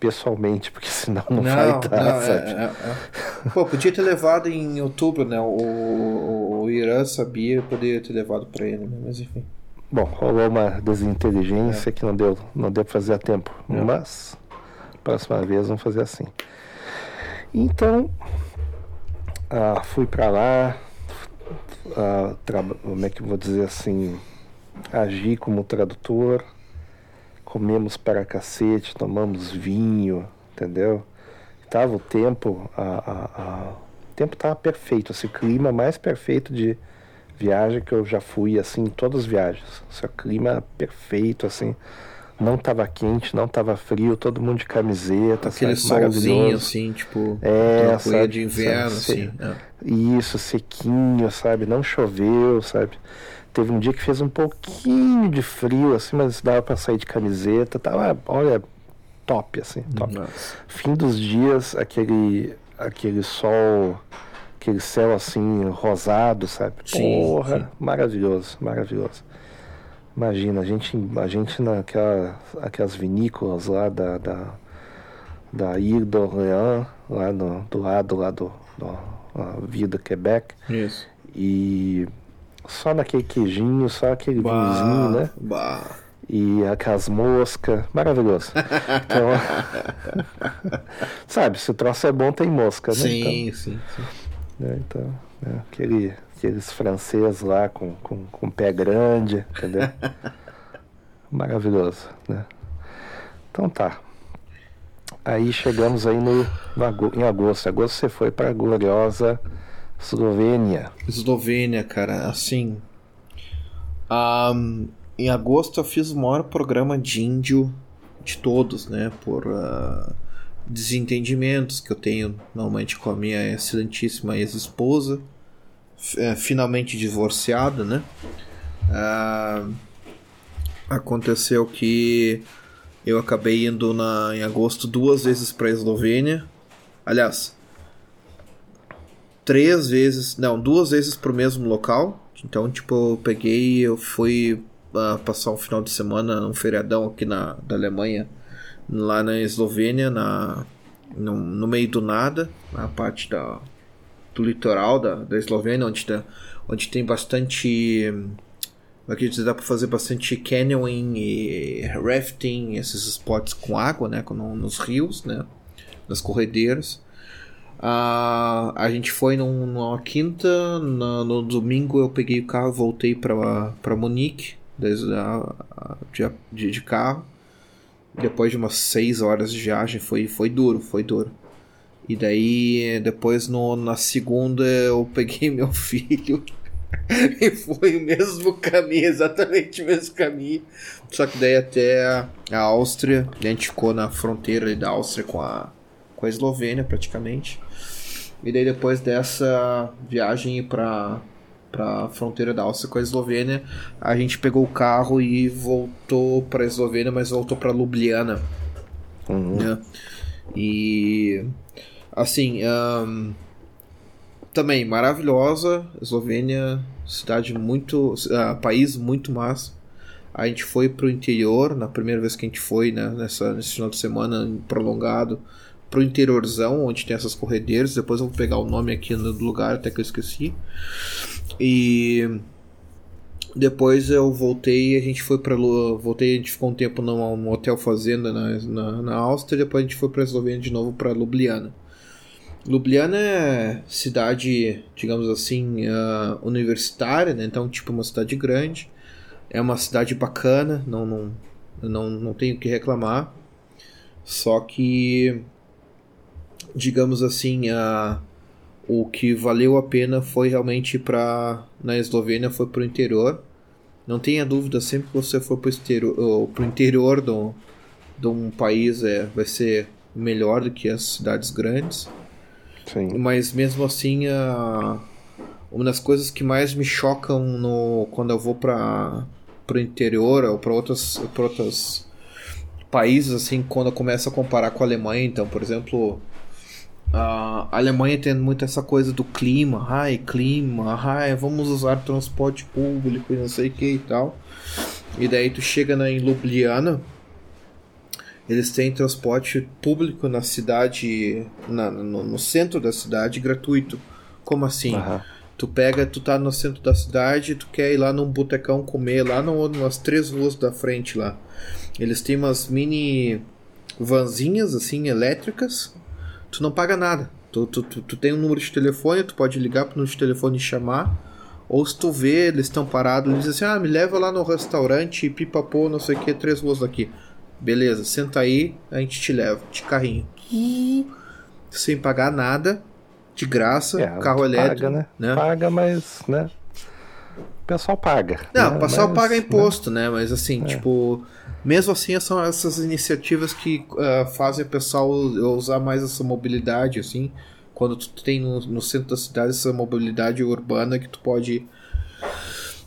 pessoalmente, porque senão não, vai Não, dar, não, sabe? é, é, é. Pô, podia ter levado em outubro, né? O, o, o Irã sabia, poderia ter levado pra ele, né? Mas enfim. Bom, rolou uma desinteligência que não deu, não deu pra fazer a tempo. É. Mas, próxima vez vamos fazer assim. Então, ah, fui pra lá, ah, como é que eu vou dizer assim, agi como tradutor, comemos para cacete, tomamos vinho, entendeu? Tava o tempo, a, a- a- o tempo tava perfeito, esse clima mais perfeito de viagem que eu já fui assim em todas as viagens. Esse clima perfeito assim. Não tava quente, não tava frio, todo mundo de camiseta, Aquele sabe? solzinho, assim, tipo. É, sabe, de inverno, sabe, assim. é. Isso, sequinho, sabe? Não choveu, sabe? Teve um dia que fez um pouquinho de frio, assim, mas dava pra sair de camiseta. Tava, olha, top, assim, top. Nossa. Fim dos dias, aquele, aquele sol, aquele céu assim, rosado, sabe? Sim, Porra, sim. maravilhoso, maravilhoso. Imagina, a gente, a gente naquelas aquelas vinícolas lá da, da, da Ile d'Orléans, lá no, do lado lá do, do Vida Quebec, Isso. e só naquele queijinho, só aquele vinhozinho, né? bah. E aquelas moscas, maravilhoso. Então, sabe, se o troço é bom, tem mosca, né? Sim, sim, sim. Né, então, né, aquele, aqueles franceses lá com, com, com pé grande, entendeu? maravilhoso, né? Então tá. Aí chegamos aí no, no em agosto. Em agosto você foi para a gloriosa Eslovênia. Eslovênia, cara, assim. ahn, em agosto eu fiz o maior programa de índio de todos, né? Por ah, desentendimentos que eu tenho normalmente com a minha excelentíssima ex-esposa, é, finalmente divorciada, né? Ah, aconteceu que eu acabei indo na, em agosto duas vezes para a Eslovênia. Aliás, três vezes, não, duas vezes pro mesmo local. Então, tipo, eu peguei, eu fui ah, passar um final de semana, um feriadão aqui na da Alemanha, lá na Eslovênia, na no, no meio do nada, na parte da do litoral da, da Eslovênia, onde, tá, onde tem bastante Aqui dá para fazer bastante canyoning e rafting, esses spots com água, né, com- no- nos rios, né, nas corredeiras. Ah, a gente foi num- numa quinta, na- no domingo eu peguei o carro e voltei para Munique desde a- de, de carro. Depois de umas seis horas de viagem foi, foi duro, foi duro. E daí depois no, na segunda eu peguei meu filho e foi o mesmo caminho, exatamente o mesmo caminho. Só que daí até a, a Áustria, a gente ficou na fronteira da Áustria com a, com a Eslovênia praticamente. E daí depois dessa viagem para para fronteira da Áustria com a Eslovênia, a gente pegou o carro e voltou para a Eslovênia, mas voltou para Ljubljana Uhum. né? E assim, ahn, também maravilhosa, Eslovênia, cidade muito, ah, país muito massa. A gente foi pro interior, na primeira vez que a gente foi, né, nessa, nesse final de semana prolongado, pro interiorzão, onde tem essas corredeiras. Depois eu vou pegar o nome aqui no lugar, até que eu esqueci. E depois eu voltei a gente foi para voltei a gente ficou um tempo num hotel fazenda na, na, na Áustria depois a gente foi para Eslovênia de novo para Ljubljana Ljubljana é cidade digamos assim uh, universitária né? então tipo uma cidade grande é uma cidade bacana não não não, não tenho que reclamar só que digamos assim a uh, o que valeu a pena foi realmente para na Eslovênia foi para o interior. Não tenha dúvida, sempre que você for para o interior, pro interior do, de um país é, vai ser melhor do que as cidades grandes. Sim. Mas mesmo assim, a, uma das coisas que mais me chocam no, quando eu vou para o interior ou para outras, outros países, assim, quando eu começo a comparar com a Alemanha, então, por exemplo, a Alemanha tem muito essa coisa do clima, ai, clima, ai, vamos usar transporte público e não sei o que e tal. E daí tu chega na, em Ljubljana, eles têm transporte público na cidade, na, no, no, centro da cidade, gratuito. Como assim? Uhum. Tu pega, tu tá no centro da cidade, tu quer ir lá num botecão comer, lá no, nas três ruas da frente lá. Eles têm umas mini vanzinhas assim elétricas tu não paga nada. Tu, tu, tu, tu, tem um número de telefone, tu pode ligar pro número de telefone e chamar. Ou se tu vê, eles estão parados, eles dizem assim: ah, me leva lá no restaurante, pipapô, não sei o que, três ruas daqui. Beleza, senta aí, a gente te leva, de carrinho. Sem pagar nada, de graça, é, carro elétrico. Paga, né? né? Paga, mas, né? O pessoal paga. Não, né? o pessoal mas, paga imposto, né? né? Mas assim, é. tipo mesmo assim, são essas iniciativas que uh, fazem o pessoal usar mais essa mobilidade, assim. Quando tu tem no, no, centro da cidade essa mobilidade urbana que tu pode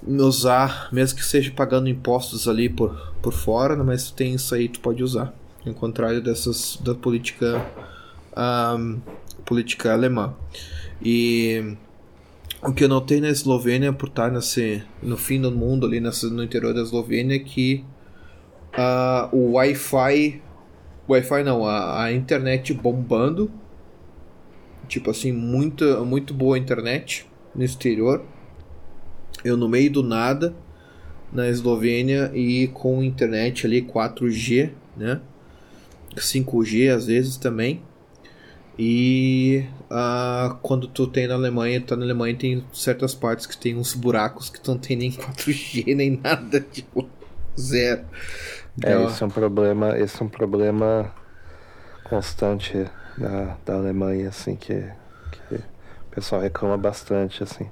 usar, mesmo que seja pagando impostos ali por, por fora, né, mas tu tem isso aí, tu pode usar. Ao contrário dessas da política um, política alemã. E o que eu notei na Eslovênia, por estar nesse, no fim do mundo, ali nessa, no interior da Eslovênia, é que uh, o Wi-Fi. Wi-Fi não, a, a, internet bombando. Tipo assim, muita, muito boa internet no exterior. Eu no meio do nada, na Eslovênia, e com internet ali 4G, né? 5G às vezes também. E uh, quando tu tem na Alemanha, tá na Alemanha, tem certas partes que tem uns buracos que não tem nem 4G nem nada, tipo, zero. É, esse é um problema, esse é um problema constante da, da Alemanha, assim, que, que o pessoal reclama bastante, assim.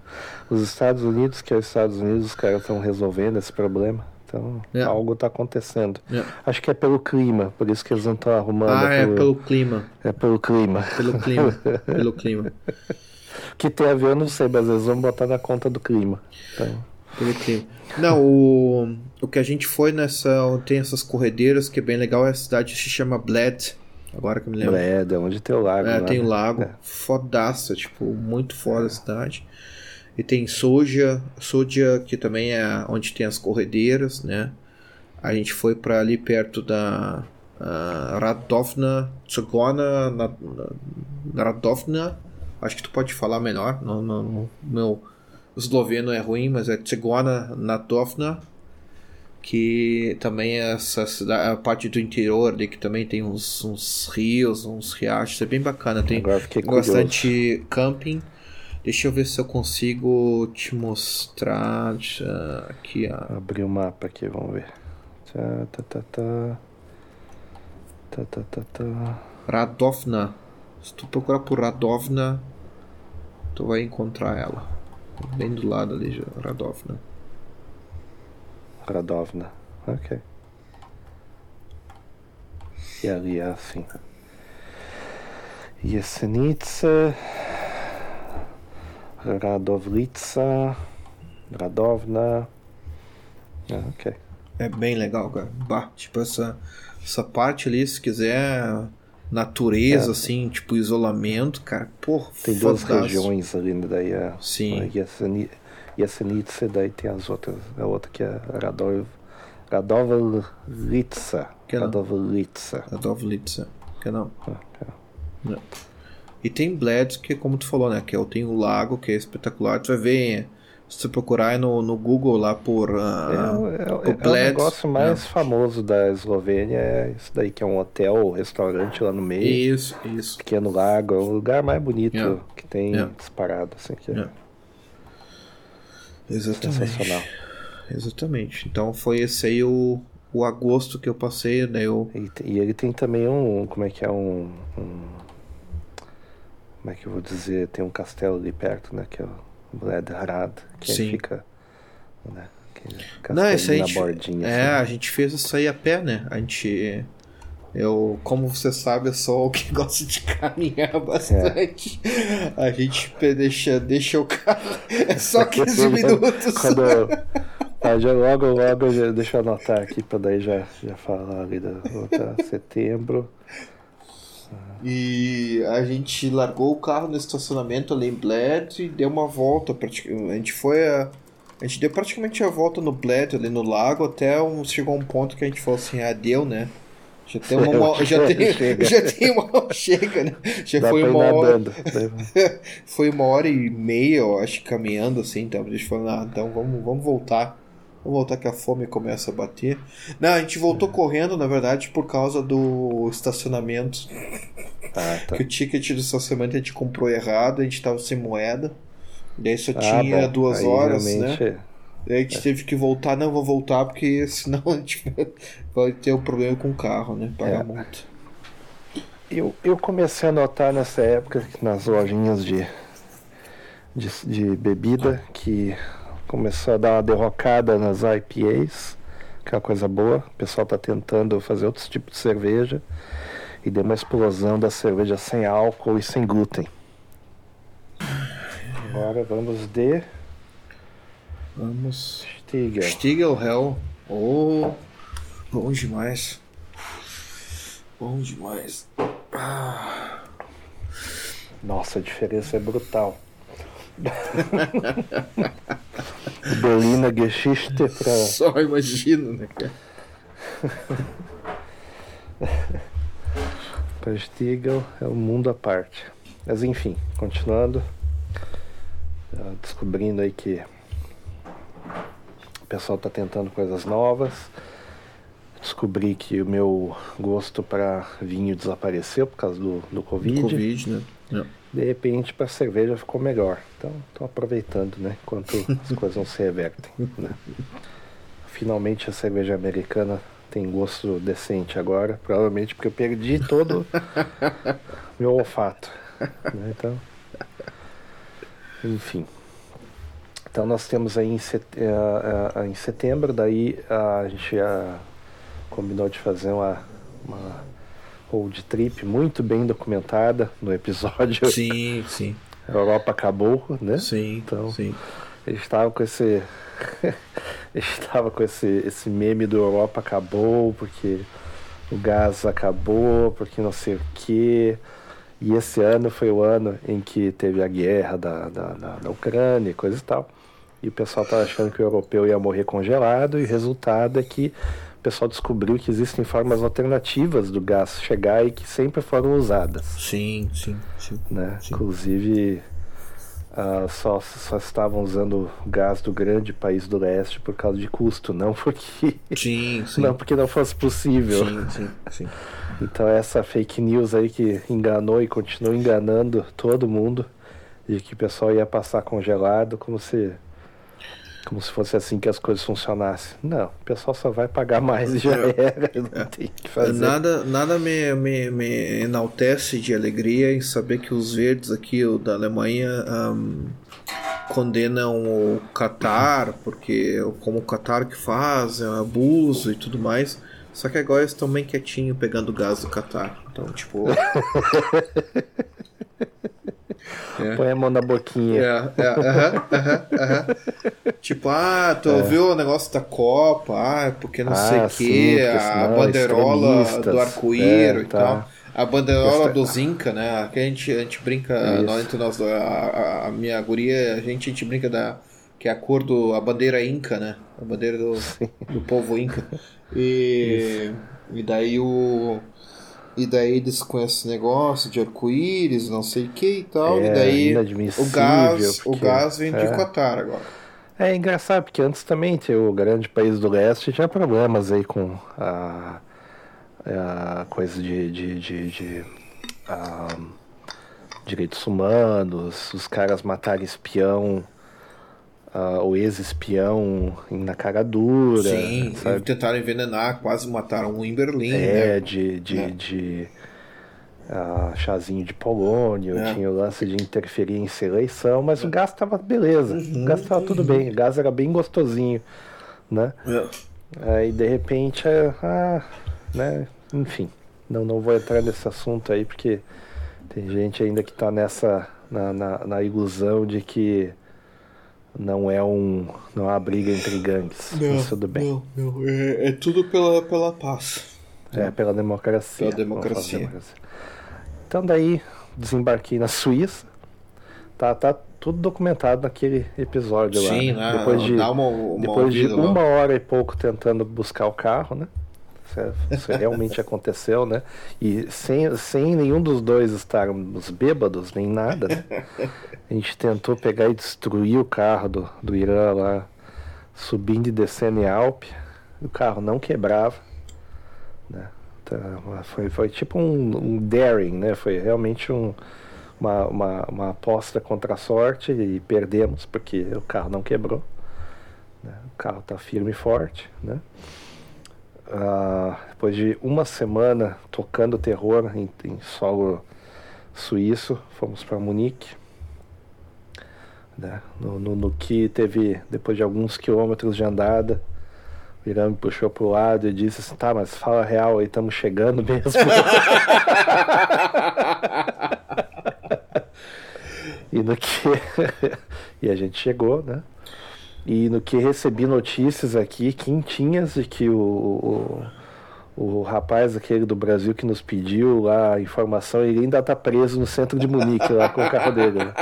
Os Estados Unidos, que é os Estados Unidos, os caras estão resolvendo esse problema. Então, é. algo está acontecendo. É. Acho que é pelo clima, por isso que eles não estão arrumando. Ah, é pelo clima. É pelo clima. Pelo clima. pelo clima. que tem a ver, eu não sei, mas eles vão botar na conta do clima. Então... Não, o, o que a gente foi nessa. Tem essas corredeiras que é bem legal, é a cidade se chama Bled. Agora que eu me lembro. Bled, é onde tem o lago. É, lá, tem o né? lago. É. Fodaça, tipo, muito foda a cidade. E tem Soja, Soja, que também é onde tem as corredeiras, né? A gente foi para ali perto da uh, Radovna, Tsogona, na, na, Radovna. Acho que tu pode falar melhor. No meu esloveno é ruim, mas é Tsegona Natovna, que também é essa cidade, a parte do interior ali, que também tem uns, uns rios, uns riachos, é bem bacana. Tem bastante camping. Deixa eu ver se eu consigo te mostrar aqui. Ó. Abrir o mapa aqui, vamos ver. Tá, tá, tá, tá. Tá, tá, tá, tá. Radovna. Se tu procurar por Radovna, tu vai encontrar ela. Bem do lado ali, já, Radovna. Radovna, ok. E ali é assim. Jesenice, Radovlica, Radovna. Ah, ok. É bem legal, cara. Bah, tipo, essa, essa parte ali, se quiser natureza, é. assim, tipo isolamento, cara. Porra, Tem duas regiões ali, né? Daí a, Sim. A Yasenitsa, daí tem as outras. A outra que é Radov, Radovlitsa. Que Radovlitsa. Radovlitsa. Que não. É, é. E tem Bled, que como tu falou, né? Que é, tem o lago, que é espetacular. Tu vai ver, se tu procurar no, no Google lá por. Uh, é, é, é, o negócio mais famoso da Eslovênia, é isso daí, que é um hotel, um restaurante lá no meio. Isso, isso. Pequeno lago, é o lugar mais bonito que tem disparado, assim. Que é. Exatamente. Sensacional. Exatamente. Então foi esse aí o, o agosto que eu passei, né? Eu... E, e ele tem também um. Como é que é? Um, um, Como é que eu vou dizer? Tem um castelo ali perto, né? Que é o Bled Harad, que fica. Né, Não, isso aí. A gente, bordinha, é, assim. a gente fez isso aí a pé, né? A gente. Eu, como você sabe, eu sou o que gosta de caminhar bastante. É. A gente deixa, deixa o carro. É só 15 minutos. Quando, ah, já logo, logo, já, deixa eu anotar aqui para daí já, já falar ali da outra setembro. E a gente largou o carro no estacionamento ali em Bled e deu uma volta. A gente foi a. A gente deu praticamente a volta no Bled ali no lago até um, chegou um ponto que a gente falou assim, ah, deu, né? Já tem uma, já tem, chega. já tem uma chega, né? Já Dá foi uma hora. Foi uma hora e meia, eu acho, caminhando assim, então a gente falou, ah, então vamos, vamos voltar. Vamos voltar que a fome começa a bater. Não, a gente voltou é. correndo, na verdade, por causa do estacionamento. Ah, tá. Que o ticket do estacionamento a gente comprou errado, a gente tava sem moeda. Daí só ah, tinha bom. duas horas, né? Daí a gente é. teve que voltar, não vou voltar, porque senão a gente vai ter um problema com o carro, né? Pagar é. multa. Eu, eu comecei a notar nessa época nas lojinhas de, de, de bebida que começou a dar uma derrocada nas IPAs, que é uma coisa boa. O pessoal está tentando fazer outros tipos de cerveja e deu uma explosão da cerveja sem álcool e sem glúten. Agora vamos de. Vamos. Stiegel. Stiegel Hell. Oh, bom demais. Bom demais. Ah. Nossa, a diferença é brutal. Berlina Geschichte pra. Só imagino, né, cara? pra Stiegel é um mundo à parte. Mas enfim, continuando. Descobrindo aí que o pessoal está tentando coisas novas. Descobri que o meu gosto para vinho desapareceu por causa do, do Covid. Covid, né? É de repente para cerveja ficou melhor. Então estou aproveitando, né? Enquanto as coisas não se revertem. Né? Finalmente a cerveja americana tem gosto decente agora, provavelmente porque eu perdi todo meu olfato. Né? Então, enfim. Então nós temos aí em, set... uh, uh, em setembro, daí a gente combinou de fazer uma, uma road trip muito bem documentada no episódio. Sim, sim. A Europa acabou, né? Sim, então, sim. Ele estava com esse. estava com esse, esse meme do Europa acabou, porque o gás acabou, porque não sei o quê. E esse ano foi o ano em que teve a guerra da, da, da, da Ucrânia e coisa e tal. E o pessoal estava achando que o europeu ia morrer congelado, e o resultado é que o pessoal descobriu que existem formas alternativas do gás chegar e que sempre foram usadas. Sim, sim, sim. Né? sim. Inclusive, uh, só, só estavam usando gás do grande país do leste por causa de custo, não porque, sim, sim. Não porque não fosse possível. Sim, sim, sim. Então essa fake news aí que enganou e continua enganando todo mundo de que o pessoal ia passar congelado como se como se fosse assim que as coisas funcionassem. Não, o pessoal só vai pagar mais e já é. era, não tem que fazer. Nada, nada me, me, me enaltece de alegria em saber que os verdes aqui o da Alemanha um, condenam o Qatar, porque como o Qatar que faz, é um abuso e tudo mais. Só que agora eles estão bem quietinho pegando gás do Qatar. Então, tipo. É. Põe a mão na boquinha. É, é, aham, aham, aham. Tipo, ah, tu é. ouviu o negócio da Copa, ah, porque não ah, sei o quê, a bandeirola do arco-íro é, e tá. tal. A bandeirola Esta... dos Inca, né? Que a gente, a gente brinca, nós, entre nós, a, a, minha guria, a gente, a gente brinca da. Que é a cor do. a bandeira Inca, né? A bandeira do, do povo Inca. E, e daí o E daí eles com esse negócio de arco-íris, não sei o que e tal. É, e daí o gás, o porque- gás vem de é. Qatar agora. É engraçado, porque antes também tinha o grande país do leste tinha problemas aí com a, a coisa de, de, de, de, ah, direitos humanos, os caras matarem espião, ah, o ex-espião na cara dura, Sim, sabe? tentaram envenenar, quase mataram um em Berlim, É, né? de, de, É. de ah, chazinho de polônio, É. tinha o lance de interferir em eleição, mas o gás tava beleza, o gás tava tudo bem, o gás era bem gostosinho, né? É. Aí de repente, é, ah, né? Enfim, não, não vou entrar nesse assunto aí porque tem gente ainda que tá nessa, na, na, na ilusão de que não é um, não uma briga entre gangues, mas tudo bem. Não, não, é, é tudo pela, pela paz. É, pela democracia. Pela democracia. Democracia. Então daí desembarquei na Suíça. Tá, tá tudo documentado naquele episódio Sim, lá. né? Depois de, uma, uma depois de lá. uma hora e pouco tentando buscar o carro, né? Isso, é- isso realmente aconteceu, né? E sem, sem nenhum dos dois estarmos bêbados, nem nada, né? A gente tentou pegar e destruir o carro do, do Irã lá, subindo e descendo em Alpe. O carro não quebrava. Né? Tá, foi, foi tipo um, um daring, né? Foi realmente um, uma, uma, uma aposta contra a sorte e perdemos porque o carro não quebrou. né? O carro está firme e forte, né? Ah, depois de uma semana tocando terror em, em solo suíço, fomos para Munique. Né? No, no, no que teve, depois de alguns quilômetros de andada, o Irã me puxou pro lado e disse assim, tá, mas fala real aí, estamos chegando mesmo. e no que. e a gente chegou, né? E no que recebi notícias aqui, quentinhas, de que o, o, o rapaz aquele do Brasil que nos pediu a informação, ele ainda tá preso no centro de Munique, lá com o carro dele. né?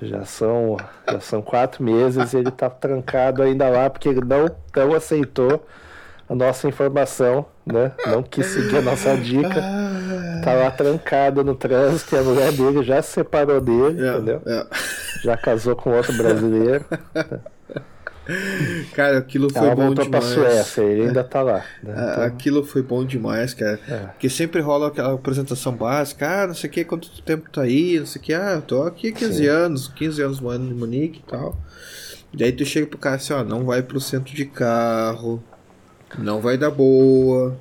Já são, já são quatro meses e ele tá trancado ainda lá porque ele não, não aceitou a nossa informação, né? Não quis seguir a nossa dica. Tá lá trancado no trânsito e a mulher dele já se separou dele, É, entendeu? é. Já casou com outro brasileiro. Cara, aquilo foi Ela bom voltou pra demais. Suécia, ele ainda tá lá. né? Então, Aquilo foi bom demais, cara. É. Porque sempre rola aquela apresentação básica, ah, não sei o que, quanto tempo tá aí, não sei o que, ah, eu tô aqui há 15 Sim. anos, 15 anos morando em Munique e tal. Daí tu chega pro cara assim, ó, não vai pro centro de carro, não vai dar boa.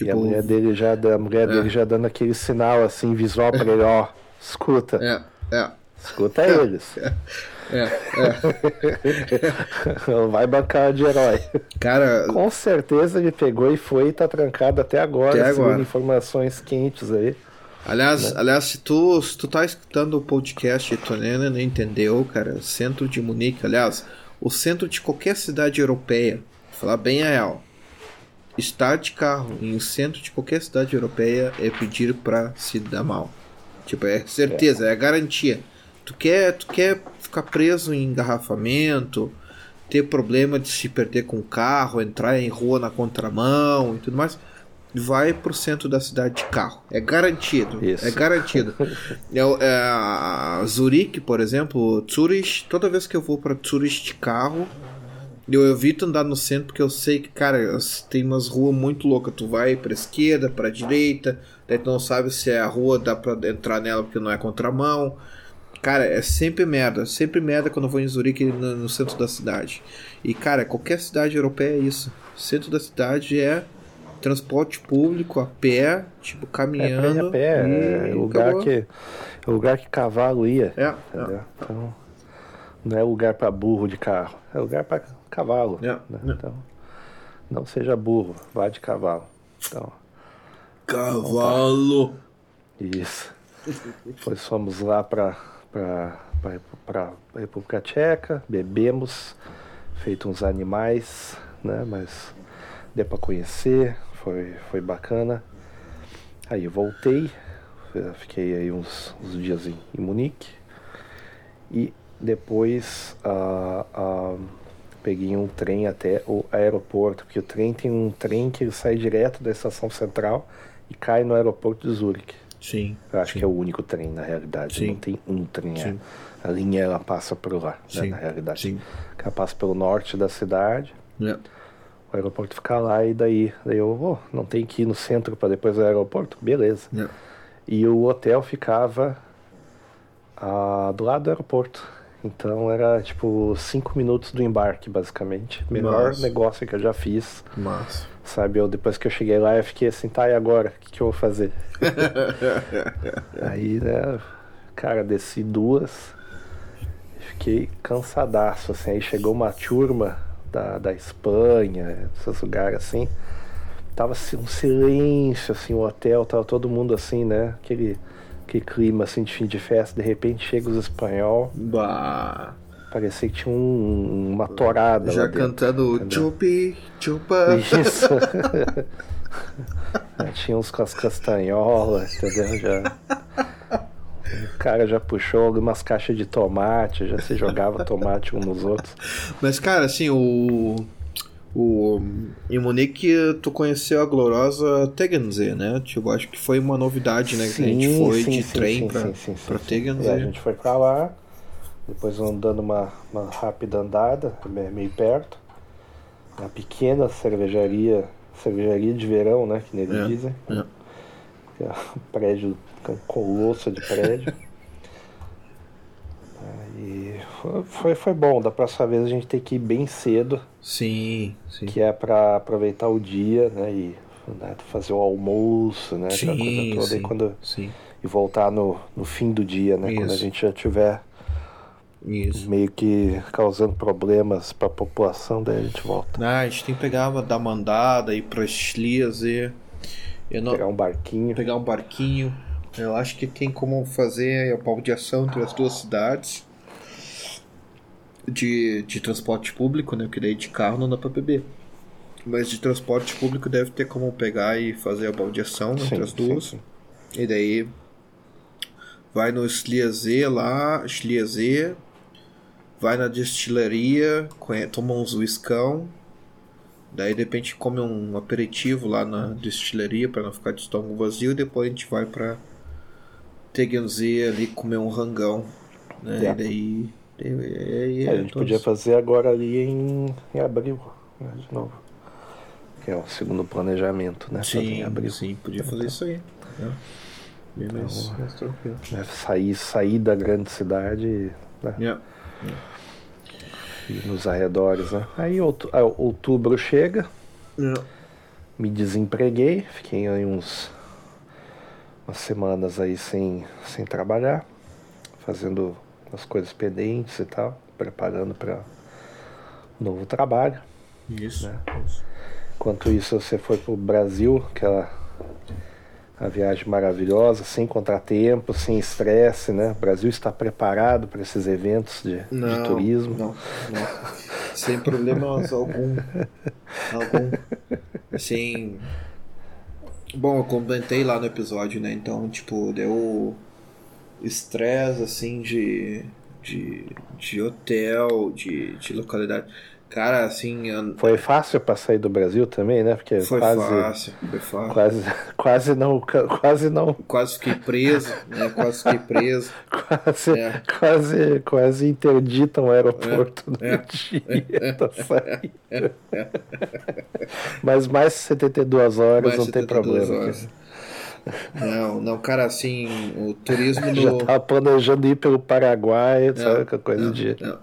E a Tipo, mulher dele já, a mulher dele já dando aquele sinal assim, visual pra ele, ó, escuta, é, é, escuta eles. é, é. Não vai bancar de herói. Cara, Com certeza ele pegou e foi e tá trancado até agora, Até agora. informações quentes aí. Aliás, Né? aliás se, tu, se tu tá escutando o podcast e tu não entendeu, cara, centro de Munique, aliás, o centro de qualquer cidade europeia, falar bem a real, estar de carro em centro de qualquer cidade europeia é pedir pra se dar mal. Tipo, é certeza, é, garantia. Tu quer, tu quer ficar preso em engarrafamento, ter problema de se perder com o carro, entrar em rua na contramão e tudo mais, vai pro centro da cidade de carro. É garantido. Isso. É garantido. é, o- é, a Zurique, por exemplo, Zurich, toda vez que eu vou para Zurich de carro, eu evito andar no centro porque eu sei que, cara, tem umas ruas muito loucas. Tu vai pra esquerda, pra direita, daí tu não sabe se é a rua, dá pra entrar nela porque não é contramão. Cara, é sempre merda, sempre merda quando eu vou em Zurique no, no centro da cidade. E, cara, qualquer cidade europeia é isso. Centro da cidade é transporte público, a pé, tipo, É caminhando. ir a pé, e é lugar acabou. que, é lugar que cavalo ia. É, entendeu? Então, não é lugar pra burro de carro, é lugar pra cavalo. É, né? é. Então, não seja burro, vá de cavalo. Então, Cavalo. Isso. Depois fomos lá para para República Tcheca, bebemos, feito uns animais, né? Mas deu para conhecer, foi, foi bacana. Aí voltei, eh, fiquei aí uns, uns dias em, em Munique e depois ah, ah, peguei um trem até o aeroporto, porque o trem tem um trem que ele sai direto da estação central e cai no aeroporto de Zurique. Sim. Eu acho sim. que é o único trem, na realidade. Sim. Não tem um trem. é. Sim. A linha ela passa por lá, né, na realidade. Sim. Ela passa pelo norte da cidade, É. o aeroporto fica lá e daí, daí eu, oh, não tem que ir no centro para depois do aeroporto? Beleza. É. E o hotel ficava ah, do lado do aeroporto. Então era tipo cinco minutos do embarque, basicamente. Melhor Nossa. negócio que eu já fiz. Massa. Sabe, eu, depois que eu cheguei lá, eu fiquei assim, tá, e agora? O que, que eu vou fazer? Aí, né, cara, desci duas, fiquei cansadaço, assim, aí chegou uma turma da, da Espanha, esses lugares assim, tava assim, um silêncio, assim, o hotel, tava todo mundo assim, né, aquele, aquele clima, assim, de fim de festa, de repente chega os espanhol, Bah. parecia que tinha um- uma torada Já dentro. cantando entendeu? Chupi, chupa. Isso. já tinha uns com as castanholas, entendeu? Já. O cara já puxou algumas caixas de tomate, já se jogava tomate um nos outros. Mas, cara, assim, o. O, em Munique, tu conheceu a gloriosa Tegernsee, né? Tipo, acho que foi uma novidade, né? que a gente foi de trem pra, pra sim, sim. É, a gente foi pra lá, depois dando uma, uma rápida andada, me- meio perto. Uma pequena cervejaria, cervejaria de verão, né? Que neles É, dizem. é. É um prédio, um colosso de prédio. Aí foi- foi, bom, da próxima vez a gente tem que ir bem cedo, Sim, sim. que é pra aproveitar o dia, né? E né, fazer o almoço, né? aquela coisa Sim, toda, sim, e, quando, sim. e voltar no, no fim do dia, né? Quando a Isso. gente já tiver Isso. meio que causando problemas pra população, daí a gente volta. Ah, a gente tem que pegar, dar uma andada, ir pra Schliersee. Eu não, Pegar um barquinho. pegar um barquinho. Eu acho que tem como fazer a baldeação entre as duas cidades de, de transporte público, né? Porque daí de carro não dá pra beber. Mas de transporte público deve ter como pegar e fazer a baldeação Sim, entre as sim, duas. sim. E daí vai no Schliersee lá, Schliersee, vai na destilaria, toma uns whiskão, daí de repente come um aperitivo lá na destilaria para não ficar de estômago vazio, e depois a gente vai pra Tegernsee ali comer um rangão, né? É. E daí, daí- É, a gente todos- podia fazer agora ali em, em abril, né, de novo. Que é o segundo planejamento, né? Sim, abril. sim, podia fazer isso aí. né? Bem mais, Então, mais tranquilo. né, sair, sair da grande cidade né, Yeah. e nos arredores, né? Aí ah, outubro chega, Yeah. me desempreguei, fiquei aí uns umas semanas aí sem, sem trabalhar, fazendo as coisas pendentes e tal, preparando para novo trabalho. Isso. Né? isso. Enquanto isso, você foi pro Brasil, aquela a viagem maravilhosa, sem contratempo, sem estresse, né? O Brasil está preparado para esses eventos de, de Não, turismo. Não, não. Sem problemas algum. Algum. Assim. Bom, eu comentei lá no episódio, né? Então, tipo, deu estresse, assim, de. De, de hotel, de, de localidade. Cara, assim, an- Foi fácil para sair do Brasil também, né? Porque foi quase, fácil, foi fácil. quase, quase não, quase não, Quase fiquei preso, né? Quase fiquei preso. quase, É. quase, quase interditam o aeroporto no é. dia da saída. Mas mais 72 horas Mais não tem 72 problema. horas. Não, não, cara, assim, o turismo Já no. tava planejando ir pelo Paraguai, sabe? Não, Aquela coisa não, de. não.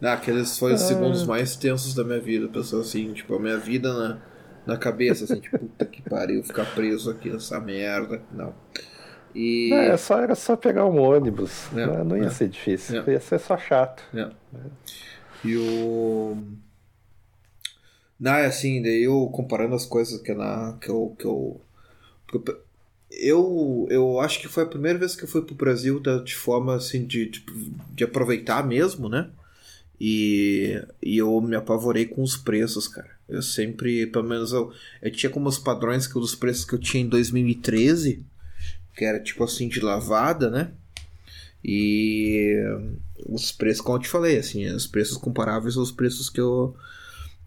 Não, aqueles foram os segundos mais tensos da minha vida. Pessoal, assim, tipo, a minha vida na, na cabeça, assim, tipo, puta que pariu, ficar preso aqui nessa merda. Não. E. Não, é só, era só pegar um ônibus. Não, não ia ser difícil. Ia ser só chato. E o. Não, é assim, daí eu comparando as coisas que, na, que eu. Que eu, que eu, eu, acho que foi a primeira vez que eu fui pro Brasil de forma assim de, de, de aproveitar mesmo, né? E, e eu me apavorei com os preços, cara. Eu sempre, pelo menos, eu, eu tinha como os padrões que os preços que eu tinha em 2013, que era tipo assim de lavada, né? E os preços, como eu te falei, assim, os preços comparáveis aos preços que eu,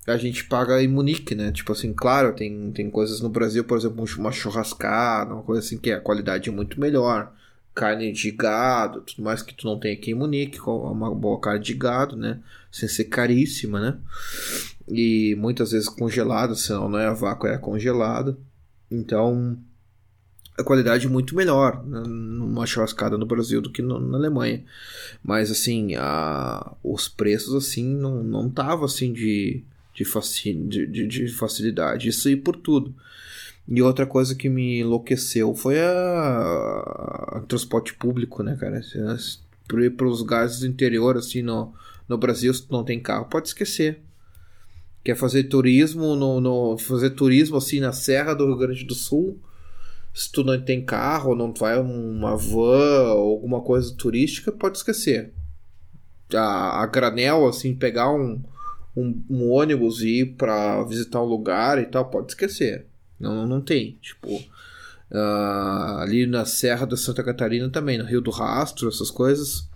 a gente paga em Munique, né? Tipo assim, claro, tem, tem coisas no Brasil, por exemplo, uma churrascada, uma coisa assim que a qualidade é muito melhor. Carne de gado, tudo mais que tu não tem aqui em Munique, uma boa carne de gado, né? Sem ser caríssima, né? E muitas vezes congelada, senão não é a vácuo, é congelada. Então, a qualidade é muito melhor né, numa churrascada no Brasil do que no, na Alemanha. Mas assim, a, os preços assim não, não tava assim de, de, faci, de, de, de facilidade. Isso aí por tudo. E outra coisa que me enlouqueceu foi a, a transporte público, né, cara? Por ir para os lugares do interior, assim, no, no Brasil, se tu não tem carro, pode esquecer. Quer fazer turismo, no, no, fazer turismo, assim, na Serra do Rio Grande do Sul, se tu não tem carro, não vai uma van ou alguma coisa turística, pode esquecer. A, a granel, assim, pegar um, um, um ônibus e ir para visitar um lugar e tal, pode esquecer. Não, não tem. Tipo, uh, ali na Serra da Santa Catarina também, no Rio do Rastro, essas coisas.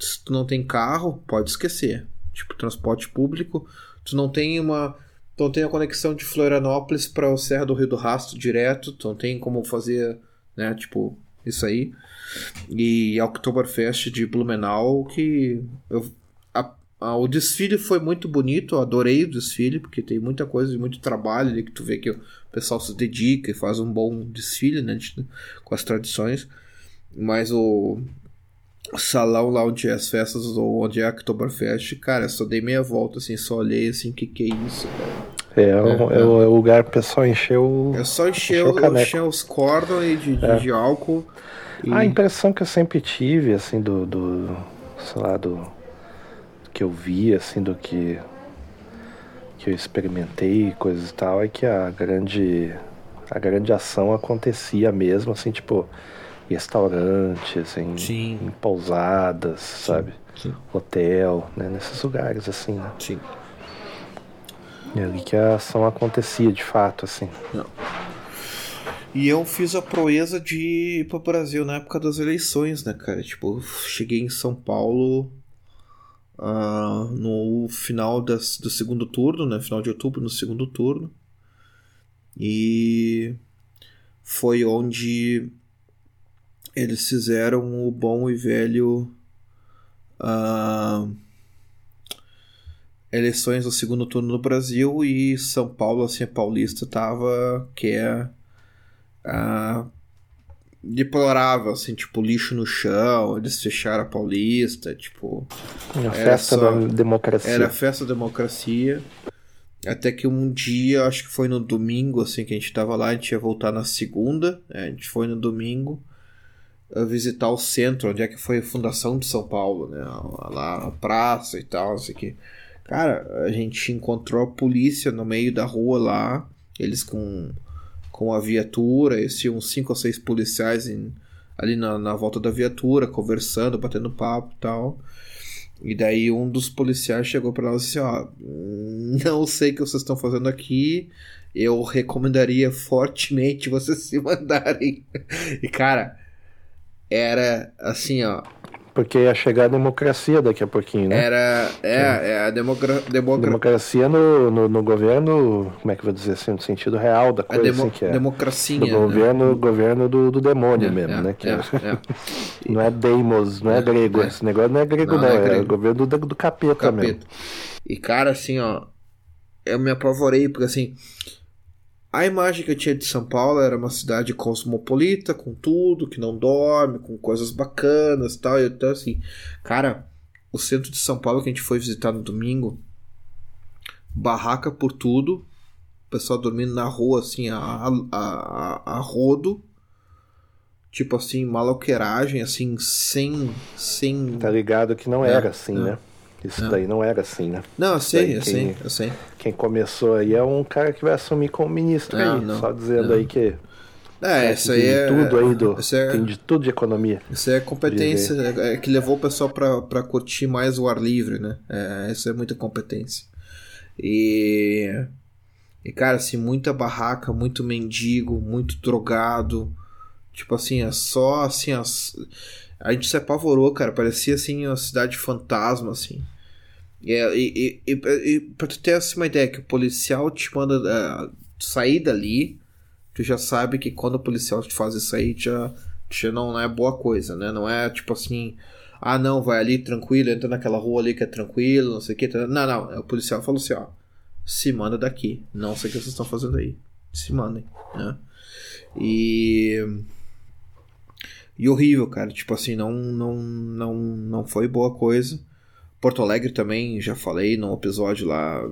Se tu não tem carro, pode esquecer. Tipo, transporte público, tu não tem uma então tem a conexão de Florianópolis para o Serra do Rio do Rastro direto, então tem como fazer, né, tipo, isso aí. E Oktoberfest de Blumenau, que eu, a, a, o desfile foi muito bonito, eu adorei o desfile, porque tem muita coisa, muito trabalho ali que tu vê que o pessoal se dedica e faz um bom desfile, né, com as tradições. Mas o, salão lá onde é as festas, onde é a Oktoberfest, cara, só dei meia volta, assim, só olhei assim, que que é isso, cara. É, é, é, é, o lugar pro pessoal encher o. É só encher, encher, encher os cordões de, de, é. de álcool. E... A impressão que eu sempre tive, assim, do, do. sei lá, do. Que eu vi, assim, do que. que eu experimentei, coisas e tal, é que a grande. a grande ação acontecia mesmo, assim, tipo restaurantes, em, Sim. em pousadas, Sim. sabe? Sim. Hotel, né? Nesses lugares, assim, né? Sim. E ali que a ação acontecia de fato, assim. Não. E eu fiz a proeza de ir pro Brasil na época das eleições, né, cara? Tipo, cheguei em São Paulo uh, no final das, do segundo turno, né? Final de outubro, no segundo turno. E foi onde eles fizeram o bom e velho uh, eleições do segundo turno no Brasil e São Paulo, assim, a paulista tava que é uh, deplorável, assim, tipo, lixo no chão, eles fecharam a paulista, tipo... A festa só, da democracia. Era a festa da democracia. Até que um dia, acho que foi no domingo, assim, que a gente tava lá, a gente ia voltar na segunda, né, a gente foi no domingo, visitar o centro, onde é que foi a fundação de São Paulo, né? Lá a praça e tal, isso aqui. Cara, a gente encontrou a polícia no meio da rua lá, eles com, com a viatura, e uns cinco ou seis policiais em, ali na, na volta da viatura, conversando, batendo papo e tal. E daí um dos policiais chegou para nós e disse, ó, não sei o que vocês estão fazendo aqui, eu recomendaria fortemente vocês se mandarem. E cara, era assim, ó. Porque ia chegar a democracia daqui a pouquinho, né? Era. É, é a democra, democra... democracia no, no, no, governo, como é que eu vou dizer assim, no sentido real da coisa, demo, assim, que é. Democracia. Do né? governo, governo do, do demônio é, mesmo, é, né? Que é, é, é. não é Deimos, não é, grego. Esse negócio não é grego, não, não, é, grego. é governo do, do capeta, capeta mesmo. E cara, assim, ó. Eu me apavorei, porque assim a imagem que eu tinha de São Paulo era uma cidade cosmopolita, com tudo, que não dorme, com coisas bacanas e tal. Então, assim, cara, o centro de São Paulo que a gente foi visitar no domingo, barraca por tudo, pessoal dormindo na rua, assim, a, a, a, a rodo. Tipo assim, maloqueiragem, assim, sem. sem... Tá ligado que não é, era assim, é. né? Isso não. daí não era assim, né? Não, eu sei, eu quem, sei, eu sei. Quem começou aí é um cara que vai assumir como ministro não, aí, não, só dizendo aí que. É, isso aí é. Tudo aí do, é, tem de tudo de economia. Isso é competência é, é, que levou o pessoal para curtir mais o ar livre, né? É, isso é muita competência. E. E, cara, assim, muita barraca, muito mendigo, muito drogado. Tipo assim, é só assim. As, A gente se apavorou, cara. Parecia assim uma cidade fantasma, assim. E, e, e, e pra tu ter assim, uma ideia, que o policial te manda uh, sair dali, tu já sabe que quando o policial te faz isso aí, já, já não, não é boa coisa, né? Não é tipo assim, ah não, vai ali tranquilo, entra naquela rua ali que é tranquilo, não sei o que. Tá... Não, não, o policial falou assim, ó, se manda daqui, não sei o que vocês estão fazendo aí, se mandem, né? E e horrível, cara. Tipo assim, não, não, não, não foi boa coisa. Porto Alegre também, já falei num episódio lá,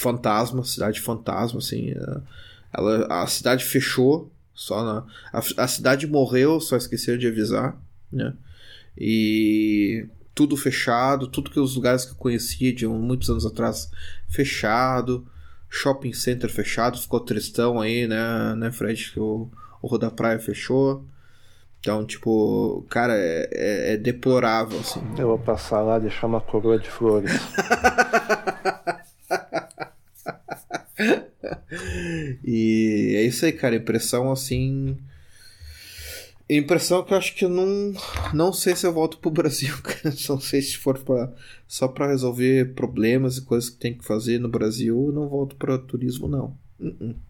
fantasma, cidade fantasma, assim. É, ela, a cidade fechou, só na, a, a cidade morreu, só esqueceram de avisar, né? E tudo fechado, tudo que os lugares que eu conhecia de muitos anos atrás fechado, shopping center fechado, ficou tristão aí, né, né Fred? Que o, o Rua da Praia fechou. Então, tipo, cara, é, é, é, deplorável, assim. Eu vou passar lá e deixar uma coroa de flores. e é isso aí, cara. Impressão assim. Impressão que eu acho que eu não. Não sei se eu volto pro Brasil, cara. Não sei se for pra, só pra resolver problemas e coisas que tem que fazer no Brasil, eu não volto pra turismo, não. Uh -uh.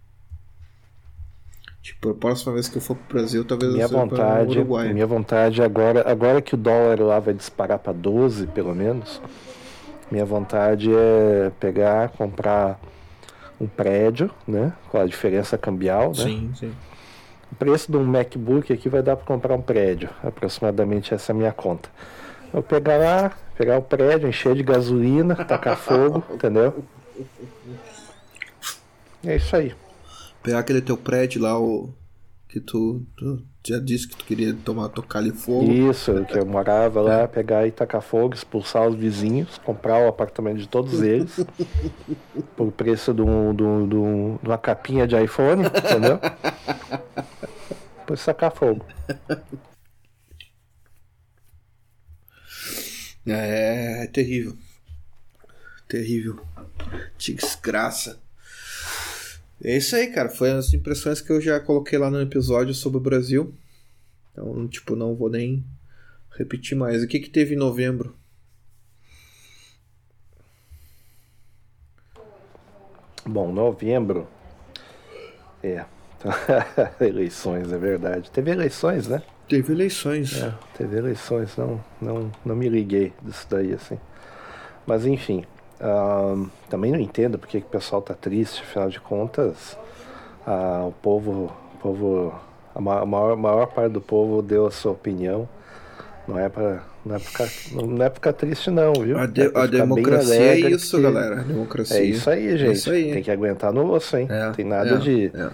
Tipo, a próxima vez que eu for pro Brasil, talvez minha eu vontade, Uruguai. Minha vontade agora, agora que o dólar lá vai disparar para 12, pelo menos, minha vontade é pegar, comprar um prédio, né? Com a diferença cambial, né? Sim, sim. O preço de um MacBook aqui vai dar para comprar um prédio, aproximadamente essa é a minha conta. Eu pegar lá, pegar o prédio, encher de gasolina, tacar fogo, entendeu? É isso aí. Pegar aquele teu prédio lá, o que tu, tu, já disse que tu queria tomar, tocar ali fogo. Isso, que eu morava lá, pegar e tacar fogo, expulsar os vizinhos, comprar o apartamento de todos eles, por preço de, um, de, um, de, um, uma capinha de iPhone, entendeu? Depois sacar fogo. É, é terrível. Terrível. Desgraça. É isso aí, cara. Foi as impressões que eu já coloquei lá no episódio sobre o Brasil. Então, tipo, não vou nem repetir mais. O que que teve em novembro? Bom, novembro. É. eleições, é verdade. Teve eleições, né? Teve eleições. É, teve eleições. Não, não, não me liguei disso daí, assim. Mas, enfim. Uh, também não entendo porque que o pessoal tá triste, afinal de contas, uh, o povo, o povo a maior, maior parte do povo deu a sua opinião. Não é para não é ficar, não é ficar triste não, viu? A, de, é a democracia é isso, que... galera. A democracia. É isso aí, gente. É isso aí. Tem que aguentar no osso, hein? É, tem nada é, de é.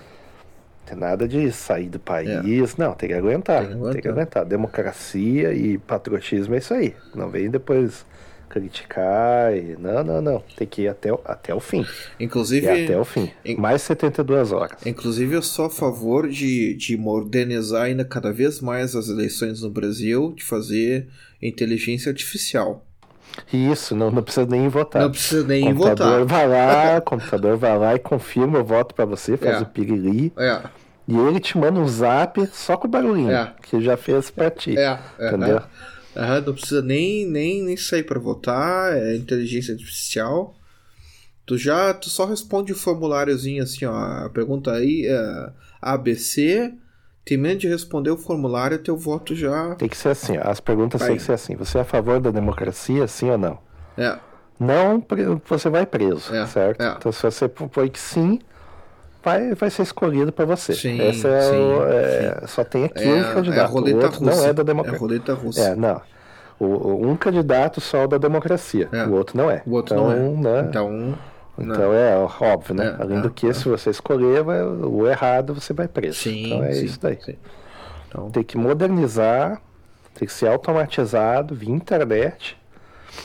tem nada de sair do país. Não, tem que aguentar. Tem que aguentar. Tem que aguentar. Democracia e patriotismo é isso aí. Não vem depois criticar e... Não, não, não. Tem que ir até, o, até o fim. Inclusive... E até o fim. In... Mais 72 horas. Inclusive, eu sou a favor de, de modernizar ainda cada vez mais as eleições no Brasil, de fazer inteligência artificial. Isso, não, não precisa nem votar. Não precisa nem computador votar. Vai lá, computador vai lá e confirma o voto para você, faz É. o piriri. É, E ele te manda um zap só com o barulhinho, É. que já fez pra ti. é. é Entendeu? Aham, não precisa nem, nem, nem sair para votar, é inteligência artificial. Tu já, tu só responde o formuláriozinho assim, ó, a pergunta aí é ABC, termina de responder o formulário, teu voto já Tem que ser assim, ó, as perguntas têm que ser assim. Você é a favor da democracia, sim ou não? é. Não, você vai preso, É, certo? é. Então se você foi que sim, vai, vai ser escolhido para você. Sim, Essa é, sim, o, é, só tem aquele É, é candidato, o roleta outro russa. não é da É a democracia. roleta russa. É, não. O, o- um candidato só é da democracia, É. o outro não é. O outro então, não é. Né? Então, Então é óbvio, né? É, Além é, do que, é. se você escolher vai- o errado, você vai preso. sim, então é sim, isso daí. sim. Então, Tem que modernizar, tem que ser automatizado via internet,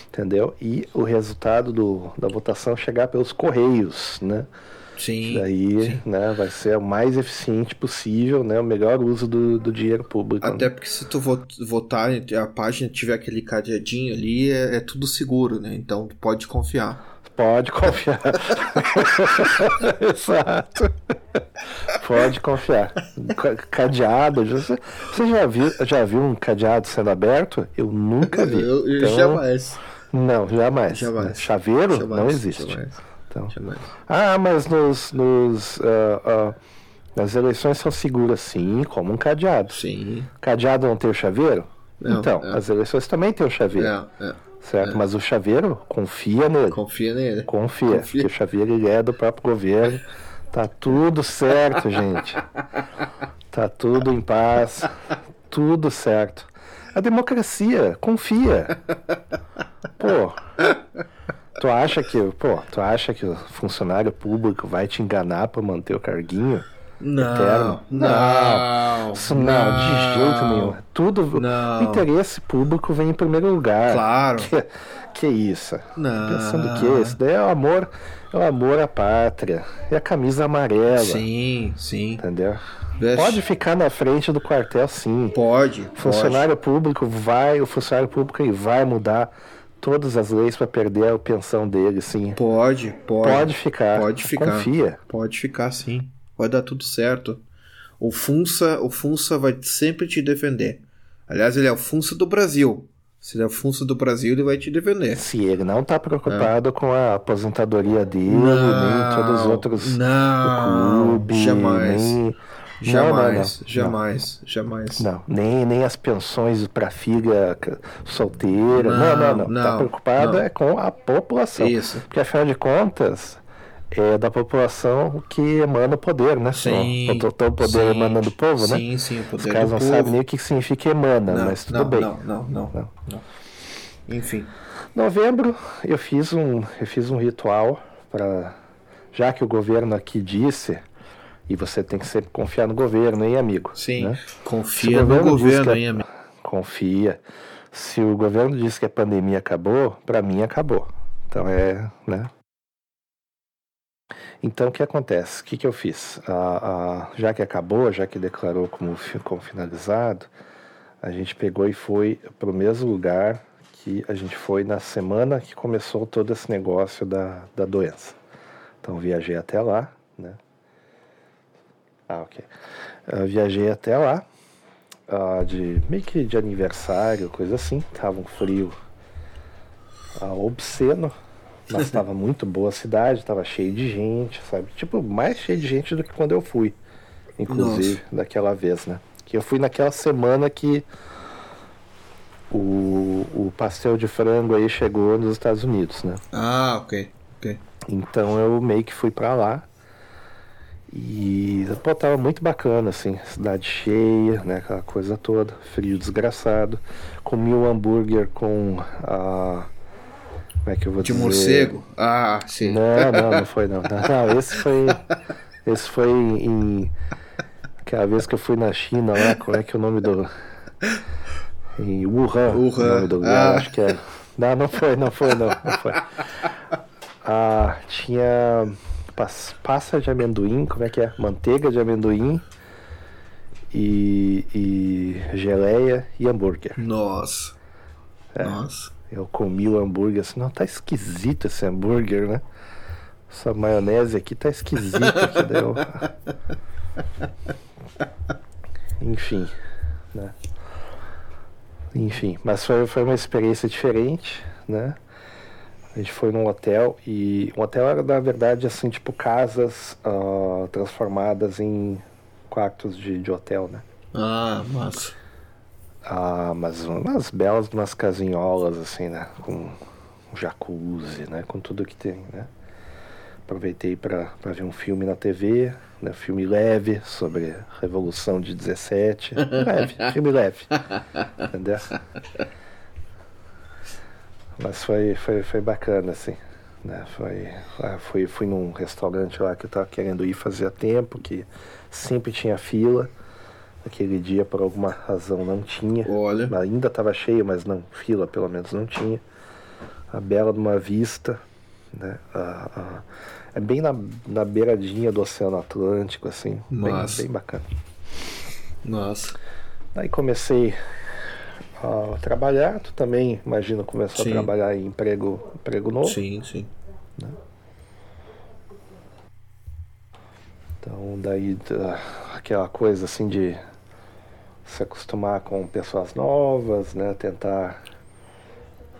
entendeu? E o resultado do, da votação chegar pelos correios, né? Sim, Daí, sim. né, vai ser o mais eficiente possível, né? O melhor uso do, do dinheiro público. né? Até porque se tu vo- votar e a página tiver aquele cadeadinho ali, é, é tudo seguro, né? Então tu pode confiar. Pode confiar. Exato. Pode confiar. Cadeado. Você já viu, já viu um cadeado sendo aberto? Eu nunca vi. Eu, eu então, jamais. Não, jamais. jamais. Chaveiro jamais, não existe. Jamais. Então. Ah, mas nos, nos uh, uh, as eleições são seguras sim, como um cadeado. Sim. Cadeado não tem o chaveiro? Não, então, é. as eleições também tem o chaveiro. É, é. Certo? Mas o chaveiro, confia nele. Confia nele. Confia. Confia. Porque o chaveiro ele é do próprio governo. Tá tudo certo, gente. Tá tudo em paz. Tudo certo. A democracia, confia. Pô. Tu acha que, pô, tu acha que o funcionário público vai te enganar para manter o carguinho? Não, eterno? não, Isso não, de jeito nenhum. Tudo, Não. o interesse público vem em primeiro lugar. Claro. Que, que isso? Não. Pensando que isso daí é o amor, é o amor à pátria. É a camisa amarela. Sim, sim. Entendeu? Pode ficar na frente do quartel, sim. Pode. Funcionário público vai, o funcionário público vai mudar todas as leis para perder a pensão dele, sim. Pode, pode. Pode ficar. Pode ficar. Confia. Pode ficar, sim. Vai dar tudo certo. O Funça, o Funça vai sempre te defender. Aliás, ele é o Funça do Brasil. Se ele é o Funça do Brasil, ele vai te defender. Se ele não tá preocupado com a aposentadoria dele, Não, nem todos os outros não, o clube, jamais. nem Jamais, Não, não, não. jamais, jamais. não, nem, nem as pensões para filha c- solteira. Não, não, não. Não, tá não, preocupado não. é com a população. Isso. Porque afinal de contas, é da população que emana o poder, né? Sim. O, o, o poder sim, emana do povo, né? Sim, sim, o Os poder caras do não povo. sabem nem o que significa emana, não, mas tudo não, bem. Não, não, não, Não. não. Enfim. Novembro eu fiz um, eu fiz um ritual para já que o governo aqui disse e você tem que sempre confiar no governo, hein, amigo? Sim. né? Confia Se o no governo governo é- aí, amigo. Confia. Se o governo diz que a pandemia acabou, para mim acabou. Então é, né? Então o que acontece? O que, que eu fiz? Ah, ah, já que acabou, já que declarou como, como finalizado, a gente pegou e foi para o mesmo lugar que a gente foi na semana que começou todo esse negócio da, da doença. Então viajei até lá, né? Ah, ok. Eu viajei até lá, ah, de meio que de aniversário, coisa assim. Tava um frio ah, obsceno, mas estava muito boa a cidade, tava cheio de gente, sabe? Tipo, mais cheio de gente do que quando eu fui, inclusive, daquela vez, né? Que eu fui naquela semana que o, o pastel de frango aí chegou nos Estados Unidos, né? Ah, ok. ok. Então eu meio que fui pra lá. E pô, tava muito bacana, assim, cidade cheia, né? Aquela coisa toda, frio desgraçado. Comi um hambúrguer com a. Como é que eu vou De dizer? morcego? Ah, sim. Não, não, não foi não. Não, não, esse foi. Esse foi em. Aquela vez que eu fui na China lá, qual é que é o nome do. Em Wuhan. Wuhan. O nome do lugar, Ah. acho que é. Não, não foi, não foi, não. não foi. Ah, tinha passa de amendoim, como é que é? Manteiga de amendoim e, e geleia e hambúrguer. Nossa. É. Nossa. Eu comi o hambúrguer assim, não, tá esquisito esse hambúrguer, né? Essa maionese aqui tá esquisita. aqui, daí eu- Enfim, né? Enfim, mas foi, foi uma experiência diferente, né? A gente foi num hotel e um hotel era na verdade assim, tipo casas ah, transformadas em quartos de, de hotel, né? Ah, massa. Ah, mas umas belas, umas casinholas assim, né? Com um jacuzzi, né? Com tudo que tem, né? Aproveitei para ver um filme na TV, né? Filme leve sobre Revolução de 17. Leve, filme leve. Entendeu? Mas foi, foi, foi bacana, assim. Né? Foi, ah, fui, fui num restaurante lá que eu tava querendo ir fazia tempo, que sempre tinha fila. Aquele dia, por alguma razão, não tinha. Olha. Ainda estava cheio, mas não, fila pelo menos não tinha. A bela de uma vista, né? A- a- é bem na, na beiradinha do Oceano Atlântico, assim. Bem, Massa. bem bacana. Nossa. Daí comecei a trabalhar, tu também, imagino, começou Sim. a trabalhar em emprego, emprego novo. Sim, sim. Né? Então, daí aquela coisa assim de se acostumar com pessoas novas, né? Tentar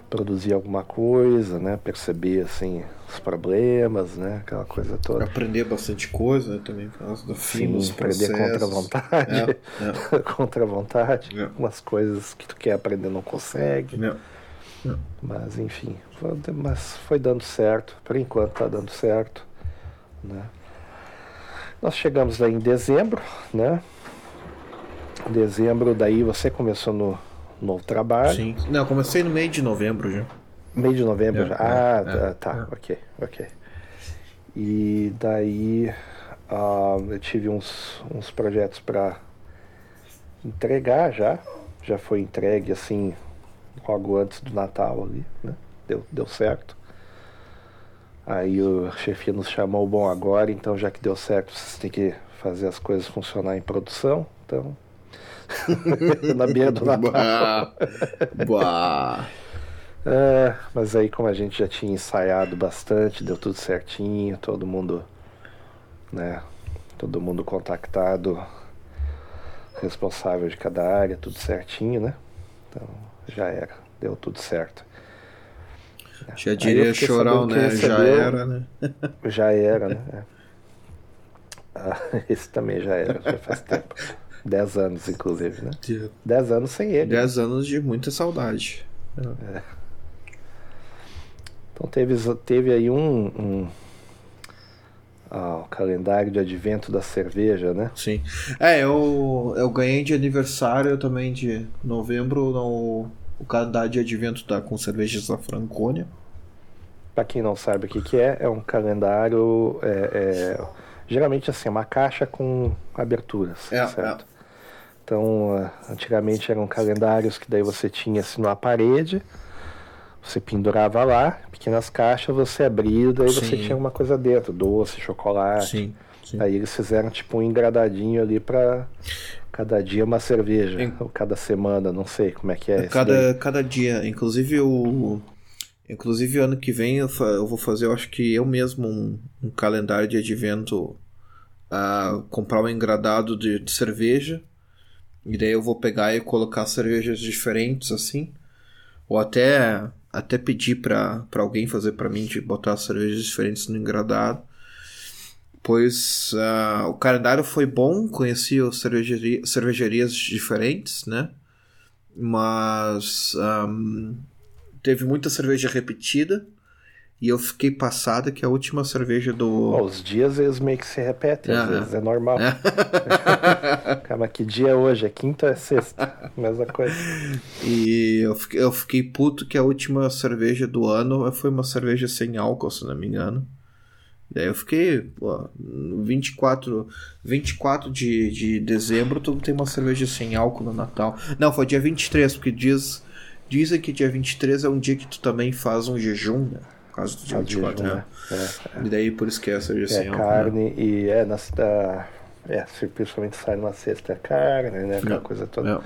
produzir alguma coisa, né? Perceber assim os problemas, né? Aquela coisa toda. Aprender bastante coisa né? também por causa do filme, Sim, aprender contra a vontade, É, é. contra a vontade, É. umas coisas que tu quer aprender não consegue. Não. Mas enfim, foi, mas foi dando certo. Por enquanto tá dando certo, né? Nós chegamos aí em dezembro, né? Em dezembro, daí você começou no novo trabalho. Sim. Não, comecei no meio de novembro já. Meio de novembro É, já. é, Ah, tá, tá, é. ok, ok. E daí ah, eu tive uns, uns projetos para entregar já. Já foi entregue assim, logo antes do Natal ali, né? Deu, deu certo. Aí o chefe nos chamou, bom, agora, então já que deu certo, vocês têm que fazer as coisas funcionar em produção. Então, na beira do Natal. Bah. Bah. É, mas aí como a gente já tinha ensaiado bastante, deu tudo certinho, todo mundo, né, todo mundo contactado, responsável de cada área, tudo certinho, né? Então já era, deu tudo certo. Já diria sabendo que né? Já era, né? Já era, né? É. Ah, esse também já era, já faz tempo. Dez anos, inclusive, né? Dez anos sem ele. Dez anos de muita saudade. Então teve, teve aí um, um ah, o calendário de advento da cerveja, né? Sim. É, eu, eu ganhei de aniversário também de novembro no, o calendário de advento da, com cervejas da Franconia. Para quem não sabe o que, que é, é um calendário é, é, geralmente assim, uma caixa com aberturas, É, certo? Então, ah, antigamente eram calendários que daí você tinha assim numa parede, você pendurava lá, pequenas caixas, você abria, daí você Sim. tinha alguma coisa dentro, doce, chocolate. Sim. sim. Aí eles fizeram tipo um engradadinho ali pra cada dia uma cerveja, ou cada semana, não sei como é que é. cada, cada dia. Inclusive o. Inclusive ano que vem eu, eu vou fazer, eu acho que eu mesmo, um, um calendário de advento. ah, comprar um engradado de, de cerveja. E daí eu vou pegar e colocar cervejas diferentes assim. Ou até, até pedir pra pra alguém fazer pra mim de botar cervejas diferentes no engradado. Pois ah, o calendário foi bom, conheci cervejaria, cervejarias diferentes, né? Mas ahm, teve muita cerveja repetida. E eu fiquei passada que a última cerveja do. Ó, os dias eles meio que se repetem, às É, vezes, é normal. Cara, mas que dia é hoje? É quinta ou é sexta? Mesma coisa. E eu fiquei, eu fiquei puto que a última cerveja do ano foi uma cerveja sem álcool, se não me engano. Daí eu fiquei, pô, no 24, 24 de, de dezembro tu tem uma cerveja sem álcool no Natal. Não, foi dia 23, porque diz, dizem que dia 23 é um dia que tu também faz um jejum, né? Causa do dia A 24, jejum, né? É, E daí por isso que é a cerveja é, é né? carne e é, na, da, é, principalmente sai numa sexta é carne, né? Aquela É, coisa toda. É.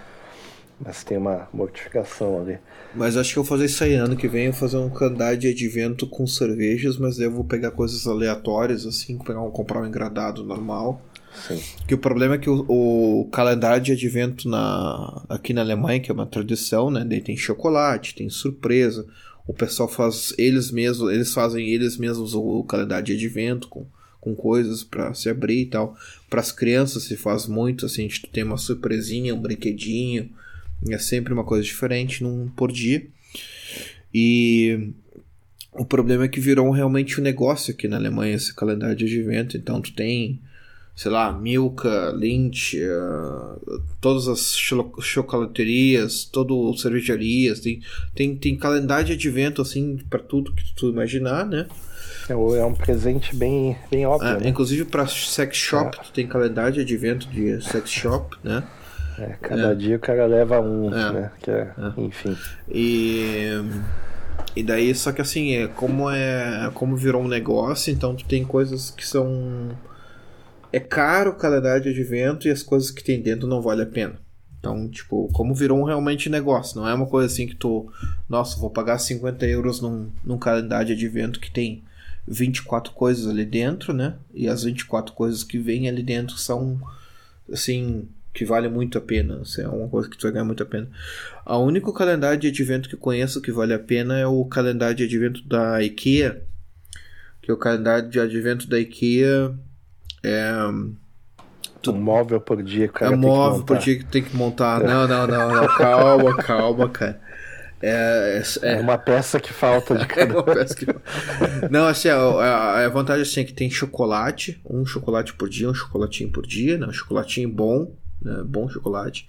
Mas tem uma mortificação ali. Mas acho que eu vou fazer isso aí ano que vem, eu vou fazer um calendário de advento com cervejas, mas daí eu vou pegar coisas aleatórias, assim, pegar um, comprar um engradado normal. Sim. Que o problema é que o, o calendário de advento na, aqui na Alemanha, que é uma tradição, né? Daí tem chocolate, tem surpresa. O pessoal faz eles mesmos, eles fazem eles mesmos o, calendário de advento com, com coisas para se abrir e tal. Para as crianças se faz muito, assim, tu tem uma surpresinha, um brinquedinho. É sempre uma coisa diferente num, por dia. E o problema é que virou realmente um negócio aqui na Alemanha esse calendário de advento. Então tu tem, sei lá, Milka, Lindt, eh, todas as cho- chocolaterias, todo cervejarias, tem, tem, tem calendário de advento assim para tudo que tu imaginar, né? É, o- é um presente bem, bem óbvio, Ah, né? Inclusive para sex shop, tu tem calendário de advento de sex shop, né? É, cada dia o cara leva um, É. né? Que é, Enfim. E e daí só que assim, é como é, como virou um negócio, então tu tem coisas que são é caro o calendário de advento e as coisas que tem dentro não vale a pena. Então, tipo, como virou um realmente negócio, não é uma coisa assim que tu, nossa, vou pagar 50 euros num, num calendário de advento que tem 24 coisas ali dentro, né? E as 24 coisas que vêm ali dentro são, assim, que vale muito a pena. Assim, é uma coisa que tu vai ganhar muito a pena. O único calendário de advento que eu conheço que vale a pena é o calendário de advento da IKEA. Que é o calendário de advento da IKEA. É. Um móvel por dia, cara. É um móvel por dia que tem que montar. Não, não, não, não. Calma, calma, cara. É, é, é, uma peça que falta de cada. é que... Não, assim, a, a, vantagem assim, é que tem chocolate, um chocolate por dia, um chocolatinho por dia, né? Um chocolatinho bom, né? Bom chocolate.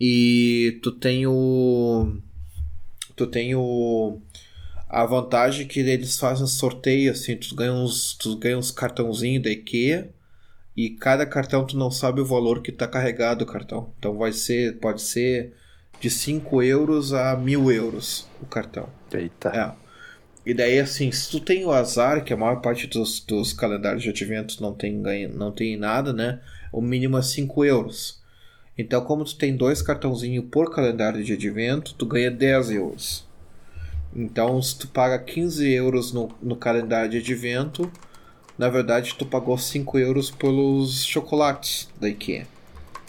E tu tem o. Tu tem o. A vantagem que eles fazem sorteio, assim, tu ganha uns, tu ganha uns cartãozinhos da IKEA e cada cartão tu não sabe o valor que tá carregado o cartão. Então vai ser, pode ser de 5 euros a mil euros o cartão. Eita. É. E daí, assim, se tu tem o azar, que a maior parte dos, dos calendários de adventos não tem, ganha, não tem nada, né? O mínimo é 5 euros. Então, como tu tem dois cartãozinhos por calendário de advento, tu ganha 10 euros. Então, se tu paga 15 euros no, no calendário de advento, na verdade tu pagou 5 euros pelos chocolates da IKEA.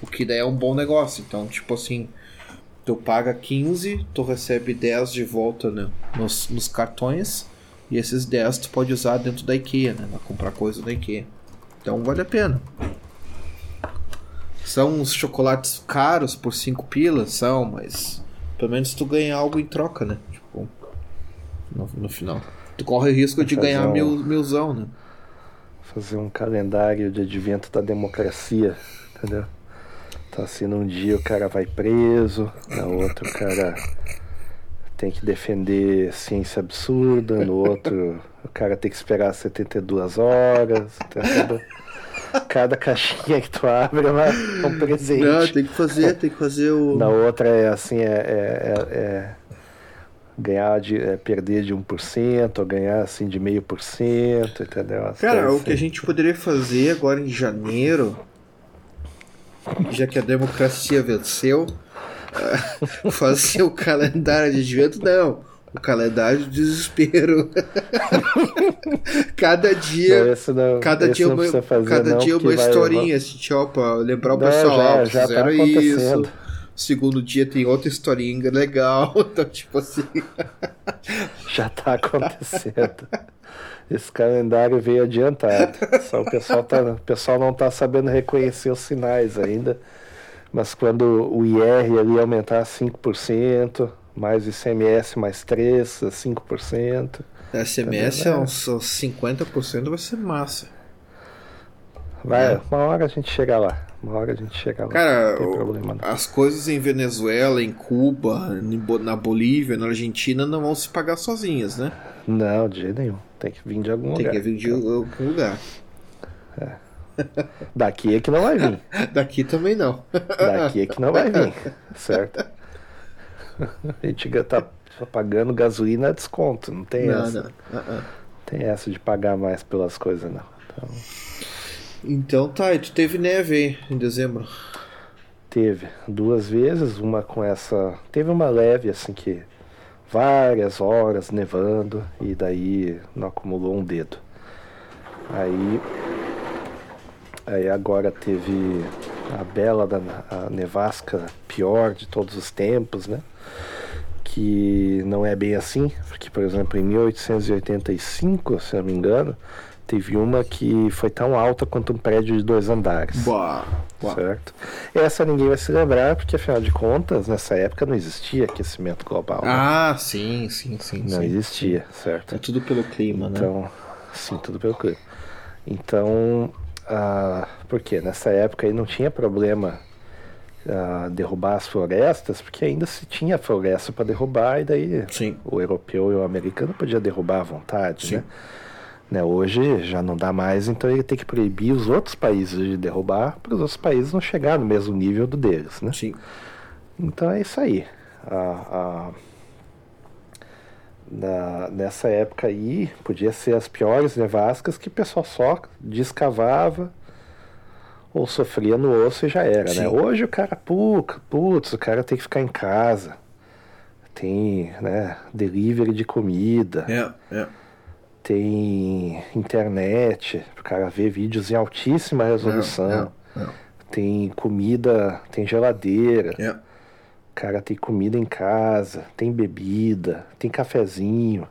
O que daí é um bom negócio. Então, tipo assim, tu paga 15, tu recebe 10 de volta né, nos, nos cartões. E esses 10 tu pode usar dentro da IKEA, né? Pra comprar coisa da IKEA. Então vale a pena. São uns chocolates caros por 5 pilas, são, mas pelo menos tu ganha algo em troca, né? No, no final. Tu corre o risco de ganhar um, mil, milzão, né? Fazer um calendário de advento da democracia, entendeu? Então assim, num dia o cara vai preso, na outro o cara tem que defender ciência absurda, no outro o cara tem que esperar 72 horas, entendeu? Cada caixinha que tu abre é um presente. Não, tem que fazer, tem que fazer o. Na outra é assim, é, é, é, é ganhar de é, perder de 1%, ou ganhar assim de meio por cento, entendeu? As Cara, o assim. que a gente poderia fazer agora em janeiro já que a democracia venceu, fazer o calendário de advento, não. O calendário de desespero. cada dia. Não, não, cada dia uma, fazer, cada não, dia uma historinha, assim, ó, pra lembrar o pessoal. Já, já tá isso. Segundo dia tem outra historinha legal. Então, tipo assim. já tá acontecendo. Esse calendário veio adiantado. Só o pessoal, tá, o pessoal não está sabendo reconhecer os sinais ainda. Mas quando o IR ali aumentar 5%, mais o ICMS mais 3%, 5%. ICMS tá é uns 50% vai ser massa. Vai, é. uma hora a gente chega lá. Uma hora a gente chega lá. Cara, problema, as coisas em Venezuela, em Cuba, na Bolívia, na Argentina não vão se pagar sozinhas, né? Não, de jeito nenhum. Tem que vir de algum Tem lugar. Tem que vir de algum lugar. É. Daqui é que não vai vir. Daqui também não. Daqui é que não vai vir, certo? A gente tá pagando gasolina a desconto, não tem não, essa. Não. Uh -uh. Tem essa de pagar mais pelas coisas, não. Então, então tá, e tu teve neve aí em dezembro? Teve, duas vezes, uma com essa. Teve uma leve assim que várias horas nevando e daí não acumulou um dedo. Aí, aí agora teve a bela da a nevasca pior de todos os tempos, né? Que não é bem assim, porque por exemplo em 1885, se não me engano, Teve uma que foi tão alta quanto um prédio de dois andares. Boa, boa. Certo? Essa ninguém vai se lembrar, porque afinal de contas, nessa época não existia aquecimento global. Né? Ah, sim, sim, sim. Não sim, existia, sim. certo? É tudo pelo clima, então, né? Então, sim, tudo pelo clima. Então, ah, porque nessa época aí não tinha problema ah, derrubar as florestas, porque ainda se tinha floresta para derrubar, e daí sim. o europeu e o americano podia derrubar à vontade, sim. né? Né, hoje já não dá mais, então ele tem que proibir os outros países de derrubar para os outros países não chegar no mesmo nível do deles. Né? Sim. Então é isso aí. A, a, na, nessa época aí, podia ser as piores nevascas que o pessoal só descavava ou sofria no osso e já era. Né? Hoje o cara, putz, o cara tem que ficar em casa. Tem né, delivery de comida. É, é tem internet, o cara vê vídeos em altíssima resolução, Não, não, não. tem comida, tem geladeira, É. o cara tem comida em casa, tem bebida, tem cafezinho,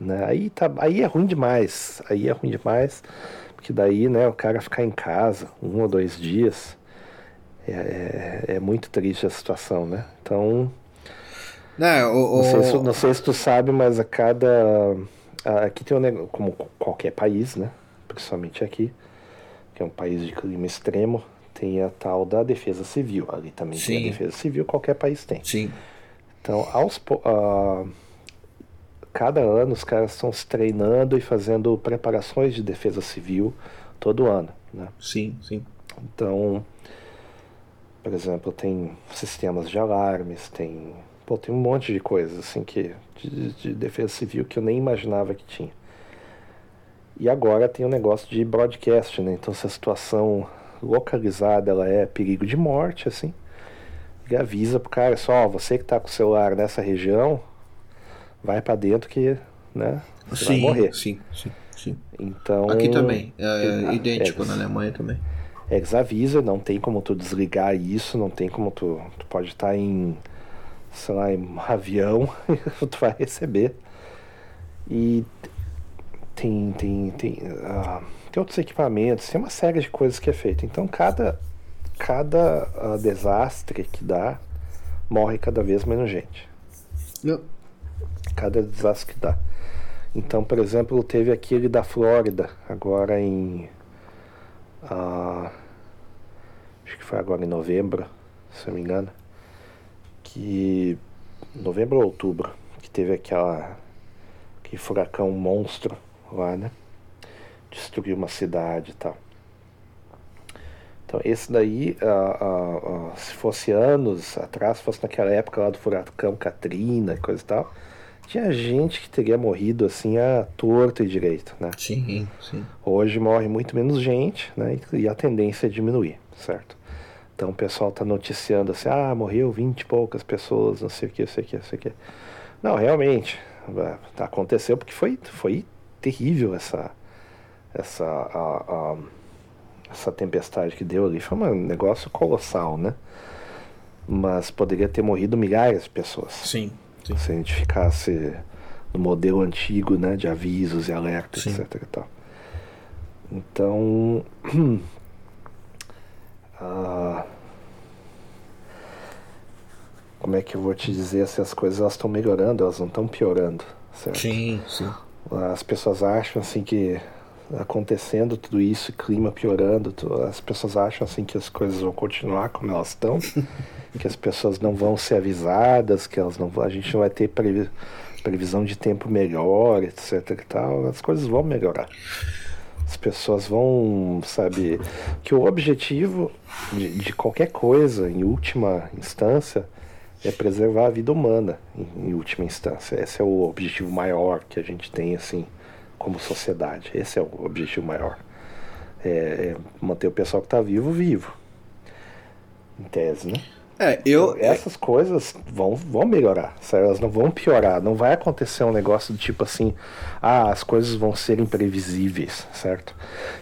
né? Aí, tá, aí é ruim demais, aí é ruim demais, porque daí, né, o cara ficar em casa um ou dois dias, é, é, é muito triste a situação, né? Então, Não, o, não sei, se, não sei se tu sabe, mas a cada. A- Aqui tem um negócio, como qualquer país, né? Principalmente aqui, que é um país de clima extremo, tem a tal da defesa civil. Ali também tem Sim. a defesa civil, qualquer país tem. Sim. Então, aos, ah, cada ano os caras estão se treinando e fazendo preparações de defesa civil todo ano, né? Sim, sim. Então, por exemplo, tem sistemas de alarmes, tem, pô, tem um monte de coisas assim que de, de defesa civil que eu nem imaginava que tinha. E agora tem o negócio de broadcast, né? Então se a situação localizada ela é perigo de morte, assim, ele avisa pro cara só, ó, você que tá com o celular nessa região, vai pra dentro que, né? Você vai sim, morrer. sim, sim, sim. Então Aqui também. É, Ah, idêntico é, na Alemanha também. Eles avisa, não tem como tu desligar isso, não tem como tu. Tu pode estar em, sei lá, em um avião, tu vai receber. E tem, tem, tem, ah, tem outros equipamentos, tem uma série de coisas que é feita. Então cada, cada ah, desastre que dá, morre cada vez menos gente. Não. Cada desastre que dá. Então, por exemplo, teve aquele da Flórida, agora em. ah, acho que foi agora em novembro, se eu não me engano. Que. Novembro ou outubro, que teve aquela. aquele furacão monstro lá, né? Destruiu uma cidade e tal. Então, esse daí, ah, ah, ah, se fosse anos atrás, fosse naquela época lá do furacão Katrina e coisa e tal, tinha gente que teria morrido assim a torto e direito, né? Sim, sim. Hoje morre muito menos gente, né? E e a tendência é diminuir, certo? Então o pessoal tá noticiando assim, ah, morreu 20 e poucas pessoas, não sei o que, não sei o que, não sei o que. Não, realmente, aconteceu porque foi, foi terrível essa, essa, a- a- essa tempestade que deu ali. Foi um negócio colossal, né? Mas poderia ter morrido milhares de pessoas. Sim, sim. Se a gente ficasse no modelo antigo, né, de avisos e alertas, etc e tal. Então, ah, como é que eu vou te dizer se as coisas elas estão melhorando, elas não estão piorando, certo? Sim, sim. As pessoas acham assim que acontecendo tudo isso, clima piorando, tu- as pessoas acham assim que as coisas vão continuar como elas estão, que as pessoas não vão ser avisadas, que elas não vão, a gente não vai ter previ- previsão de tempo melhor, etc e tal, as coisas vão melhorar. As pessoas vão, sabe, que o objetivo de, de qualquer coisa, em última instância, é preservar a vida humana, em, em última instância. Esse é o objetivo maior que a gente tem, assim, como sociedade. Esse é o objetivo maior. É, é manter o pessoal que está vivo, vivo. Em tese, né? É, eu. Essas coisas vão, vão melhorar, sabe? elas não vão piorar. Não vai acontecer um negócio do tipo assim, ah, as coisas vão ser imprevisíveis, certo?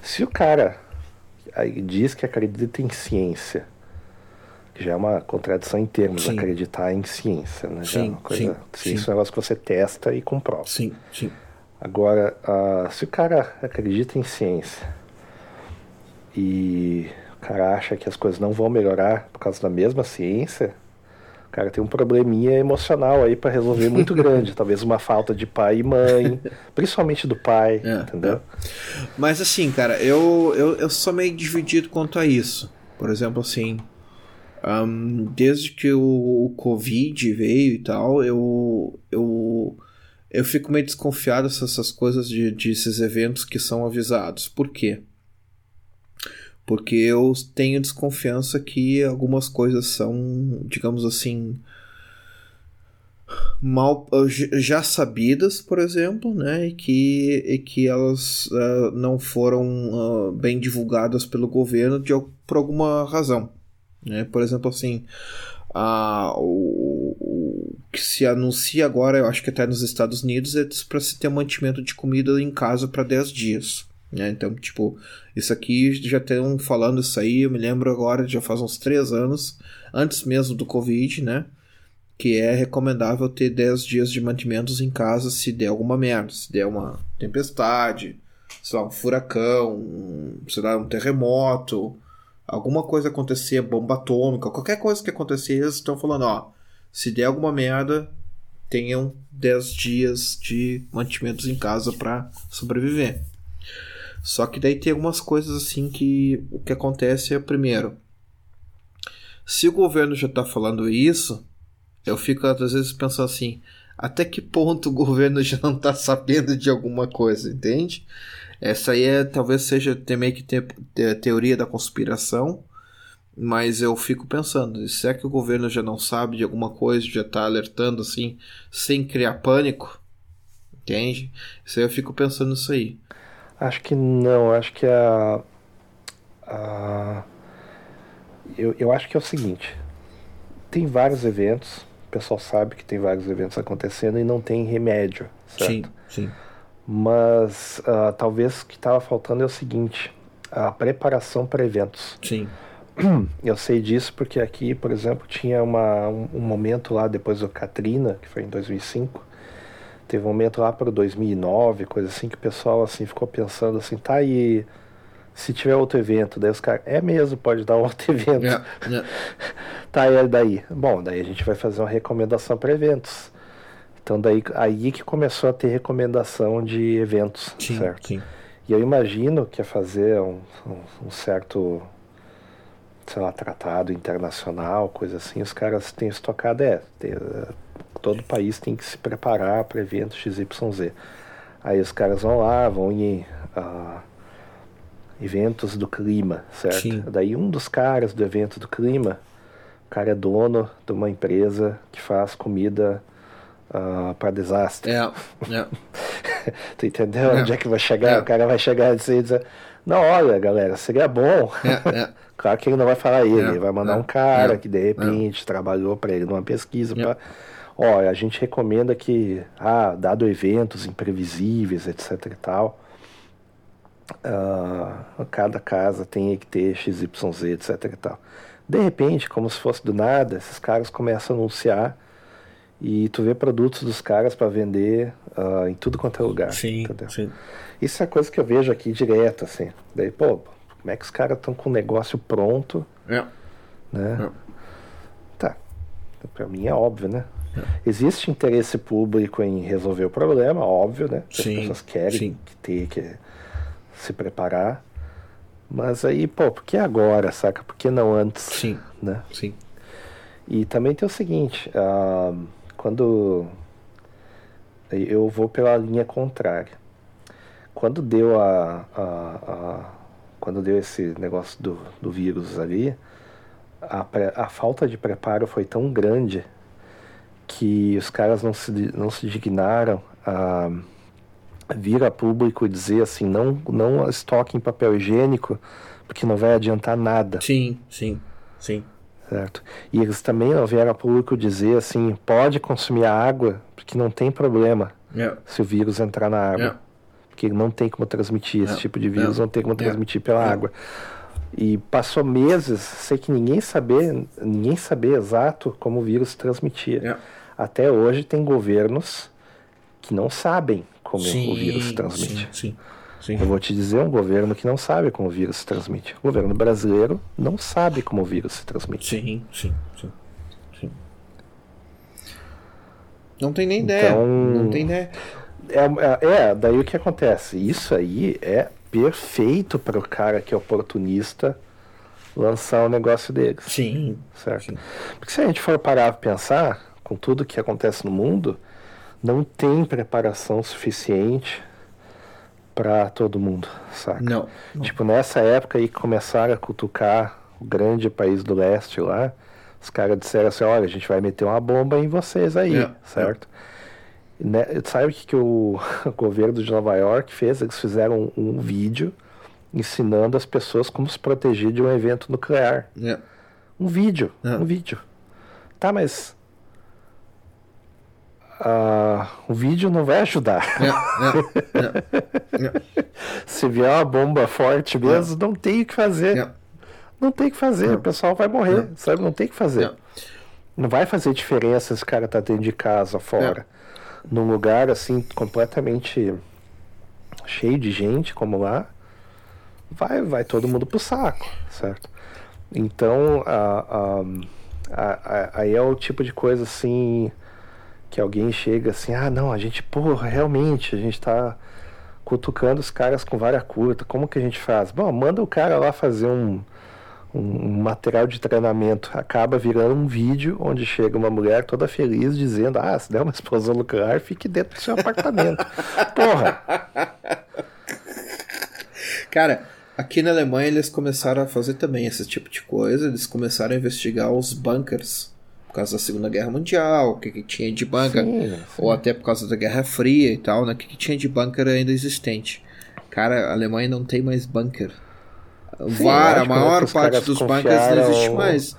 Se o cara aí diz que acredita em ciência, que já é uma contradição em termos, Sim. acreditar em ciência, né? Já é Sim, uma coisa, sim, ciência sim. é um negócio que você testa e comprova. Sim, sim. Agora, ah, se o cara acredita em ciência e cara acha que as coisas não vão melhorar por causa da mesma ciência, o cara tem um probleminha emocional aí para resolver muito grande. Talvez uma falta de pai e mãe, principalmente do pai, É, entendeu? Mas assim, cara, eu, eu, eu sou meio dividido quanto a isso. Por exemplo, assim. ahn, desde que o, o Covid veio e tal, eu. eu eu fico meio desconfiado dessas coisas de, desses eventos que são avisados. Por quê? Porque eu tenho desconfiança que algumas coisas são, digamos assim, mal j- já sabidas, por exemplo, né, e que, e que elas ah, não foram ah, bem divulgadas pelo governo de, por alguma razão, né? Por exemplo, assim, a, o, o que se anuncia agora, eu acho que até nos Estados Unidos, é para se ter mantimento de comida em casa para 10 dias. Né? Então, tipo, isso aqui já estão falando isso aí, eu me lembro agora, já faz uns 3 anos, antes mesmo do Covid, né? Que é recomendável ter 10 dias de mantimentos em casa se der alguma merda, se der uma tempestade, sei lá, um furacão, um, sei lá, um terremoto, alguma coisa acontecer, bomba atômica, qualquer coisa que acontecer, eles estão falando, ó, se der alguma merda, tenham 10 dias de mantimentos em casa para sobreviver. Só que daí tem algumas coisas assim que o que acontece é primeiro, se o governo já está falando isso, eu fico às vezes pensando assim, até que ponto o governo já não está sabendo de alguma coisa, entende? Essa aí é, talvez seja meio que te, te, teoria da conspiração, mas eu fico pensando, se é que o governo já não sabe de alguma coisa, já está alertando assim, sem criar pânico, entende? Isso aí eu fico pensando nisso aí. Acho que não, acho que a. a eu, eu acho que é o seguinte: tem vários eventos, o pessoal sabe que tem vários eventos acontecendo e não tem remédio, certo? Sim, sim. Mas uh, talvez o que estava faltando é o seguinte: a preparação para eventos. Sim. Eu sei disso porque aqui, por exemplo, tinha uma, um, um momento lá depois do Katrina, que foi em 2005. Teve um momento lá para 2009, coisa assim, que o pessoal assim ficou pensando assim, tá aí, se tiver outro evento, daí os caras, é mesmo, pode dar outro evento. Yeah, yeah. tá, e daí? Bom, daí a gente vai fazer uma recomendação para eventos. Então daí aí que começou a ter recomendação de eventos, sim, certo? Sim. E eu imagino que é fazer um, um, um certo sei lá, tratado internacional, coisa assim, os caras têm estocado, é, todo país tem que se preparar para eventos XYZ. Aí os caras vão lá, vão em uh, eventos do clima, certo? Sim. Daí um dos caras do evento do clima, o cara é dono de uma empresa que faz comida uh, para desastre. É, é. tu entendeu É. onde é que vai chegar? É. O cara vai chegar e dizer, não, olha, galera, seria bom. É, é. Claro que ele não vai falar ele, É, ele vai mandar é, um cara que de repente trabalhou para ele numa pesquisa. Pra... Olha, a gente recomenda que, ah, dado eventos imprevisíveis, etc e tal, ah, cada casa tenha que ter XYZ, etc e tal. De repente, como se fosse do nada, esses caras começam a anunciar e tu vê produtos dos caras para vender ah, em tudo quanto é lugar. Sim, entendeu? sim. Isso é coisa que eu vejo aqui direto, assim. Daí, pô, como é que os caras estão com o negócio pronto, É. né? É. Tá. Pra mim é óbvio, né? Existe interesse público em resolver o problema, óbvio, né? Sim, As pessoas querem sim. que ter que se preparar. Mas aí, pô, por que agora, saca? Por que não antes? Sim, Né? sim. E também tem o seguinte, ah, quando eu vou pela linha contrária. Quando deu a, a- a- quando deu esse negócio do, do vírus ali, a, a falta de preparo foi tão grande que os caras não se, não se dignaram a vir a público e dizer assim, não, não estoquem papel higiênico, porque não vai adiantar nada. Sim, sim, sim. Certo. E eles também não vieram a público dizer assim, pode consumir a água, porque não tem problema É. se o vírus entrar na água. É. Porque não tem como transmitir esse É. tipo de vírus, não tem como transmitir pela água. E passou meses, sei que ninguém saber, ninguém sabia exato como o vírus se transmitia. É. Até hoje tem governos que não sabem como Sim, o vírus se transmite. Sim, sim. Eu vou te dizer um governo que não sabe como o vírus se transmite. O governo brasileiro não sabe como o vírus se transmite. Sim, sim, sim, sim. Não tem nem ideia. Então- Não tem ideia. É, é, daí o que acontece? Isso aí é perfeito para o cara que é oportunista lançar o negócio deles, Sim, certo? sim. Porque se a gente for parar para pensar, com tudo que acontece no mundo, não tem preparação suficiente para todo mundo, saca? Não. não. Tipo, nessa época aí que começaram a cutucar o grande país do leste lá, os caras disseram assim, olha, a gente vai meter uma bomba em vocês aí, É, certo? E, né, sabe o que, que o governo de Nova York fez? Eles fizeram um, um vídeo ensinando as pessoas como se proteger de um evento nuclear. É. Um vídeo, É. um vídeo. Tá, mas uh, o vídeo não vai ajudar. Se vier uma bomba forte mesmo, não tem o que fazer. Não tem o que fazer, o pessoal vai morrer, sabe? Não tem o que fazer. Não vai fazer diferença se o cara tá dentro de casa, fora. Num lugar assim, completamente cheio de gente, como lá, vai, vai todo mundo pro saco, certo? Então, a, a, aí é o tipo de coisa assim que alguém chega assim, ah, não, a gente, porra, realmente, a gente tá cutucando os caras com vara curta, como que a gente faz? Bom, manda o cara lá fazer um, um, material de treinamento, acaba virando um vídeo onde chega uma mulher toda feliz dizendo, ah, se der uma explosão nuclear, fique dentro do seu apartamento. porra! Cara, aqui na Alemanha eles começaram a fazer também esse tipo de coisa, eles começaram a investigar os bunkers causa da Segunda Guerra Mundial, o que, que tinha de bunker, sim, sim. ou até por causa da Guerra Fria e tal, né? O que, que tinha de bunker ainda existente. Cara, a Alemanha não tem mais bunker. Sim, a maior parte dos bunkers não existe mais.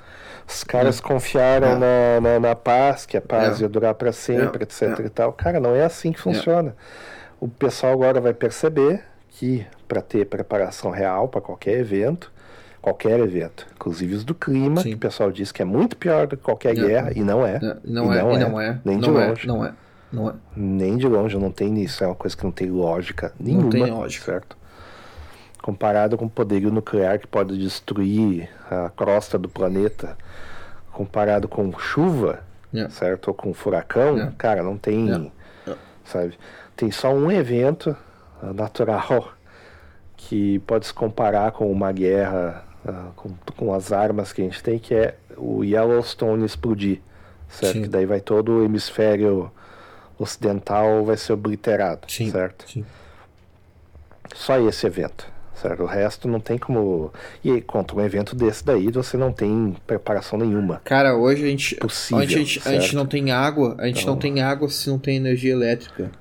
Os caras é. confiaram é. Na, na, na, paz, que a paz é. ia durar para sempre, etc e tal. Cara, não é assim que funciona. O pessoal agora vai perceber que para ter preparação real para qualquer evento, qualquer evento, inclusive os do clima, Sim. que o pessoal diz que é muito pior do que qualquer não. guerra, e não é. Não, não, é, não, é, não é. Nem não de é, longe. Não é. Não é. Nem de longe, não tem isso. É uma coisa que não tem lógica nenhuma. Não tem lógica. Certo? Comparado com o poderio nuclear que pode destruir a crosta do planeta, comparado com chuva, yeah. certo? Ou com furacão, yeah. cara, não tem. Yeah. Sabe? Tem só um evento natural que pode se comparar com uma guerra uh, com, com as armas que a gente tem, que é o Yellowstone explodir, certo? Sim. Que daí vai todo o hemisfério ocidental vai ser obliterado, Sim. certo? Sim. Só esse evento, certo? O resto não tem como... E contra um evento desse daí, você não tem preparação nenhuma. Cara, hoje a gente... Possível, a gente, a gente não tem água, a gente então... não tem água se não tem energia elétrica.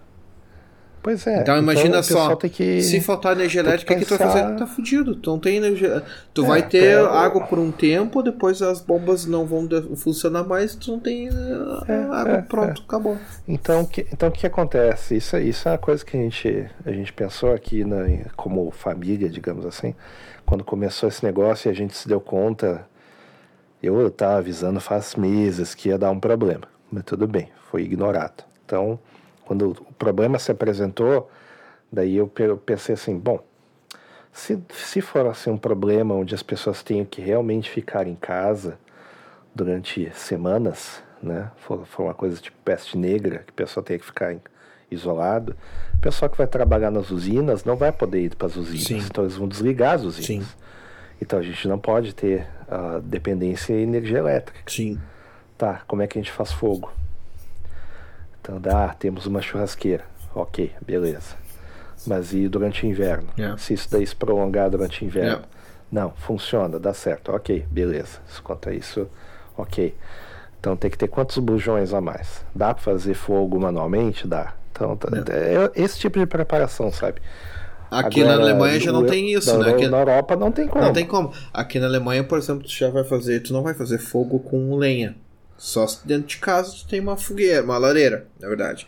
Pois é. Então imagina então, só, que... se faltar energia elétrica, o que, que tu vai fazer? Tá fudido. Tu não tem energia. Tu é, vai ter é, água por um tempo, depois as bombas não vão funcionar mais, tu não tem é, água, é, pronto, acabou. Então, que, então o que acontece? Isso, isso é uma coisa que a gente, a gente pensou aqui na, como família, digamos assim, quando começou esse negócio e a gente se deu conta. Eu estava avisando faz meses que ia dar um problema, mas tudo bem, foi ignorado. Então, quando o problema se apresentou, daí eu pensei assim, bom, se, se for assim um problema onde as pessoas tenham que realmente ficar em casa durante semanas, né, for, for uma coisa tipo peste negra, que a pessoa tem que ficar em, isolado, o pessoal que vai trabalhar nas usinas não vai poder ir para as usinas, Sim. então eles vão desligar as usinas. Sim. Então a gente não pode ter uh, dependência em energia elétrica. Sim. Tá, como é que a gente faz fogo? Então, ah, temos uma churrasqueira. Ok, beleza. Mas e durante o inverno? Yeah. Se isso daí se prolongar durante o inverno? Yeah. Não, funciona, dá certo. Ok, beleza. Quanto a isso, ok. Então tem que ter quantos bujões a mais? Dá para fazer fogo manualmente? Dá. Então, yeah. é esse tipo de preparação, sabe? Aqui Agora, na Alemanha já não tem isso, na, né? Aqui, na Europa não tem como. Não tem como. Aqui na Alemanha, por exemplo, tu já vai fazer, tu não vai fazer fogo com lenha. Só se dentro de casa tu tem uma fogueira, uma lareira, na verdade.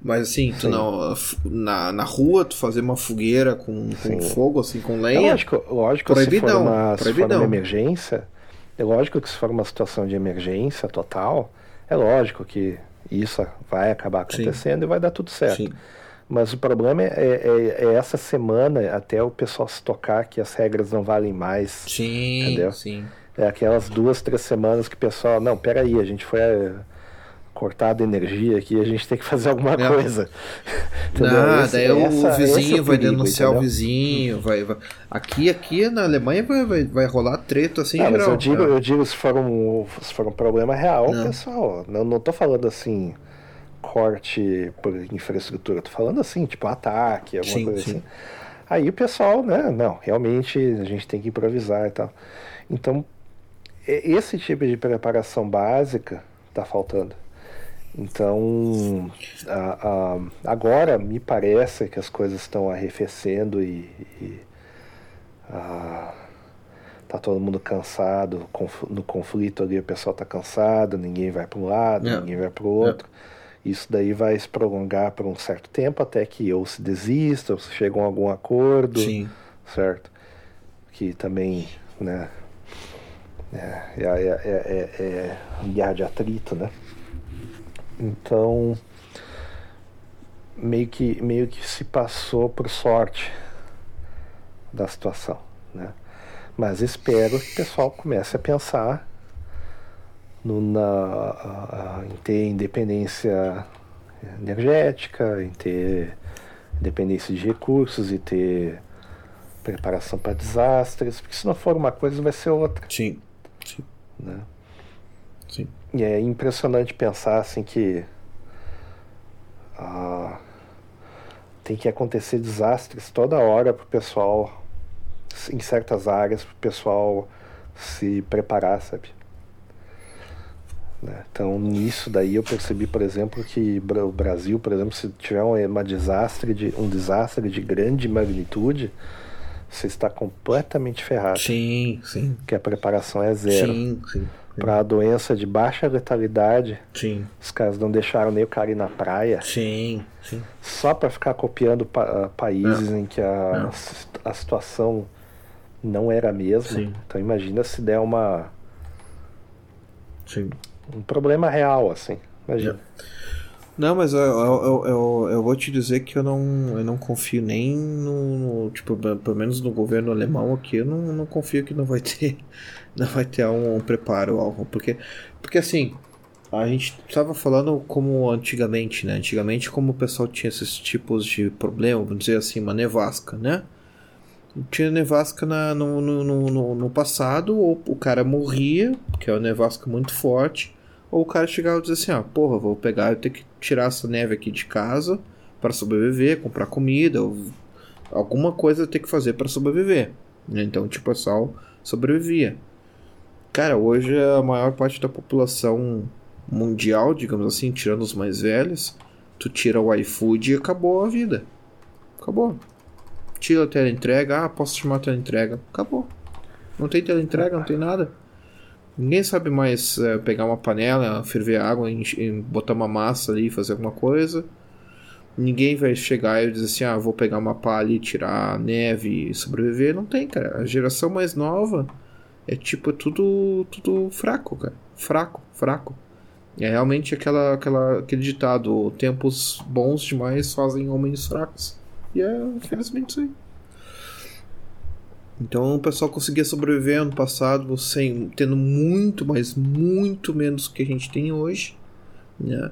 Mas assim, tu não, na, na rua, tu fazer uma fogueira com, com fogo, assim, com lenha. É lógico, lógico proibidão, se, for uma, se for uma emergência, é lógico que se for uma situação de emergência total, é lógico que isso vai acabar acontecendo Sim. e vai dar tudo certo. Sim. Mas o problema é, é, é, essa semana até o pessoal se tocar que as regras não valem mais. Sim, entendeu? sim. É aquelas duas, três semanas que o pessoal, não, peraí, a gente foi é, cortado energia aqui, a gente tem que fazer alguma é. coisa. Nada, esse, daí essa, o vizinho é o vai perigo, denunciar entendeu? o vizinho, vai, vai, Aqui, aqui na Alemanha vai, vai, vai rolar treta assim, ah, geral. Mas eu digo, eu digo se for um, se for um problema real, não. pessoal, não, não tô falando assim corte por infraestrutura, tô falando assim, tipo ataque, alguma sim, coisa sim. assim. Aí o pessoal, né, não, realmente a gente tem que improvisar e tal. Então, esse tipo de preparação básica está faltando. Então, a, a, agora me parece que as coisas estão arrefecendo e, e a, tá todo mundo cansado. No conflito ali o pessoal está cansado, ninguém vai para um lado, yeah. ninguém vai para o outro. Yeah. Isso daí vai se prolongar por um certo tempo até que ou se desista, ou se chegam a algum acordo, Sim. certo? Que também, né, é, é, é, é, é guerra de atrito, né? Então, meio que, meio que se passou por sorte da situação, né? Mas espero que o pessoal comece a pensar no, na, em ter independência energética, em ter independência de recursos e ter preparação para desastres, porque se não for uma coisa vai ser outra. Sim. Sim. Né? Sim. E é impressionante pensar assim que ah, tem que acontecer desastres toda hora para o pessoal, em certas áreas, para o pessoal se preparar, sabe? Né? Então, nisso daí eu percebi, por exemplo, que o Brasil, por exemplo, se tiver uma desastre de, um desastre de grande magnitude, você está completamente ferrado. Sim, sim. Porque a preparação é zero. Sim, sim. Para a doença de baixa letalidade, sim. os caras não deixaram nem o cara ir na praia. Sim, sim. Só para ficar copiando pa países em que a, a situação não era a mesma. Sim. Então imagina se der uma Sim. um problema real, assim. Imagina. Não, mas eu, eu, eu, eu, vou te dizer que eu não, eu não confio nem no, no Tipo, pelo menos no governo alemão aqui, eu não, não confio que não vai ter. Não vai ter um, um preparo, algo. Porque, porque assim, a gente estava falando como antigamente, né? Antigamente, como o pessoal tinha esses tipos de problema, vamos dizer assim, uma nevasca, né? Tinha nevasca na, no, no, no, no passado, ou o cara morria, porque é uma nevasca muito forte, ou o cara chegava e dizia assim: ah, porra, vou pegar, eu tenho que tirar essa neve aqui de casa para sobreviver, comprar comida, alguma coisa eu tenho que fazer para sobreviver. Então, tipo, pessoal sobrevivia. Cara, hoje a maior parte da população mundial, digamos assim, tirando os mais velhos, tu tira o iFood e acabou a vida. Acabou. Tira a tela entrega, ah, posso chamar a tela entrega. Acabou. Não tem entrega, não tem nada. Ninguém sabe mais é, pegar uma panela, ferver água, botar uma massa ali fazer alguma coisa. Ninguém vai chegar e dizer assim: ah, vou pegar uma pá ali, tirar a neve e sobreviver. Não tem, cara. A geração mais nova é tipo tudo, tudo fraco, cara. Fraco, fraco. É realmente aquela, aquela, aquele ditado: tempos bons demais fazem homens fracos. E é infelizmente isso aí. Então o pessoal conseguia sobreviver ano passado sem tendo muito, mas muito menos que a gente tem hoje. Né?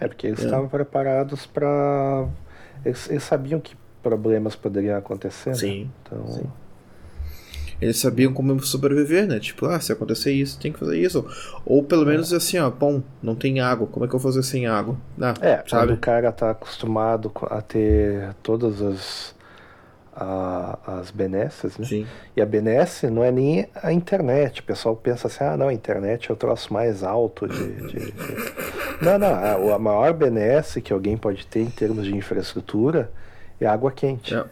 É porque eles é. estavam preparados para. Eles, eles, sabiam que problemas poderiam acontecer. Sim. Né? Então... Sim. Eles sabiam como sobreviver, né? Tipo, ah, se acontecer isso, tem que fazer isso. Ou pelo menos assim, ó, bom, não tem água, como é que eu vou fazer sem água? Ah, é, sabe? o cara tá acostumado a ter todas as a, as benesses, né? Sim. E a benesse não é nem a internet. O pessoal pensa assim, ah, não, a internet é o troço mais alto de... de, de... Não, não, a, a, maior benesse que alguém pode ter em termos de infraestrutura é água quente. Yeah.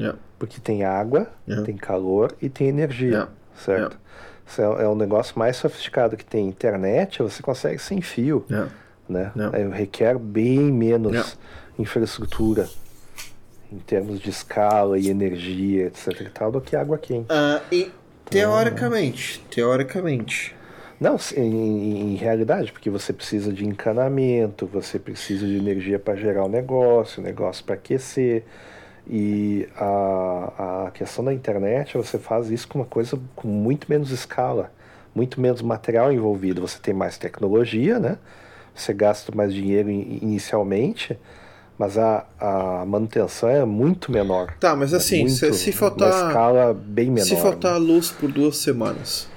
Yeah. Porque tem água, yeah. tem calor e tem energia, certo? É, é um negócio mais sofisticado que tem internet, você consegue sem fio, né? requer bem menos infraestrutura em termos de escala e energia, etc e tal, do que água quente. Uh, e teoricamente, então, teoricamente. Não, em, em, realidade, porque você precisa de encanamento, você precisa de energia para gerar o negócio, o negócio para aquecer. E a, a questão da internet, você faz isso com uma coisa com muito menos escala, muito menos material envolvido. Você tem mais tecnologia, né? Você gasta mais dinheiro inicialmente, mas a, a manutenção é muito menor. Tá, mas assim, muito, se, se faltar. Uma escala bem menor. Se faltar né? luz por duas semanas.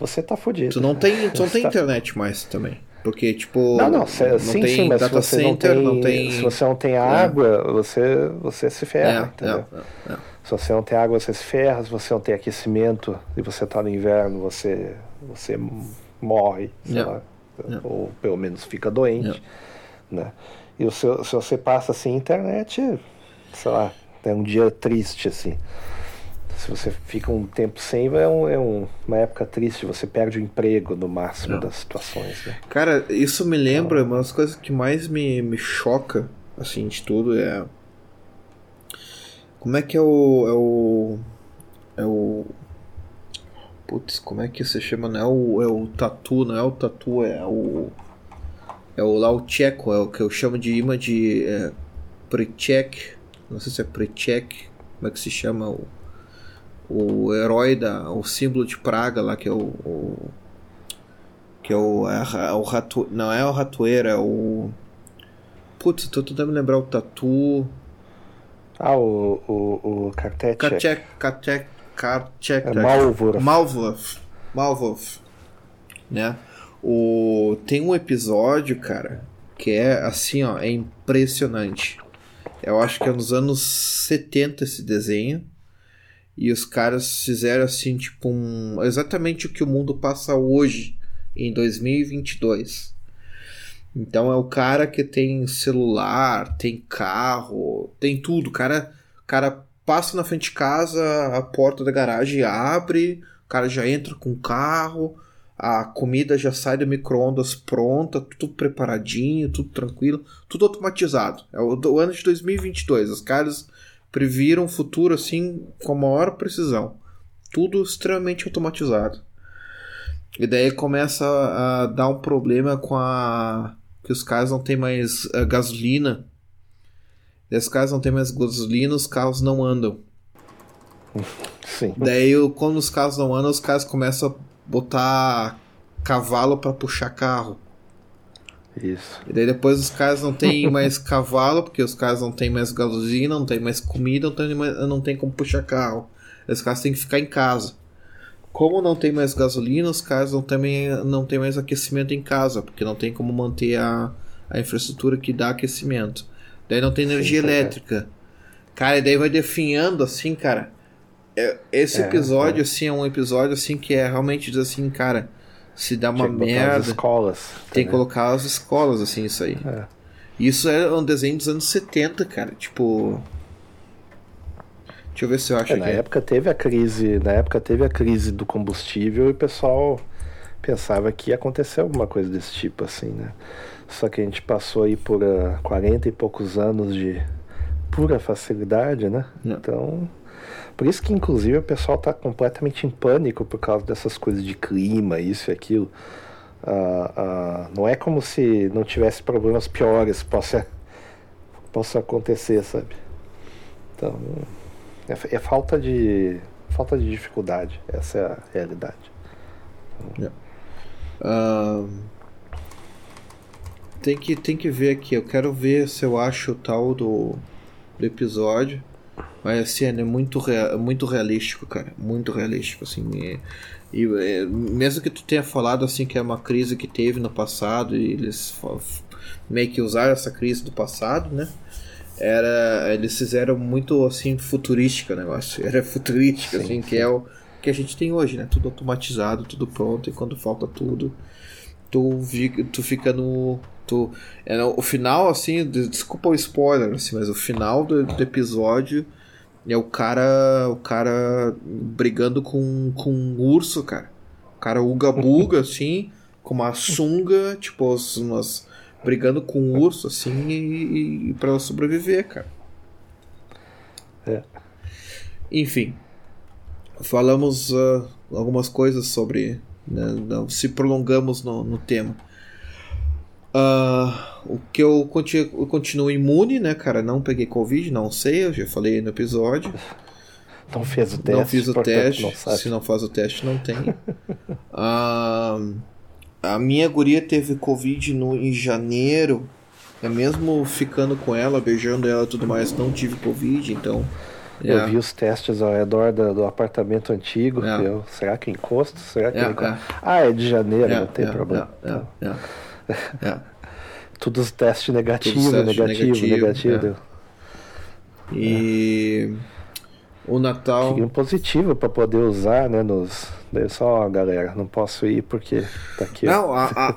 Você tá fodido. Tu não tem, tu não tem tá... internet mais também. Porque, tipo. Não, não, cê, não sim, tem sim, mas data se você center, não tem, não tem. Se você não tem é. água, é. você, você se ferra, é, entendeu? É, é, se você não tem água, você se ferra. Se você não tem aquecimento e você tá no inverno, você, você morre, sei lá. Ou pelo menos fica doente. Né? E se, se você passa assim internet, sei lá, é um dia triste assim. se você fica um tempo sem, é, um, é um, uma época triste, você perde o emprego no máximo Não. das situações. Né? Cara, isso me lembra, uma das coisas que mais me, me choca, assim, de tudo é. Como é que é o. É o. É o. Putz, como é que se chama? Não é o, é o tatu, não é o tatu, é o. É o o tcheco, é o que eu chamo de imã de. É, Prechek. Não sei se é Prechek. Como é que se chama o o herói da o símbolo de Praga lá que é o, o que é o, é, é o rato, não é o ratoeiro, é o putz, tô tentando lembrar o tatu ah, o, o, o Kartek. Kartek, Kartek, Kartek. É Malvor. Malvor. Malvor. Né? O, tem um episódio, cara, que é assim, ó, é impressionante. Eu acho que é nos anos 70 esse desenho. E os caras fizeram assim, tipo, um, exatamente o que o mundo passa hoje, em 2022. Então é o cara que tem celular, tem carro, tem tudo. O cara, o cara passa na frente de casa, a porta da garagem abre, o cara já entra com o carro, a comida já sai do micro-ondas pronta, tudo preparadinho, tudo tranquilo, tudo automatizado. É o, o ano de 2022. Os caras previram um futuro assim com a maior precisão. Tudo extremamente automatizado. E daí começa a dar um problema com a. que os carros não tem mais uh, gasolina. E os carros não tem mais gasolina, os carros não andam. Sim. Daí, quando os carros não andam, os caras começam a botar cavalo para puxar carro. Isso. E daí depois os caras não tem mais cavalo, porque os caras não tem mais gasolina, não tem mais comida, não tem, mais, não tem como puxar carro. Os caras têm que ficar em casa. Como não tem mais gasolina, os caras não tem, não tem mais aquecimento em casa, porque não tem como manter a, a infraestrutura que dá aquecimento. Daí não tem energia Sim, elétrica. Cara, e daí vai definhando assim, cara. É, esse é, episódio, é. assim, é um episódio assim que é realmente diz assim, cara se dá uma merda. As escolas. Tem que colocar as escolas, assim, isso aí. É. Isso é um desenho dos anos 70, cara. Tipo. Deixa eu ver se eu acho é, Na época teve a crise. Na época teve a crise do combustível e o pessoal pensava que ia acontecer alguma coisa desse tipo, assim, né? Só que a gente passou aí por uh, ah, 40 e poucos anos de pura facilidade, né? Não. Então por isso que, inclusive, o pessoal está completamente em pânico por causa dessas coisas de clima, isso e aquilo. Ah, ah, não é como se não tivesse problemas piores possa, possa acontecer, sabe? Então, é, é, falta de falta de dificuldade. Essa é a realidade. Yeah. Uh, tem, que, tem que ver aqui. Eu quero ver se eu acho o tal do, do episódio. Mas assim, é muito, real, muito realístico, cara. Muito realístico, assim. E, e, é, mesmo que tu tenha falado assim que é uma crise que teve no passado e eles meio que usaram essa crise do passado, né? Era, eles fizeram muito assim futurística o negócio. Era futurística, sim, assim, sim. que é o que a gente tem hoje, né? Tudo automatizado, tudo pronto, e quando falta tudo, tu, tu fica no. Tu, é, o final, assim, desculpa o spoiler, assim, mas o final do, do episódio é o cara. O cara brigando com, com um urso, cara. O cara uga-buga, assim, com uma sunga, tipo, umas. brigando com um urso, assim, e, e pra sobreviver, cara. É. Enfim. Falamos uh, algumas coisas sobre. Né, não, se prolongamos no, no tema. Uh, o que eu continuo, eu continuo, imune, né, cara? Não peguei Covid, não sei, eu já falei no episódio. Não fez o teste. Não fiz o teste. Não se não faz o teste, não tem. uh, a minha guria teve Covid no, em janeiro. É mesmo ficando com ela, beijando ela e tudo mais, não tive Covid, então. Eu vi os testes ao redor do, do apartamento antigo. Eu, será que encosto? Será que encosto? Ah, é de janeiro, não tem problema. Então. É. Tudo os testes negativo, negativo, negativo, negativo. É. E o Natal. Tinha um positivo para poder usar, né? Nos. Daí só, galera, não posso ir porque tá aqui. Não, a, a, a...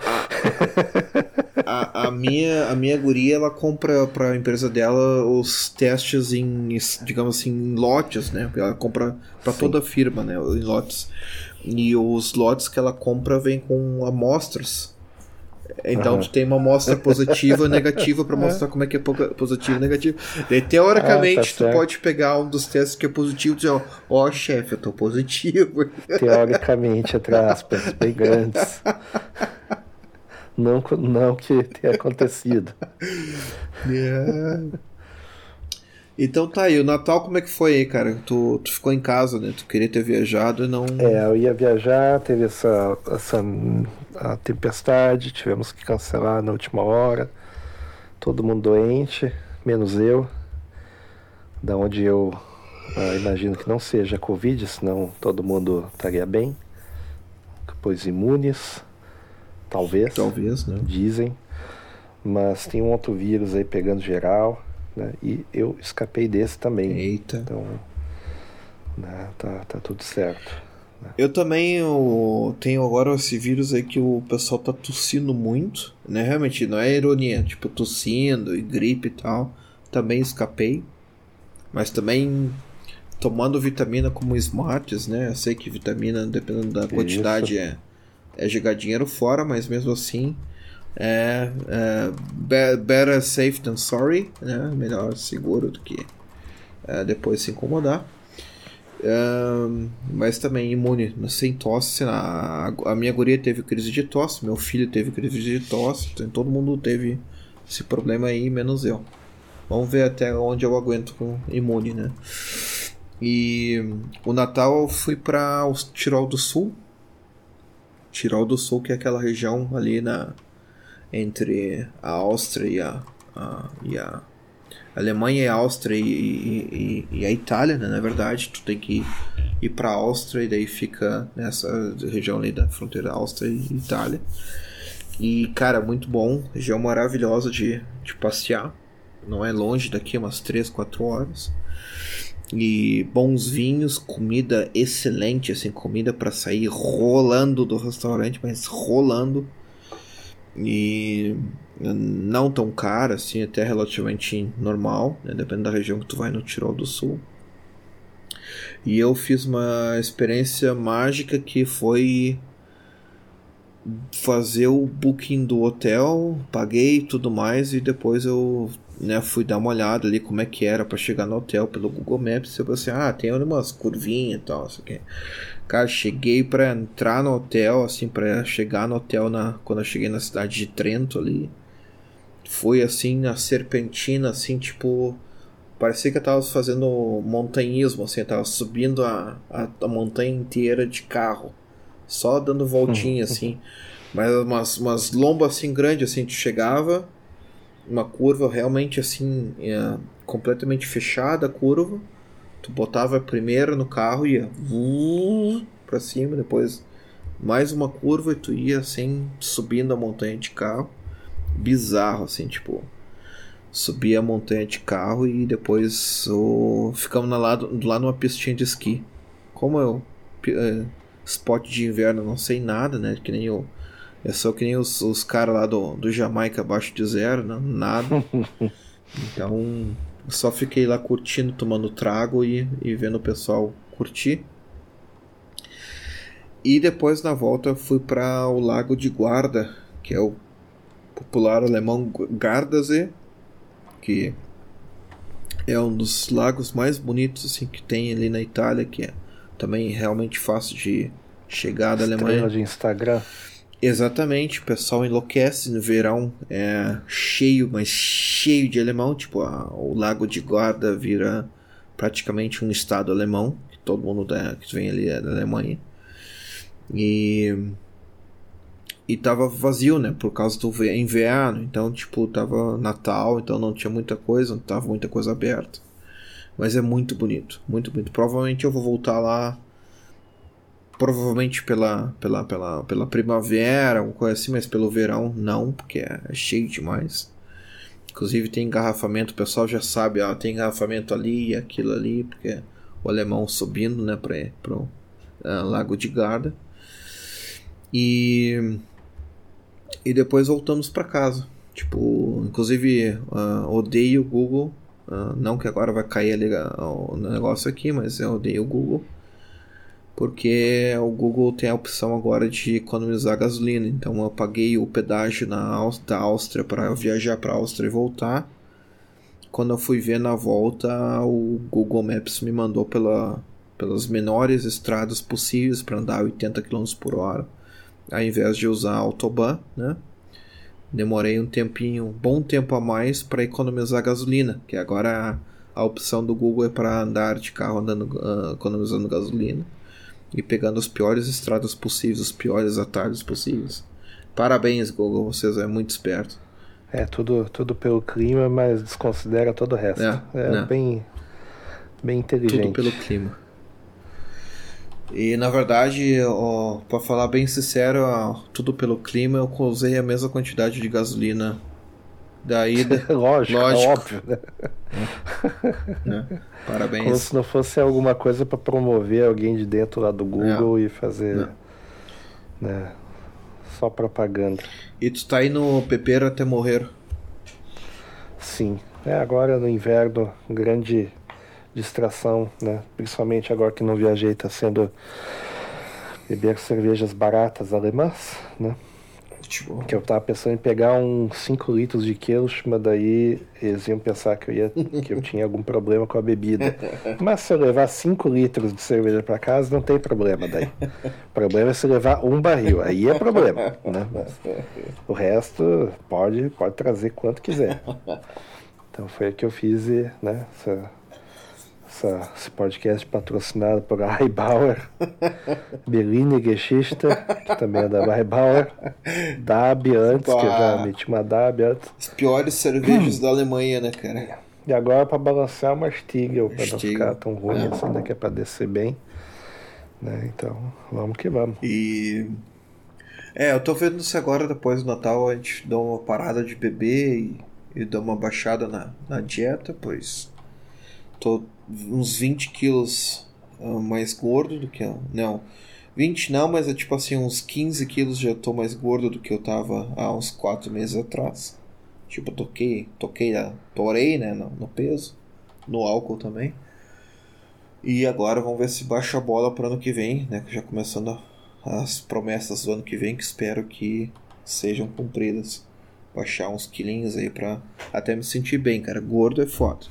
a, a, minha, a minha guria, ela compra pra empresa dela os testes em, digamos assim, em lotes, né? Ela compra pra Sim. toda a firma, né? Em lotes. E os lotes que ela compra vêm com amostras. Então uhum. tu tem uma amostra positiva e negativa para mostrar como é que é positivo e negativo. Daí, teoricamente, ah, tá tu pode pegar um dos testes que é positivo e dizer, ó, oh, chefe, eu tô positivo. Teoricamente, entre aspas, bem grandes. Não, não que tenha acontecido. Yeah. Então tá aí, o Natal como é que foi aí, cara? Tu, tu ficou em casa, né? Tu queria ter viajado e não. É, eu ia viajar, teve essa, essa a tempestade, tivemos que cancelar na última hora. Todo mundo doente, menos eu. Da onde eu ah, imagino que não seja Covid, senão todo mundo estaria bem. Pois imunes. Talvez. Talvez, né? Dizem. Mas tem um outro vírus aí pegando geral, né? E eu escapei desse também. Eita. Então, né, tá, tá tudo certo. Eu também eu tenho agora esse vírus aí que o pessoal tá tossindo muito, né? Realmente, não é ironia, tipo, tossindo e gripe e tal. Também escapei. Mas também tomando vitamina como Smarts, né? Eu sei que vitamina, dependendo da quantidade, é é jogar dinheiro fora, mas mesmo assim é, é better safe than sorry, né? Melhor seguro do que é, depois se incomodar. É, mas também imune, sem tosse. A, a minha guria teve crise de tosse, meu filho teve crise de tosse, então todo mundo teve esse problema aí, menos eu. Vamos ver até onde eu aguento com imune, né? E o Natal eu fui para o Tirol do Sul, Tirol do Sul, que é aquela região ali na entre a Áustria e a, a, e Alemanha e a Áustria e, e, e, a Itália, né? Na verdade, tu tem que ir para a Áustria e daí fica nessa região ali da fronteira Áustria e Itália. E, cara, muito bom, região maravilhosa de, de passear. Não é longe daqui, umas 3, 4 horas e bons vinhos, comida excelente, assim, comida para sair rolando do restaurante, mas rolando. E não tão cara, assim, até relativamente normal, né, dependendo da região que tu vai no Tirol do Sul. E eu fiz uma experiência mágica que foi fazer o booking do hotel, paguei tudo mais e depois eu né, fui dar uma olhada ali como é que era para chegar no hotel pelo Google Maps. Eu pensei, ah, tem umas curvinhas e tal, aqui. Cara, cheguei para entrar no hotel, assim, para chegar no hotel na, quando eu cheguei na cidade de Trento ali. Foi assim, na serpentina, assim, tipo. Parecia que eu tava fazendo montanhismo, assim, eu tava subindo a, a, a montanha inteira de carro. Só dando voltinha, assim. Mas umas, umas lombas assim grandes, assim, tu chegava uma curva realmente assim, é, completamente fechada a curva. Tu botava a primeira no carro e ia uh, para cima, depois mais uma curva e tu ia assim, subindo a montanha de carro. Bizarro, assim, tipo. Subia a montanha de carro e depois oh, ficamos na lado, lá numa pistinha de esqui. Como eu. É, spot de inverno, não sei nada, né? Que nem eu é só que nem os, os caras lá do, do Jamaica abaixo de zero, não, nada. então, só fiquei lá curtindo, tomando trago e, e vendo o pessoal curtir. E depois na volta fui para o Lago de Guarda, que é o popular alemão Gardasee, que é um dos lagos mais bonitos assim que tem ali na Itália, que é também realmente fácil de chegar da Alemanha. de Instagram. Exatamente, o pessoal enlouquece no verão, é cheio, mas cheio de alemão, tipo a, o Lago de Guarda vira praticamente um estado alemão, que todo mundo da, que vem ali é da Alemanha. E e tava vazio, né, por causa do inverno, então tipo tava Natal, então não tinha muita coisa, não tava muita coisa aberta. Mas é muito bonito, muito bonito. Provavelmente eu vou voltar lá provavelmente pela, pela, pela, pela primavera, alguma coisa assim, mas pelo verão não, porque é, é cheio demais. Inclusive tem engarrafamento, o pessoal já sabe, ó, tem engarrafamento ali e aquilo ali, porque o alemão subindo, né, para o uh, Lago de Garda. E E depois voltamos para casa. Tipo, inclusive, uh, odeio o Google. Uh, não que agora vai cair o negócio aqui, mas eu odeio o Google. Porque o Google tem a opção agora de economizar gasolina. Então eu paguei o pedágio na da Áustria para viajar para a Áustria e voltar. Quando eu fui ver na volta, o Google Maps me mandou pela, pelas menores estradas possíveis para andar 80 km por hora, ao invés de usar a autobahn, né? Demorei um tempinho, um bom tempo a mais para economizar gasolina, que agora a, a, opção do Google é para andar de carro andando, uh, economizando gasolina e pegando as piores estradas possíveis, os piores atalhos possíveis. Parabéns, Google, vocês é muito esperto. É, tudo, tudo pelo clima, mas desconsidera todo o resto. É, é, é. bem, bem inteligente. Tudo pelo clima. E na verdade, para falar bem sincero, ó, tudo pelo clima, eu usei a mesma quantidade de gasolina da ida. Lógico, é Lógico. É óbvio, né? né? Parabéns. Como se não fosse alguma coisa para promover alguém de dentro lá do Google e fazer né, só propaganda. E tu tá aí no Pepeiro até morrer? Sim. É, agora no inverno, grande distração, né? Principalmente agora que não viajei, está sendo beber cervejas baratas alemãs, né? Tipo... Que eu tava pensando em pegar uns 5 litros de queijo, mas daí eles iam pensar que eu, ia, que eu tinha algum problema com a bebida. Mas se eu levar 5 litros de cerveja para casa, não tem problema daí. O problema é se levar um barril, aí é problema, né? Mas o resto pode, pode trazer quanto quiser. Então foi o que eu fiz, né? Essa, essa, esse podcast patrocinado por Bauer, Berline Geschichte, que também é da Bauer, Dab antes, que eu já meti uma Dab antes. As piores cervejas da Alemanha, né, cara? E agora para balancear uma Stiegel, para não ficar tão ruim é. assim, né, que é para descer bem. Né? Então, vamos que vamos. E. É, eu tô vendo se agora, depois do Natal, a gente dá uma parada de beber e, e dá uma baixada na, na dieta, pois tô uns 20 quilos uh, mais gordo do que. Não, 20 não, mas é tipo assim, uns 15 quilos já tô mais gordo do que eu tava há uns 4 meses atrás. Tipo, toquei, toquei, torei, né, no, no peso, no álcool também. E agora vamos ver se baixa a bola para ano que vem, né? Já começando as promessas do ano que vem, que espero que sejam cumpridas. Baixar uns quilinhos aí pra até me sentir bem, cara. Gordo é foda.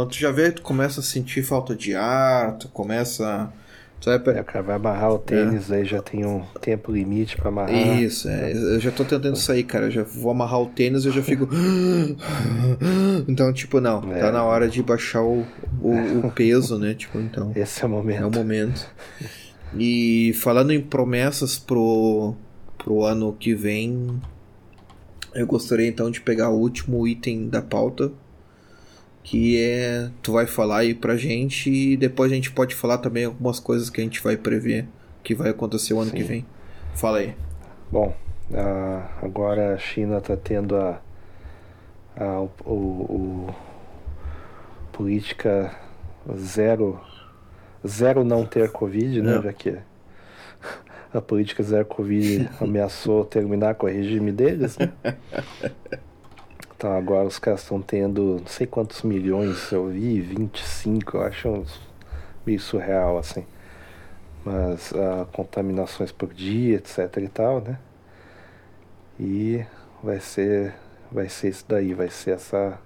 Quando tu já vê, tu começa a sentir falta de ar, tu começa. Tu vai... É, o cara vai amarrar o tênis, é. aí já tem um tempo limite para amarrar. Isso, é. Eu já tô tentando sair, cara. Eu já vou amarrar o tênis e eu já fico. então, tipo, não. É. Tá na hora de baixar o, o, o, peso, né? Tipo, então. Esse é o momento. É o momento. E falando em promessas pro, pro ano que vem, eu gostaria então de pegar o último item da pauta que é tu vai falar aí pra gente e depois a gente pode falar também algumas coisas que a gente vai prever que vai acontecer o ano Sim. que vem. Fala aí. Bom, uh, agora a China está tendo a, a o, o, o, política zero zero não ter covid, né? Já que a política zero covid ameaçou terminar com o regime deles, né? Então agora os caras estão tendo não sei quantos milhões, eu vi 25, eu acho meio surreal assim. Mas uh, contaminações por dia, etc e tal, né? E vai ser vai ser isso daí, vai ser essa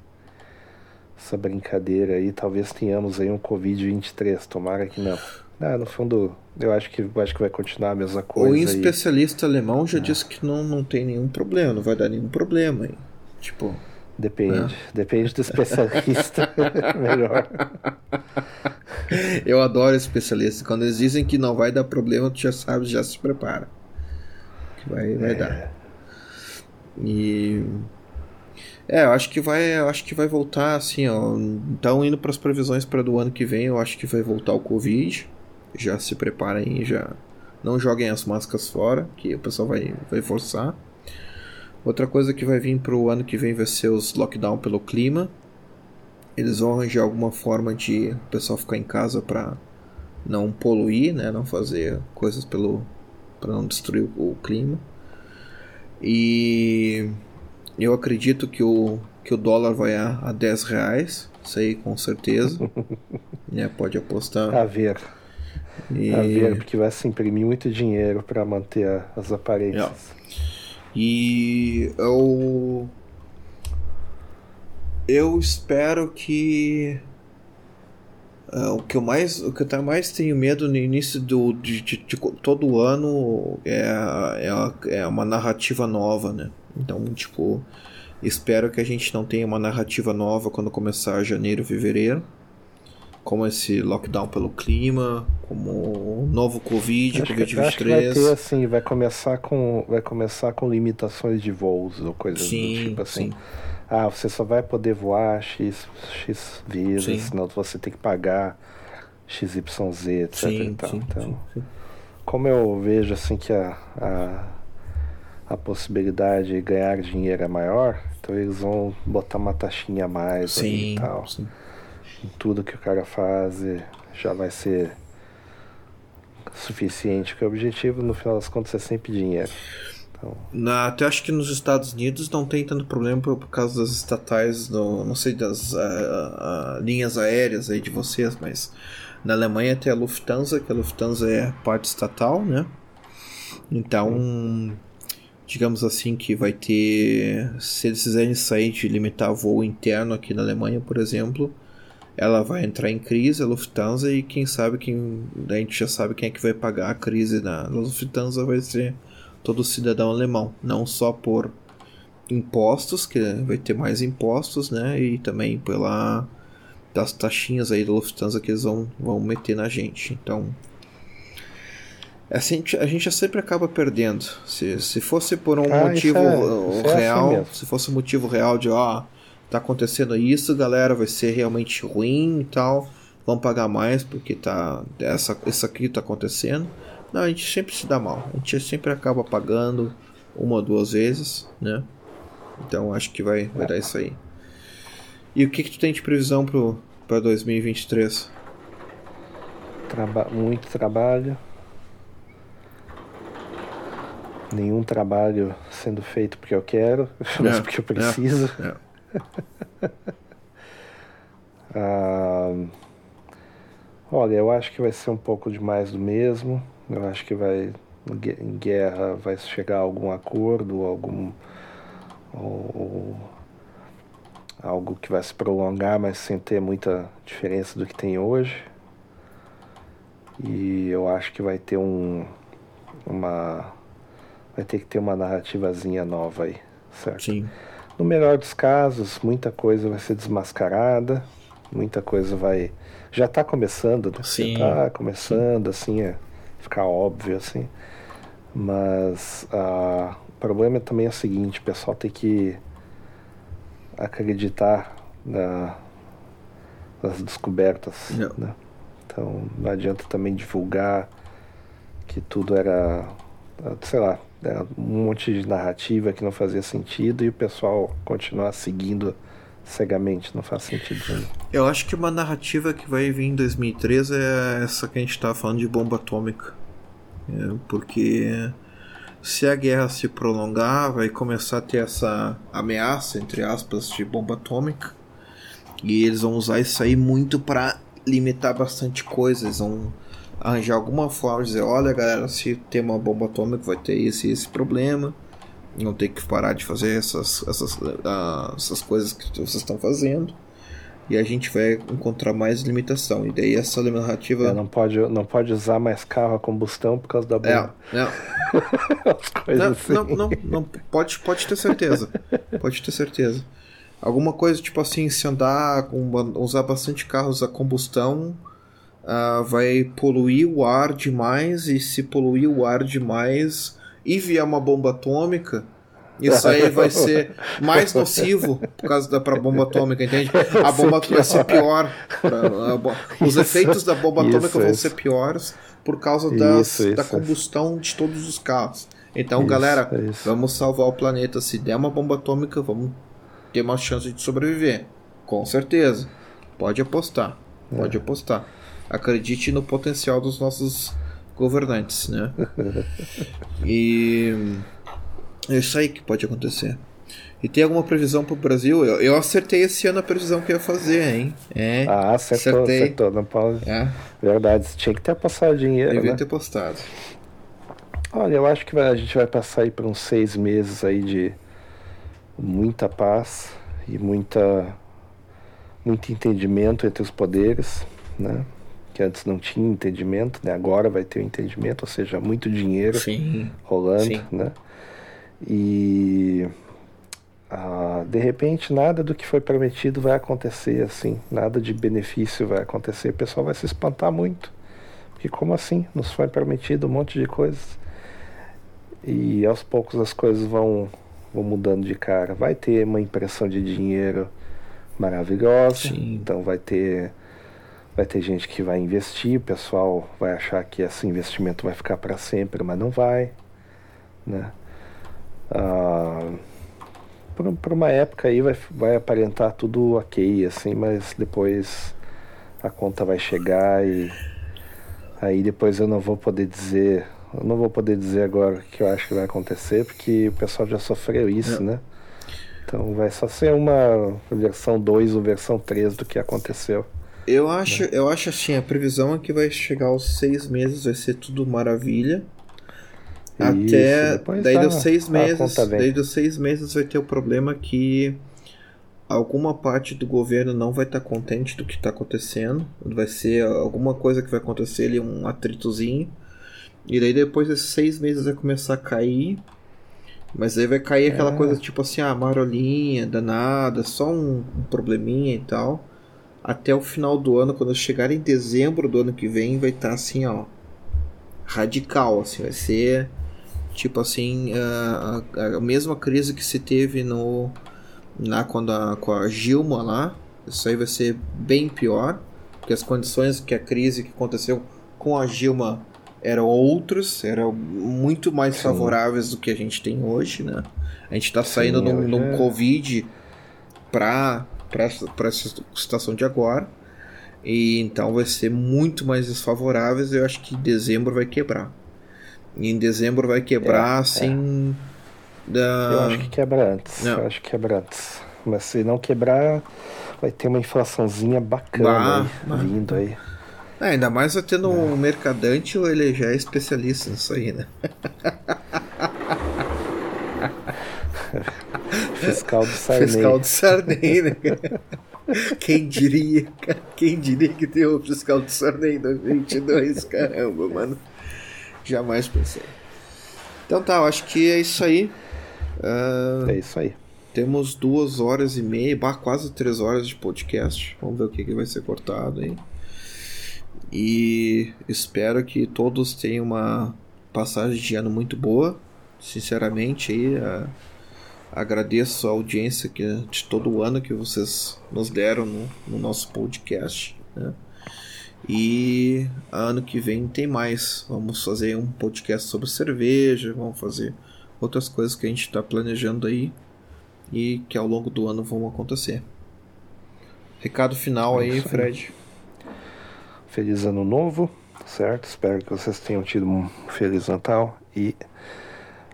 essa brincadeira aí, talvez tenhamos aí um Covid 23, tomara que não. Ah, no fundo, eu acho que eu acho que vai continuar a mesma coisa. O especialista aí. alemão já é. disse que não, não tem nenhum problema, não vai dar nenhum problema aí. Tipo. Depende. É. Depende do especialista. Melhor. Eu adoro especialista. Quando eles dizem que não vai dar problema, tu já sabe, já se prepara. Que vai, vai é. dar. E. É, eu acho que vai, eu acho que vai voltar assim, ó. Então indo para as previsões para do ano que vem, eu acho que vai voltar o Covid. Já se preparem, já não joguem as máscaras fora, que o pessoal vai, vai forçar. Outra coisa que vai vir para o ano que vem vai ser os lockdown pelo clima. Eles vão arranjar alguma forma de o pessoal ficar em casa para não poluir, né, não fazer coisas pelo para não destruir o, o clima. E eu acredito que o, que o dólar vai a, a 10 reais. Isso aí com certeza. né, pode apostar. A ver. E... A ver, porque vai se imprimir muito dinheiro para manter as aparências. É. E eu. Eu espero que. Uh, o que eu mais o que eu mais tenho medo no início do de, de, de todo ano é, é, é uma narrativa nova, né? Então, tipo, espero que a gente não tenha uma narrativa nova quando começar janeiro, fevereiro como esse lockdown pelo clima, como o novo Covid, acho Covid-23. Que, acho que vai ter assim, vai começar com vai começar com limitações de voos ou coisas sim, do tipo assim. Sim. Ah, você só vai poder voar X, X vezes, sim. senão você tem que pagar XYZ, etc. Sim, sim, então, como eu vejo assim que a, a, a possibilidade de ganhar dinheiro é maior, então eles vão botar uma taxinha a mais sim, e tal. Sim tudo que o cara faz já vai ser suficiente, porque o objetivo no final das contas é sempre dinheiro. Então... Na, até acho que nos Estados Unidos não tem tanto problema por, por causa das estatais, do, não sei, das uh, uh, linhas aéreas aí de vocês, mas na Alemanha tem a Lufthansa, que a Lufthansa é parte estatal, né? Então, digamos assim, que vai ter. Se eles quiserem sair de limitar voo interno aqui na Alemanha, por exemplo, ela vai entrar em crise, a Lufthansa, e quem sabe quem. A gente já sabe quem é que vai pagar a crise na Lufthansa vai ser todo cidadão alemão, não só por impostos, que vai ter mais impostos, né? E também pela das taxinhas aí da Lufthansa que eles vão, vão meter na gente. Então. Assim, a gente sempre acaba perdendo. Se, se fosse por um ah, motivo é, real, é assim se fosse um motivo real de ó, tá acontecendo isso, galera, vai ser realmente ruim e tal. Vamos pagar mais porque tá essa isso aqui tá acontecendo. Não, a gente sempre se dá mal. A gente sempre acaba pagando uma ou duas vezes, né? Então acho que vai, vai dar isso aí. E o que, que tu tem de previsão pro para 2023? Traba muito trabalho. Nenhum trabalho sendo feito porque eu quero, mas é, porque eu preciso. É, é. ah, olha, eu acho que vai ser um pouco de mais do mesmo. Eu acho que vai em guerra vai chegar a algum acordo, algum ou, algo que vai se prolongar, mas sem ter muita diferença do que tem hoje. E eu acho que vai ter um uma vai ter que ter uma narrativazinha nova aí, certo? Sim. No melhor dos casos, muita coisa vai ser desmascarada, muita coisa vai. Já está começando, né? Sim. Está começando, assim, a ficar óbvio, assim. Mas uh, o problema também é o seguinte: o pessoal tem que acreditar na, nas descobertas. Né? Então não adianta também divulgar que tudo era, sei lá, né, um monte de narrativa que não fazia sentido e o pessoal continuar seguindo cegamente, não faz sentido. Eu acho que uma narrativa que vai vir em 2013 é essa que a gente estava falando de bomba atômica. É, porque se a guerra se prolongar, vai começar a ter essa ameaça, entre aspas, de bomba atômica. E eles vão usar isso aí muito para limitar bastante coisas. Vão arranjar alguma forma de dizer, olha galera, se tem uma bomba atômica vai ter esse esse problema. Não tem que parar de fazer essas, essas, uh, essas coisas que vocês estão fazendo. E a gente vai encontrar mais limitação. E daí essa narrativa. É, não, pode, não pode usar mais carro a combustão por causa da bomba. É, é. não, assim. não, não, não, pode, pode ter certeza. Pode ter certeza. Alguma coisa tipo assim, se andar, usar bastante carros a combustão, uh, vai poluir o ar demais e se poluir o ar demais e vier uma bomba atômica, isso aí vai ser mais nocivo por causa da pra bomba atômica, entende? A bomba vai ser pior. Pra, os efeitos da bomba atômica isso, vão isso. ser piores por causa das, isso, da combustão de todos os carros. Então, galera, vamos salvar o planeta. Se der uma bomba atômica, vamos ter uma chance de sobreviver. Com certeza. Pode apostar. Pode é. apostar acredite no potencial dos nossos governantes, né? e É isso aí que pode acontecer. E tem alguma previsão pro Brasil? Eu, eu acertei esse ano a previsão que eu ia fazer, hein? É. Ah, acertou, acertei. acertou. Não pode. É. Verdade, tinha que ter passado dinheiro. Devia né? ter postado. Olha, eu acho que a gente vai passar aí por uns seis meses aí de muita paz e muita muito entendimento entre os poderes, né? Que antes não tinha entendimento, né? Agora vai ter o um entendimento, ou seja, muito dinheiro Sim. rolando, Sim. né? E ah, de repente nada do que foi prometido vai acontecer assim, nada de benefício vai acontecer. O pessoal vai se espantar muito, porque como assim? Nos foi prometido um monte de coisas e aos poucos as coisas vão, vão mudando de cara. Vai ter uma impressão de dinheiro maravilhosa, Sim. então vai ter vai ter gente que vai investir, o pessoal vai achar que esse investimento vai ficar para sempre, mas não vai, né? Ah, por, por uma época aí vai, vai aparentar tudo ok, assim, mas depois a conta vai chegar e aí depois eu não vou poder dizer, eu não vou poder dizer agora o que eu acho que vai acontecer, porque o pessoal já sofreu isso, Não. né? Então vai só ser uma versão 2 ou versão 3 do que aconteceu. Eu acho, eu acho assim, a previsão é que vai chegar aos seis meses, vai ser tudo maravilha. Isso, Até daí a- dos seis meses, daí dos seis meses vai ter o problema que alguma parte do governo não vai estar contente do que está acontecendo. Vai ser alguma coisa que vai acontecer ali, um atritozinho. E daí depois desses seis meses vai começar a cair. Mas aí vai cair aquela É. coisa tipo assim, ah, marolinha, danada, só um, um probleminha e tal. Até o final do ano, quando chegar em dezembro do ano que vem, vai estar assim, ó. Radical, assim, vai ser tipo assim, a, a- a mesma crise que se teve no. Na, quando a, com a Gilma lá. Isso aí vai ser bem pior. Porque as condições que a crise que aconteceu com a Gilma eram outras, eram muito mais Sim. favoráveis do que a gente tem hoje, né? A gente tá saindo Sim, num, num é- Covid pra, pra essa situação de agora. E então vai ser muito mais desfavoráveis. Eu acho que em dezembro vai quebrar. E em dezembro vai quebrar É, assim. Da... Eu acho que quebra antes. Não. Eu acho que quebra antes. Mas se não quebrar, vai ter uma inflaçãozinha bacana Bah, aí, vindo aí. É, ainda mais tendo um mercadante, ele já é especialista nisso aí, né? Fiscal do Sarney. Fiscal do Sarney, né? cara? Quem diria, cara? Quem diria que tem o fiscal do Sarney em 2022? Caramba, mano. Jamais pensei. Então tá, eu acho que é isso aí. Ah, É isso aí. Temos duas horas e meia, bah, quase três horas de podcast. Vamos ver o que, que vai ser cortado aí. E espero que todos tenham uma passagem de ano muito boa. Sinceramente, aí, a- agradeço a audiência que, de todo o ano que vocês nos deram no, no nosso podcast. né? E ano que vem tem mais. Vamos fazer um podcast sobre cerveja, vamos fazer outras coisas que a gente está planejando aí e que ao longo do ano vão acontecer. Recado final É aí, isso aí. Fred. Feliz ano novo, certo? Espero que vocês tenham tido um feliz Natal e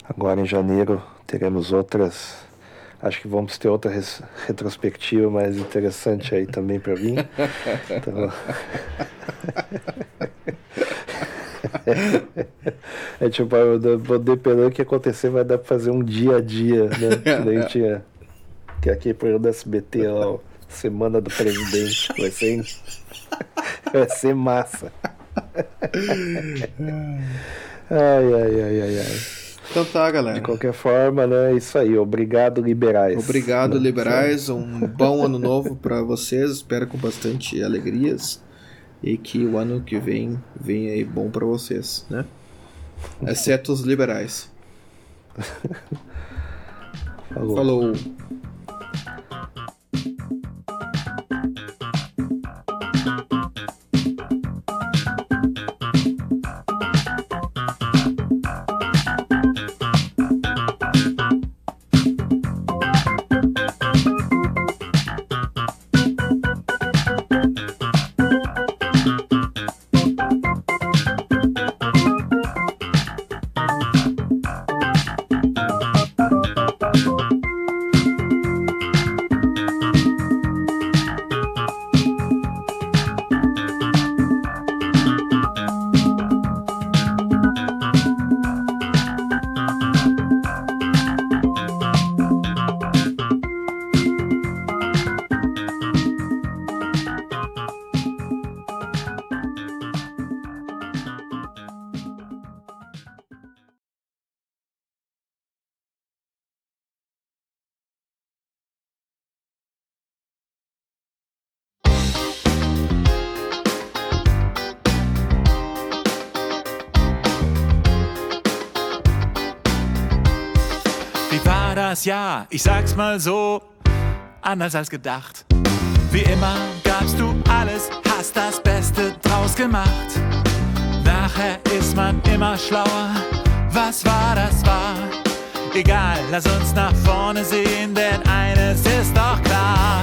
agora em janeiro teremos outras. Acho que vamos ter outra res- retrospectiva mais interessante aí também para vir. Então... É tipo, dependendo do que acontecer, vai dar pra fazer um dia a dia, né? Que daí tinha. Que é aqui pro do SBT lá, ó, Semana do Presidente. Vai ser, vai ser massa. Ai, ai, ai, ai, ai. Então tá, galera. De qualquer forma, né? É isso aí. Obrigado, liberais. Obrigado, Né? liberais. Um bom ano novo para vocês. Espero com bastante alegrias. E que o ano que vem venha aí bom para vocês, né? Exceto os liberais. Falou. Falou. Das Jahr, ich sag's mal so, anders als gedacht. Wie immer gabst du alles, hast das Beste draus gemacht. Nachher ist man immer schlauer, was war, das war. Egal, lass uns nach vorne sehen, denn eines ist doch klar.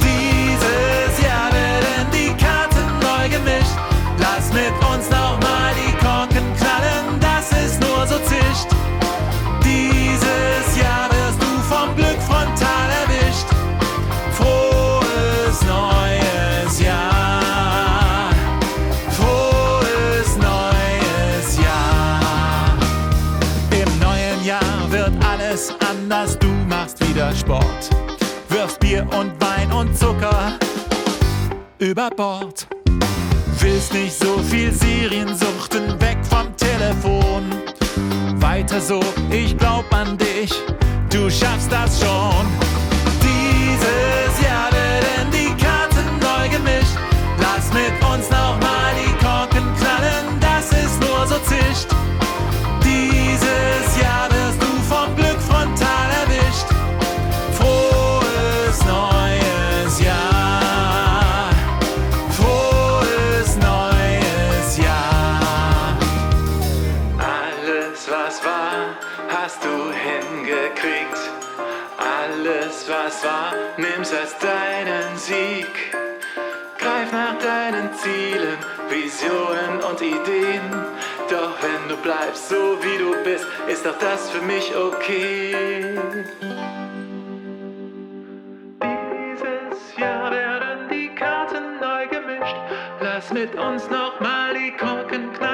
Dieses Jahr werden die Karten neu gemischt. Lass mit uns nochmal die Korken knallen, das ist nur so zischt. Dieses Jahr wirst du vom Glück frontal erwischt. Frohes neues Jahr. Frohes neues Jahr. Im neuen Jahr wird alles anders, du machst wieder Sport. Wirfst Bier und Wein und Zucker über Bord. Willst nicht so viel Seriensuchten weg vom Telefon. Weiter so, ich glaub an dich, du schaffst das schon. Zielen, Visionen und Ideen. Doch wenn du bleibst so wie du bist, ist auch das für mich okay. Dieses Jahr werden die Karten neu gemischt. Lass mit uns nochmal die Korken knallen,